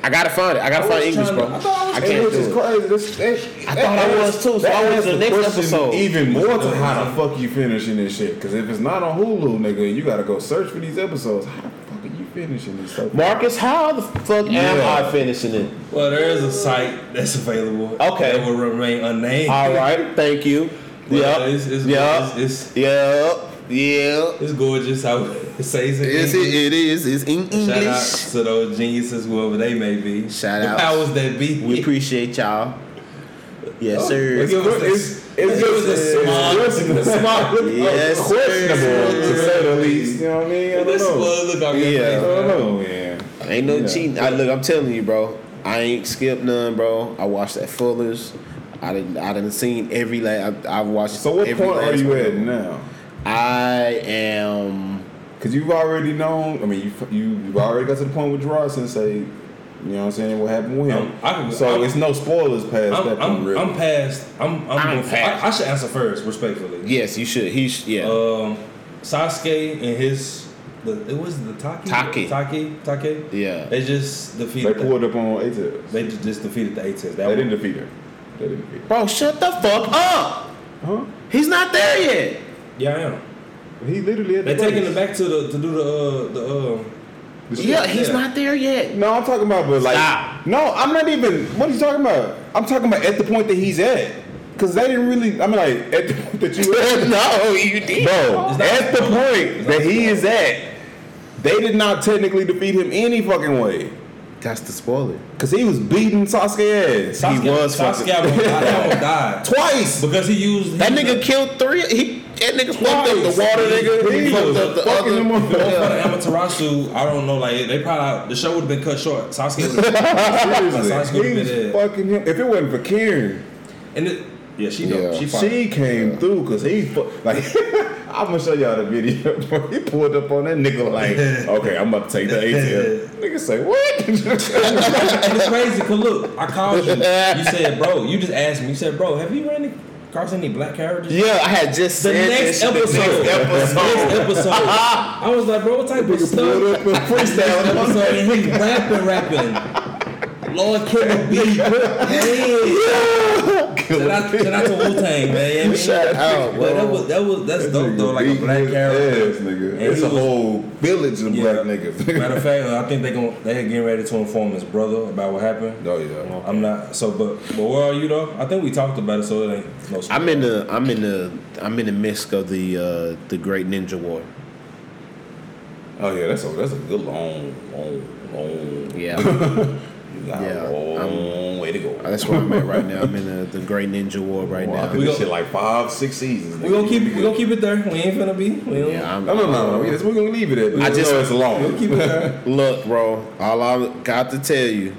I gotta find it. I gotta I find English, bro. to- I I, thought I was- can't do it. crazy. This, that, I thought I was too, so I went to the next episode. Even more to how the fuck you finishing this shit. Because if it's not on Hulu, nigga, you gotta go search for these episodes. How the fuck are you finishing this stuff? Marcus, how the fuck am Yeah. I finishing it? Well, there is a site that's available. Okay. That will remain unnamed. All right, thank you. Well, Yep. It's, it's, Yep. it's, it's, Yep. Yeah. it's gorgeous how it says it. in Yes, it, English. it is. It's in Shout out English. to those geniuses, whoever they may be. Shout the out. powers that be. We appreciate y'all. Yes, Oh, sir. let's give us the- It's, it's let's give us just the small- questionable. Yes, questionable sir. to say the least. You know what I mean? I don't This know. was look on your Yeah. I don't man. know, man. Ain't no Yeah. cheating. I look. I'm telling you, bro. I ain't skipped none, bro. I watched that Fuller's. I didn't. I didn't seen every last. I, I've watched. So what every point are you at now? I am. Because you've already known. I mean, you you you've already got to the point with Jiraiya Sensei. You know what I'm saying? What happened with him? Um, I can- so I'm- it's no spoilers past that I'm, point, I'm, really. I'm past. I'm. I'm, I'm bef- past. I, I should answer first, respectfully. Yes, you should. He. Sh- yeah. Um, Sasuke and his. The, it was the Taki. Taki. Taki. Taki. yeah. They just defeated. they defeated. pulled the, up on ATES. they ju- just defeated the A-Test. That They one- didn't defeat her. They didn't defeat her. Bro, shut the fuck up. Huh? He's not there yet. Yeah, I am. He literally had They the taking base. it back to the to do the uh, the uh. The. Yeah, he's Yeah. not there yet. No, I'm talking about, but like, Stop. no, I'm not even. What are you talking about? I'm talking about at the point that he's at. Cause they didn't really. I mean, like at the point that you at, [laughs] no, you did. bro. At the point that he is at, they did not technically defeat him any fucking way. That's the spoiler. Cause he was beating Sasuke ass Sasuke, was Sasuke fucking- almost died. Almost [laughs] died. twice. Because he used That nigga killed three. He that nigga fucked up the water nigga. He He fucked up the fucking other. him up. For Amaterasu, I don't know. Like they probably the show would have been cut short. Sasuke, would've- [laughs] Seriously, Sasuke he would've was been dead. fucking him. If it wasn't for Karin, and it, yeah, she Yeah. She she came through because he fu- like. [laughs] I'm gonna show y'all the video. He pulled up on that nigga like, [laughs] okay, I'm about to take the ATM. nigga say what? and it's crazy because look, I called you. You said, bro, you just asked me. You said, bro, have you run any, across any black characters? Yeah, I had just The said next this shit. episode. The next episode. Next episode. [laughs] I was like, bro, what type of stuff? pulled up and freestyling. episode and he's rapping, rapping. Lord Killer B. [laughs] Yeah. Shout out, shout out to Wu Tang, man. Yeah, Shout out, But that was that was that's dope though, like a black character. ass, nigga. It's a was- whole village of Yeah. black niggas. Matter of fact, I think they gon' they getting ready to inform his brother about what happened. oh yeah. I'm not so, but but where are you though? I think we talked about it, so it ain't no. I'm in the I'm in the I'm in the midst of the uh, the Great Ninja War. Oh yeah, that's a that's a good long, long, long. Yeah, [laughs] You got Yeah, a long way to go. that's where I'm at right now. I'm in the, the Great Ninja War right Wow, now. We gon- shit like five, six seasons. We gonna keep we gonna keep it there. We ain't gonna be. We don't, Yeah, I'm, No, no, no, no. Yes, we're gonna leave it at. I just- know it's long. We'll keep it there. [laughs] Look, bro, all I got to tell you,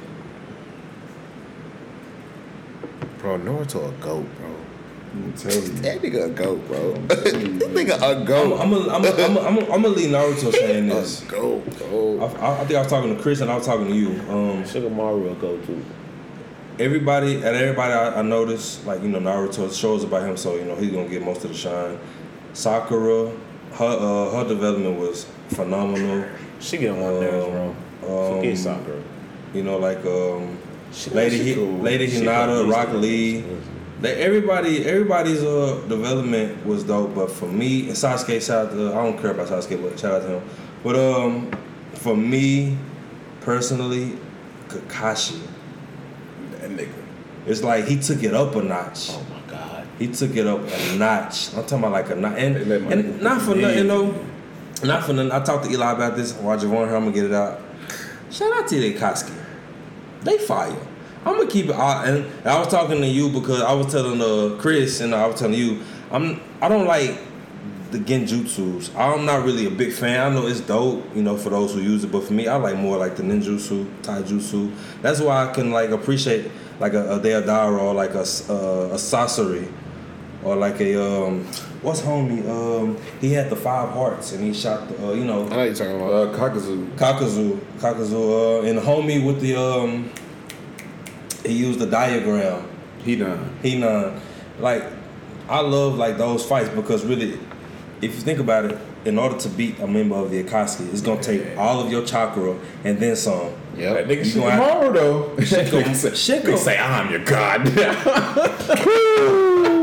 bro, Naruto a goat, bro. I'm telling you. That nigga a goat, bro. [laughs] this nigga a I'm goat. I'm a, I'm a, I'm a, I'm a, I'm gonna leave Naruto [laughs] saying a this. goat, I, bro. I, I think I was talking to Chris and I was talking to you. Um, Shikamaru a goat too. everybody and everybody I, I noticed, like you know, Naruto shows about him, so you know he's gonna get most of the shine. Sakura, her uh, her development was phenomenal. She get on my nerves, bro. Um, Forget soccer. You know, like um, She- Lady she Hi- cool. Lady She Hinata, cool. Rock Lee. They, everybody, everybody's uh development was dope, but for me, and Sasuke, shout out to, I don't care about Sasuke, but shout out to him. But um, for me, personally, Kakashi, That nigga. it's like he took it up a notch. Oh my god. He took it up a notch. I'm talking about like a notch, and, and not for in. nothing, though. Not for nothing. I talked to Eli about this. Javon here, I'm gonna get it out. Shout out to the Koski. They fire. I'm gonna keep it. I, and I was talking to you because I was telling uh, Chris and I was telling you, I'm. I don't like the genjutsus. I'm not really a big fan. I know it's dope, you know, for those who use it, but for me, I like more like the ninjutsu, taijutsu. That's why I can like appreciate like a, a Deidara or like a uh, a Sasori or like a um, what's homie? Um, he had the five hearts and he shot the uh, you know I know you're talking about. Uh, Kakuzu. Kakuzu, Kakuzu, uh, and homie with the um, he used the diagram. He done. He done. like I love like those fights because really, if you think about it, in order to beat a member of the Akatsuki, it's gonna take all of your chakra and then some. Yeah, that Yep. nigga You gonna Shikamaru though. [laughs] Shiko- Nigga say- Shiko- say I'm your god. [laughs]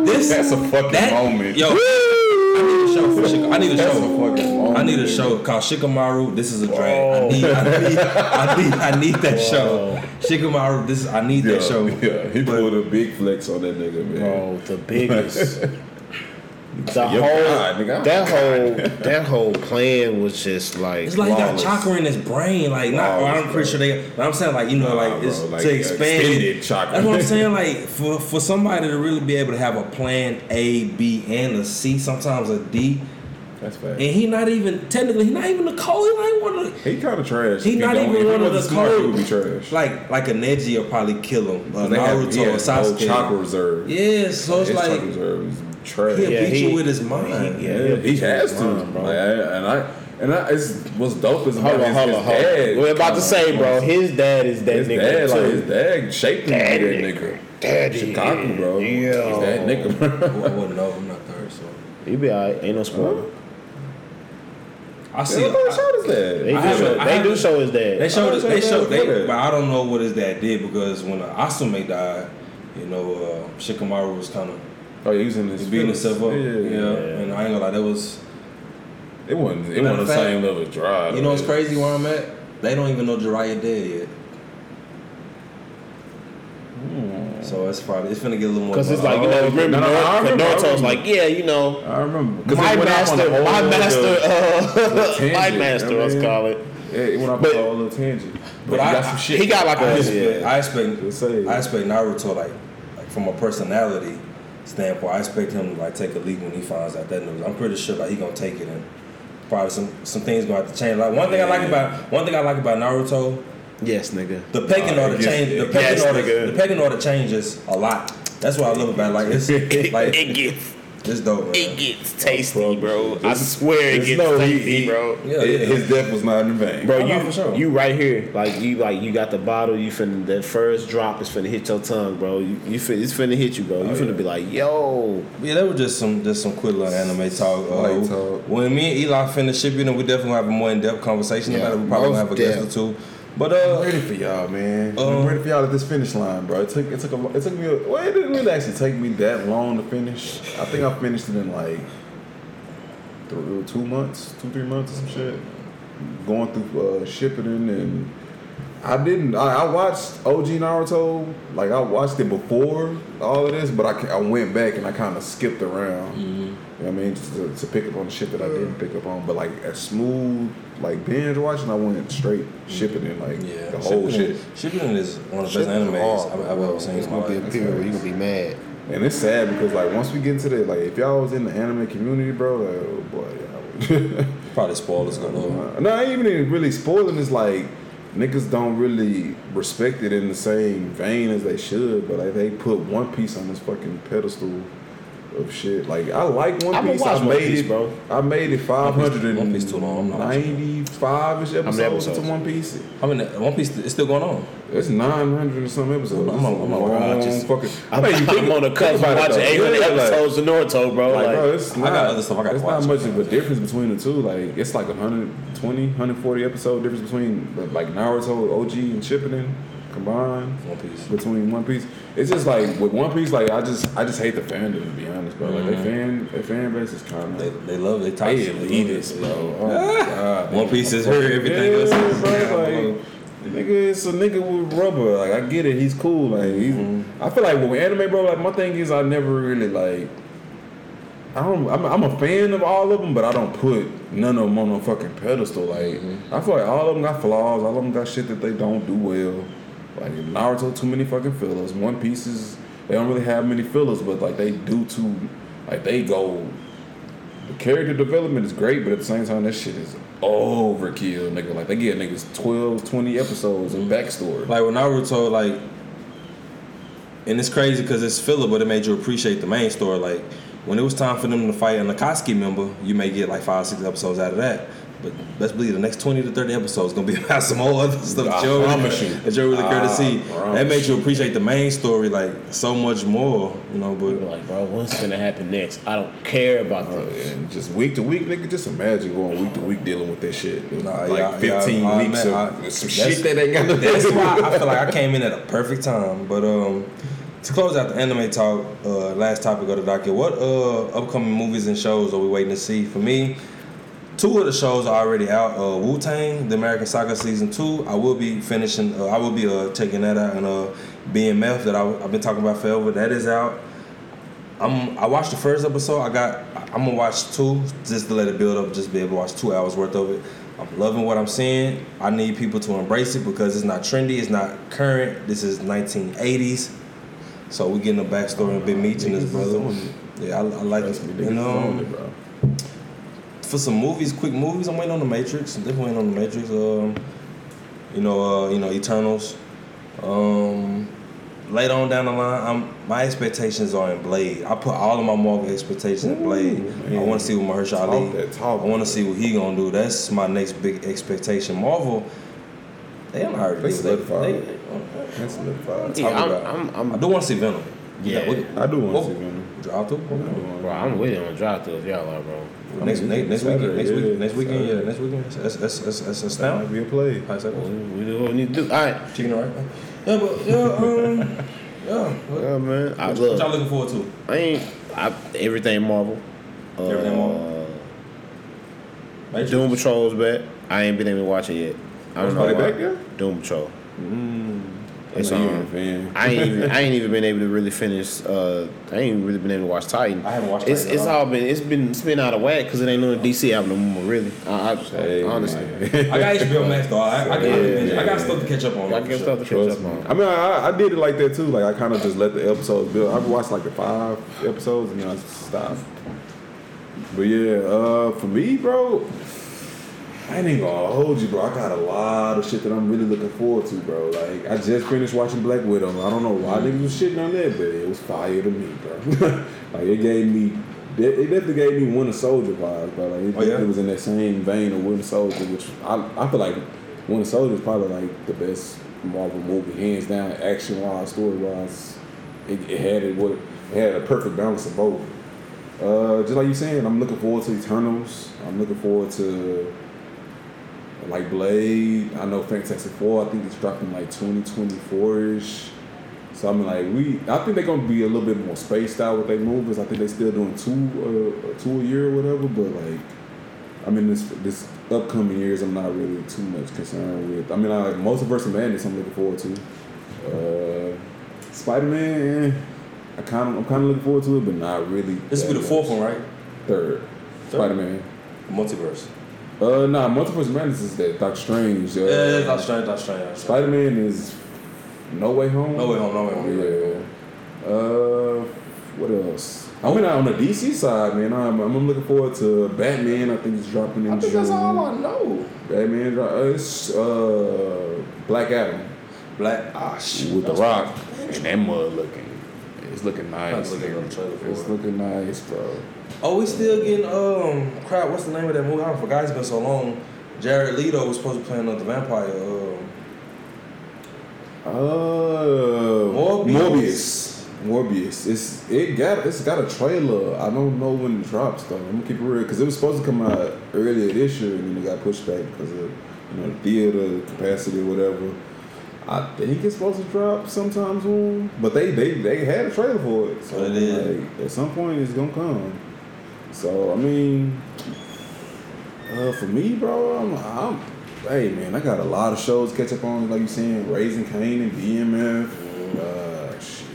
This That's a fucking that, moment. Yo, I need a show for Shik- I need a That's a show. fucking moment. I need a show called Shikamaru. This is a drag. I need, I need, I need, I need that show. Shikamaru. This is, I need Yeah, that show. yeah, he But- pulled a big flex on that nigga, man. Bro, the biggest. [laughs] the Your whole God, nigga. that whole [laughs] that whole plan was just like It's like he got flawless. chakra in his brain, like not. Well, I'm pretty sure they. But I'm saying like you know Nah, like bro, it's like, to expand. extended chakra. That's what I'm saying. [laughs] Like for for somebody to really be able to have a plan A, B, and a C, sometimes a D, That's fact. and he not even technically he not even the cold. He not even one of the, He kind of trash. He If not even he one of the smart, code. He would be trash. like like a Neji will probably kill him. Uh, They have- Naruto he or has Sasuke. chakra reserve. Yeah, so it's His like chakra trash. he'll Yeah, beat he- you with his mind. he- Yeah, he'll he has to, mine, bro. Like, I- and I and I, it's what's dope is Hold on, his, hold his on, hold on. dad. We're about to say, bro, his dad is that His nigga dad, too. like his dad, shaped him to that nigga. Daddy. Chicago, bro. Yeah. He's that nigga, bro. I wouldn't know. I'm not third, so He be alright. Ain't no spoiler. I see. Yeah, what I- showed his They, dad? I do show, I they do show his dad. They showed They they showed. They, but I don't know what his dad did because when uh, Asuma died, you know, uh, Shikamaru was kind of Oh, yeah, he was in his beating himself up. Yeah, Yeah, yeah, yeah. and I ain't gonna lie, that was. It wasn't. It wasn't the fact, same level of drive. You know what's crazy where I'm at? They don't even know Jiraiya dead yet. So it's probably it's finna get a little more. Because it's like you know, Oh, remember, no, no, I remember, Naruto's like, yeah, you know, I remember. 'Cause my it went master, my master, uh, [laughs] tangent, my master, let's call it. Yeah, it went off But- on a little tangent. But, But he I- got some shit. he got like I a- expect, yeah. I expect, I expect Naruto like, like from a personality standpoint. I expect him to like take a leap when he finds out that news. I'm pretty sure like he gonna take it and probably some some things gonna have to change. Like one thing I like about one thing I like about Naruto, Yes, nigga. the pecking order it change. The pecking yes, order, nigga. the pecking order changes a lot. That's what I love about it. like it's [laughs] like it gets, it's dope. Man. it gets tasty, bro. bro. I swear it just gets know he- tasty, he- bro. Yeah, It- yeah. His death was not in vain. Bro, Oh, you for sure. you right here, like you like you got the bottle. You finna that first drop is finna hit your tongue, bro. You, you fin, it's finna hit you, bro. You Oh, finna yeah. be like, yo, Yeah, that was just some just some quick little anime talk. Uh, talk. When me and Eli finish Shippuden, we definitely have a more in depth conversation Yeah, about it. We probably gonna have a guest or two. But I'm uh, ready for y'all, man. Um, I'm ready for y'all at this finish line, bro. It took it took a, it took me a, well, it didn't really actually take me that long to finish. I think I finished it in like th- two months, two three months or some shit. Going through uh, Shippuden and I didn't. I, I watched OG Naruto. Like I watched it before all of this, but I, I went back and I kind of skipped around. You know what I mean, just to, to pick up on the shit that I didn't pick up on. But like as smooth, like binge watching, I went straight shipping it like yeah, the whole Shippuden- shit. Shippuden is one of the best Shippuden animes hard, I've, I've ever seen. it's in gonna be a life. period where you gonna be mad. And it's sad because like once we get into that, like if y'all was in the anime community, bro, like oh boy, y'all. [laughs] Probably spoilers galore. no, I ain't even really spoiling. It's like niggas don't really respect it in the same vein as they should, but like they put One Piece on this fucking pedestal of shit. Like I like One I'ma Piece. watch I One made Piece, it, bro. I made it five hundred and One Piece too long, I'm not watching it. ninety-five ish episodes, episodes? into One Piece. I mean, One Piece is still going on. It's nine hundred and some episodes. I'm on- I'm on- It's a I long just- fucking. I'm, I mean, you think- [laughs] I'm on the think cusp of about it, watching though. 800 Yeah, like- episodes of Naruto, bro. Like, Like, bro, it's I not, got other stuff I gotta it's watch. not much of a difference between the two. Like, it's like 120, 140 episode difference between like Naruto, OG, and Shippuden combined One Piece. between One Piece. It's just like with One Piece, like I just I just hate the fandom to be honest, bro. Like, they mm-hmm. fan their fan base is kind of they love they they toxic. elitist, bro. Oh ah. god, One Piece is her, everything yeah, else is bro. Like, nigga, it's a nigga with rubber. Like, I get it. He's cool. Like, he's, mm-hmm. I feel like with anime, bro. Like, my thing is, I never really like. I don't. I'm, I'm a fan of all of them, but I don't put none of them on a fucking pedestal. Like, mm-hmm. I feel like all of them got flaws. All of them got shit that they don't do well. Like Naruto, too many fucking fillers. One Piece is they don't really have many fillers, but like they do too. Like they go the character development is great, but at the same time, that shit is overkill, nigga. Like, they get niggas 12, 20 episodes of mm-hmm. backstory. Like when Naruto, like, and it's crazy because it's filler, but it made you appreciate the main story. Like when it was time for them to fight an Akatsuki member, you may get like five, six episodes out of that. But best believe the next twenty to thirty episodes is gonna be [laughs] about some whole other stuff that I you don't really, promise you. that you don't really care to see. promise That made you appreciate the main story like so much more, you know. You're But like, bro, what's gonna happen next? I don't care about Uh, this. and just week to week, nigga, just imagine going week to week dealing with that shit. Nah, like yeah, 15 yeah, weeks man, of I- some shit that ain't got nothing That's [laughs] why I feel like I came in at a perfect time. But um, to close out the anime talk, uh, last topic of the docket. What uh upcoming movies and shows are we waiting to see? For me, two of the shows are already out. Uh, Wu Tang, The American Saga season two. I will be finishing. Uh, I will be uh checking that out and uh BMF that I, I've been talking about forever. That is out. I'm I watched the first episode. I got I'm gonna watch two just to let it build up. Just be able to watch two hours worth of it. I'm loving what I'm seeing. I need people to embrace it because it's not trendy. It's not current. This is 1980s. So we getting a backstory of Big Meech and his brother. Yeah, I, I like it. You niggas is on know. For some movies, quick movies, I'm waiting on the Matrix. I'm definitely waiting on the Matrix. Um, you know, uh, you know, Eternals. Um, later on down the line, I'm my expectations are in Blade. I put all of my Marvel expectations in Blade. I want to see what Mahershala Talk Ali. that talk, I want to see what he gonna do. That's my next big expectation. Marvel, they don't already They do. solidified They, it. That's solidified. Yeah, I'm- I'm- I'm- I do want to see Venom. Yeah. we- I do want to see Venom. Drive through. Bro, I'm with it on drive through if y'all are, bro. Next, next, next weekend, next yeah, week, next weekend, yeah, next weekend. That's that's that's that's that's That now. might be a play. Five seconds. We do what we need to do. All right. Chicken right? Yeah, but yeah, um, [laughs] yeah. What, Yeah, man. I what y'all looking forward to? I ain't. I, everything Marvel. Uh, Everything Marvel? Matrix? Doom Patrol's back. I ain't been able to watch it yet. I don't know. Why. back yet? Doom Patrol. It's I know you um, ain't a fan. I ain't even I ain't even been able to really finish. Uh, I ain't really been able to watch Titan. I haven't watched It's Titan at it's all. all been it's been it's been out of whack because it ain't no DC album no more. Really, I, I, Hey, honestly, man. I got HBO [laughs] Max though. I, I, got, Yeah. I got stuff to catch up on. I for guess sure. stuff to catch up on. I mean, I, I did it like that too. Like I kind of just let the episodes build. I've watched like the five episodes and then I stopped. But yeah, uh, for me, bro, I ain't even gonna hold you, bro. I got a lot of shit that I'm really looking forward to, bro. Like I just finished watching Black Widow. I don't know why niggas was shitting on that, but it was fire to me, bro. [laughs] like it gave me. It it definitely gave me Winter Soldier vibes, bro. Like it, Oh, yeah? it was in that same vein of Winter Soldier, which I, I feel like Winter Soldier is probably like the best Marvel movie, hands down, action wise, story wise. It, it had it what it had a perfect balance of both. Uh, just like you saying, I'm looking forward to Eternals. I'm looking forward to like Blade. I know Fantastic Four. I think it's dropping like 2024 ish. So I mean, like we, I think they're gonna be a little bit more spaced out with their movies. I think they're still doing two, uh, two a year or whatever. But like, I mean, this this upcoming years, I'm not really too much concerned with. I mean, I like Multiverse of Madness. I'm looking forward to. Uh, Spider Man, eh, I kind of, I'm kind of looking forward to it, but not really. This will be the fourth one, right? Third. Spider Man. Multiverse. Uh, nah, Multiverse of Madness is that Doctor Strange. Uh, Yeah, yeah, yeah, that's strange. That's strange. That's strange. Spider Man is No Way Home. No way home. No way home. Yeah. Uh, what else? I went out on the DC side, man, I'm, I'm looking forward to Batman. I think it's dropping in I think June. that's all I know. Batman, dro- uh, it's uh, Black Adam Black. Ah, shit. with The That's Rock, and that mud looking, it's looking nice. I'm looking at the trailer for It's looking nice, bro. Oh, we still getting um crap. What's the name of that movie? I forgot. It's been so long. Jared Leto was supposed to play another vampire. Um, Uh, Morbius. Morbius. Morbius. It's it got it's got a trailer. I don't know when it drops though. I'm gonna keep it real because it was supposed to come out earlier this year and then it got pushed back because of you know the theater capacity or whatever. I think it's supposed to drop sometime soon, but they they they had a trailer for it. So Oh, did. like, at some point it's gonna come. So I mean, uh, for me, bro, I'm, I'm hey man, I got a lot of shows to catch up on. Like you saying, Raising Kanan and BMF. Uh, shit.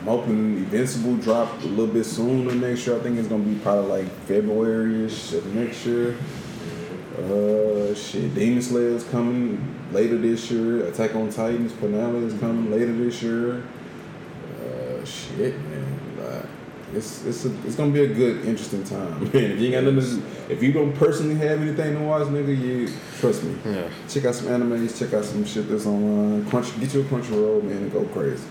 I'm hoping Invincible drop a little bit sooner next year. I think it's gonna be probably like February-ish of next year. Uh, shit, Demon Slayer is coming later this year. Attack on Titans, finale is coming later this year. Uh, shit, it's it's a, it's gonna be a good, interesting time. [laughs] Man, if you ain't got nothing, to- if you don't personally have anything to watch, nigga, you trust me. Yeah. Check out some animes. Check out some shit that's online. Crunch, get you a Crunchyroll, man, and go crazy.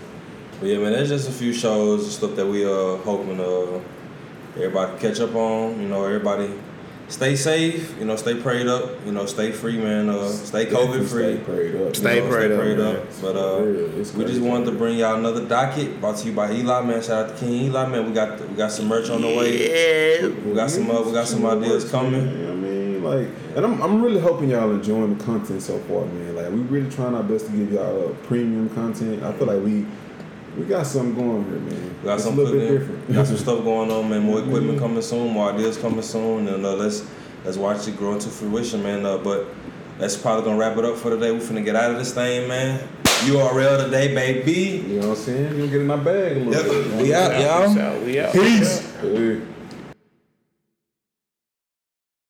but yeah, man, there's just a few shows and stuff that we uh hoping uh everybody can catch up on. You know, everybody stay safe. You know, stay prayed up. You know, stay free, man. Uh, stay COVID free. Stay prayed up. Stay you know? prayed up, prayed man. up. But uh, real, we just wanted to bring y'all another docket brought to you by Eli, man. Shout out to King Eli, man. We got we got some merch on the way. Yeah. We got some uh, we got some ideas coming. Yeah, I mean, like, and I'm, I'm really hoping y'all enjoying the content so far, man. Like, we really trying our best to give y'all uh, premium content. I feel like we we got something going here, man. We got it's some a little bit different. We got some stuff going on, man. More [laughs] equipment coming soon. More ideas coming soon, and uh, let's let's watch it grow into fruition, man. Uh, but that's probably gonna wrap it up for today. We finna get out of this thing, man. URL today, baby. You know what I'm saying? You gonna get in my bag a little Yep. bit. man. We out, y'all. Peace out. We out. Peace. Hey.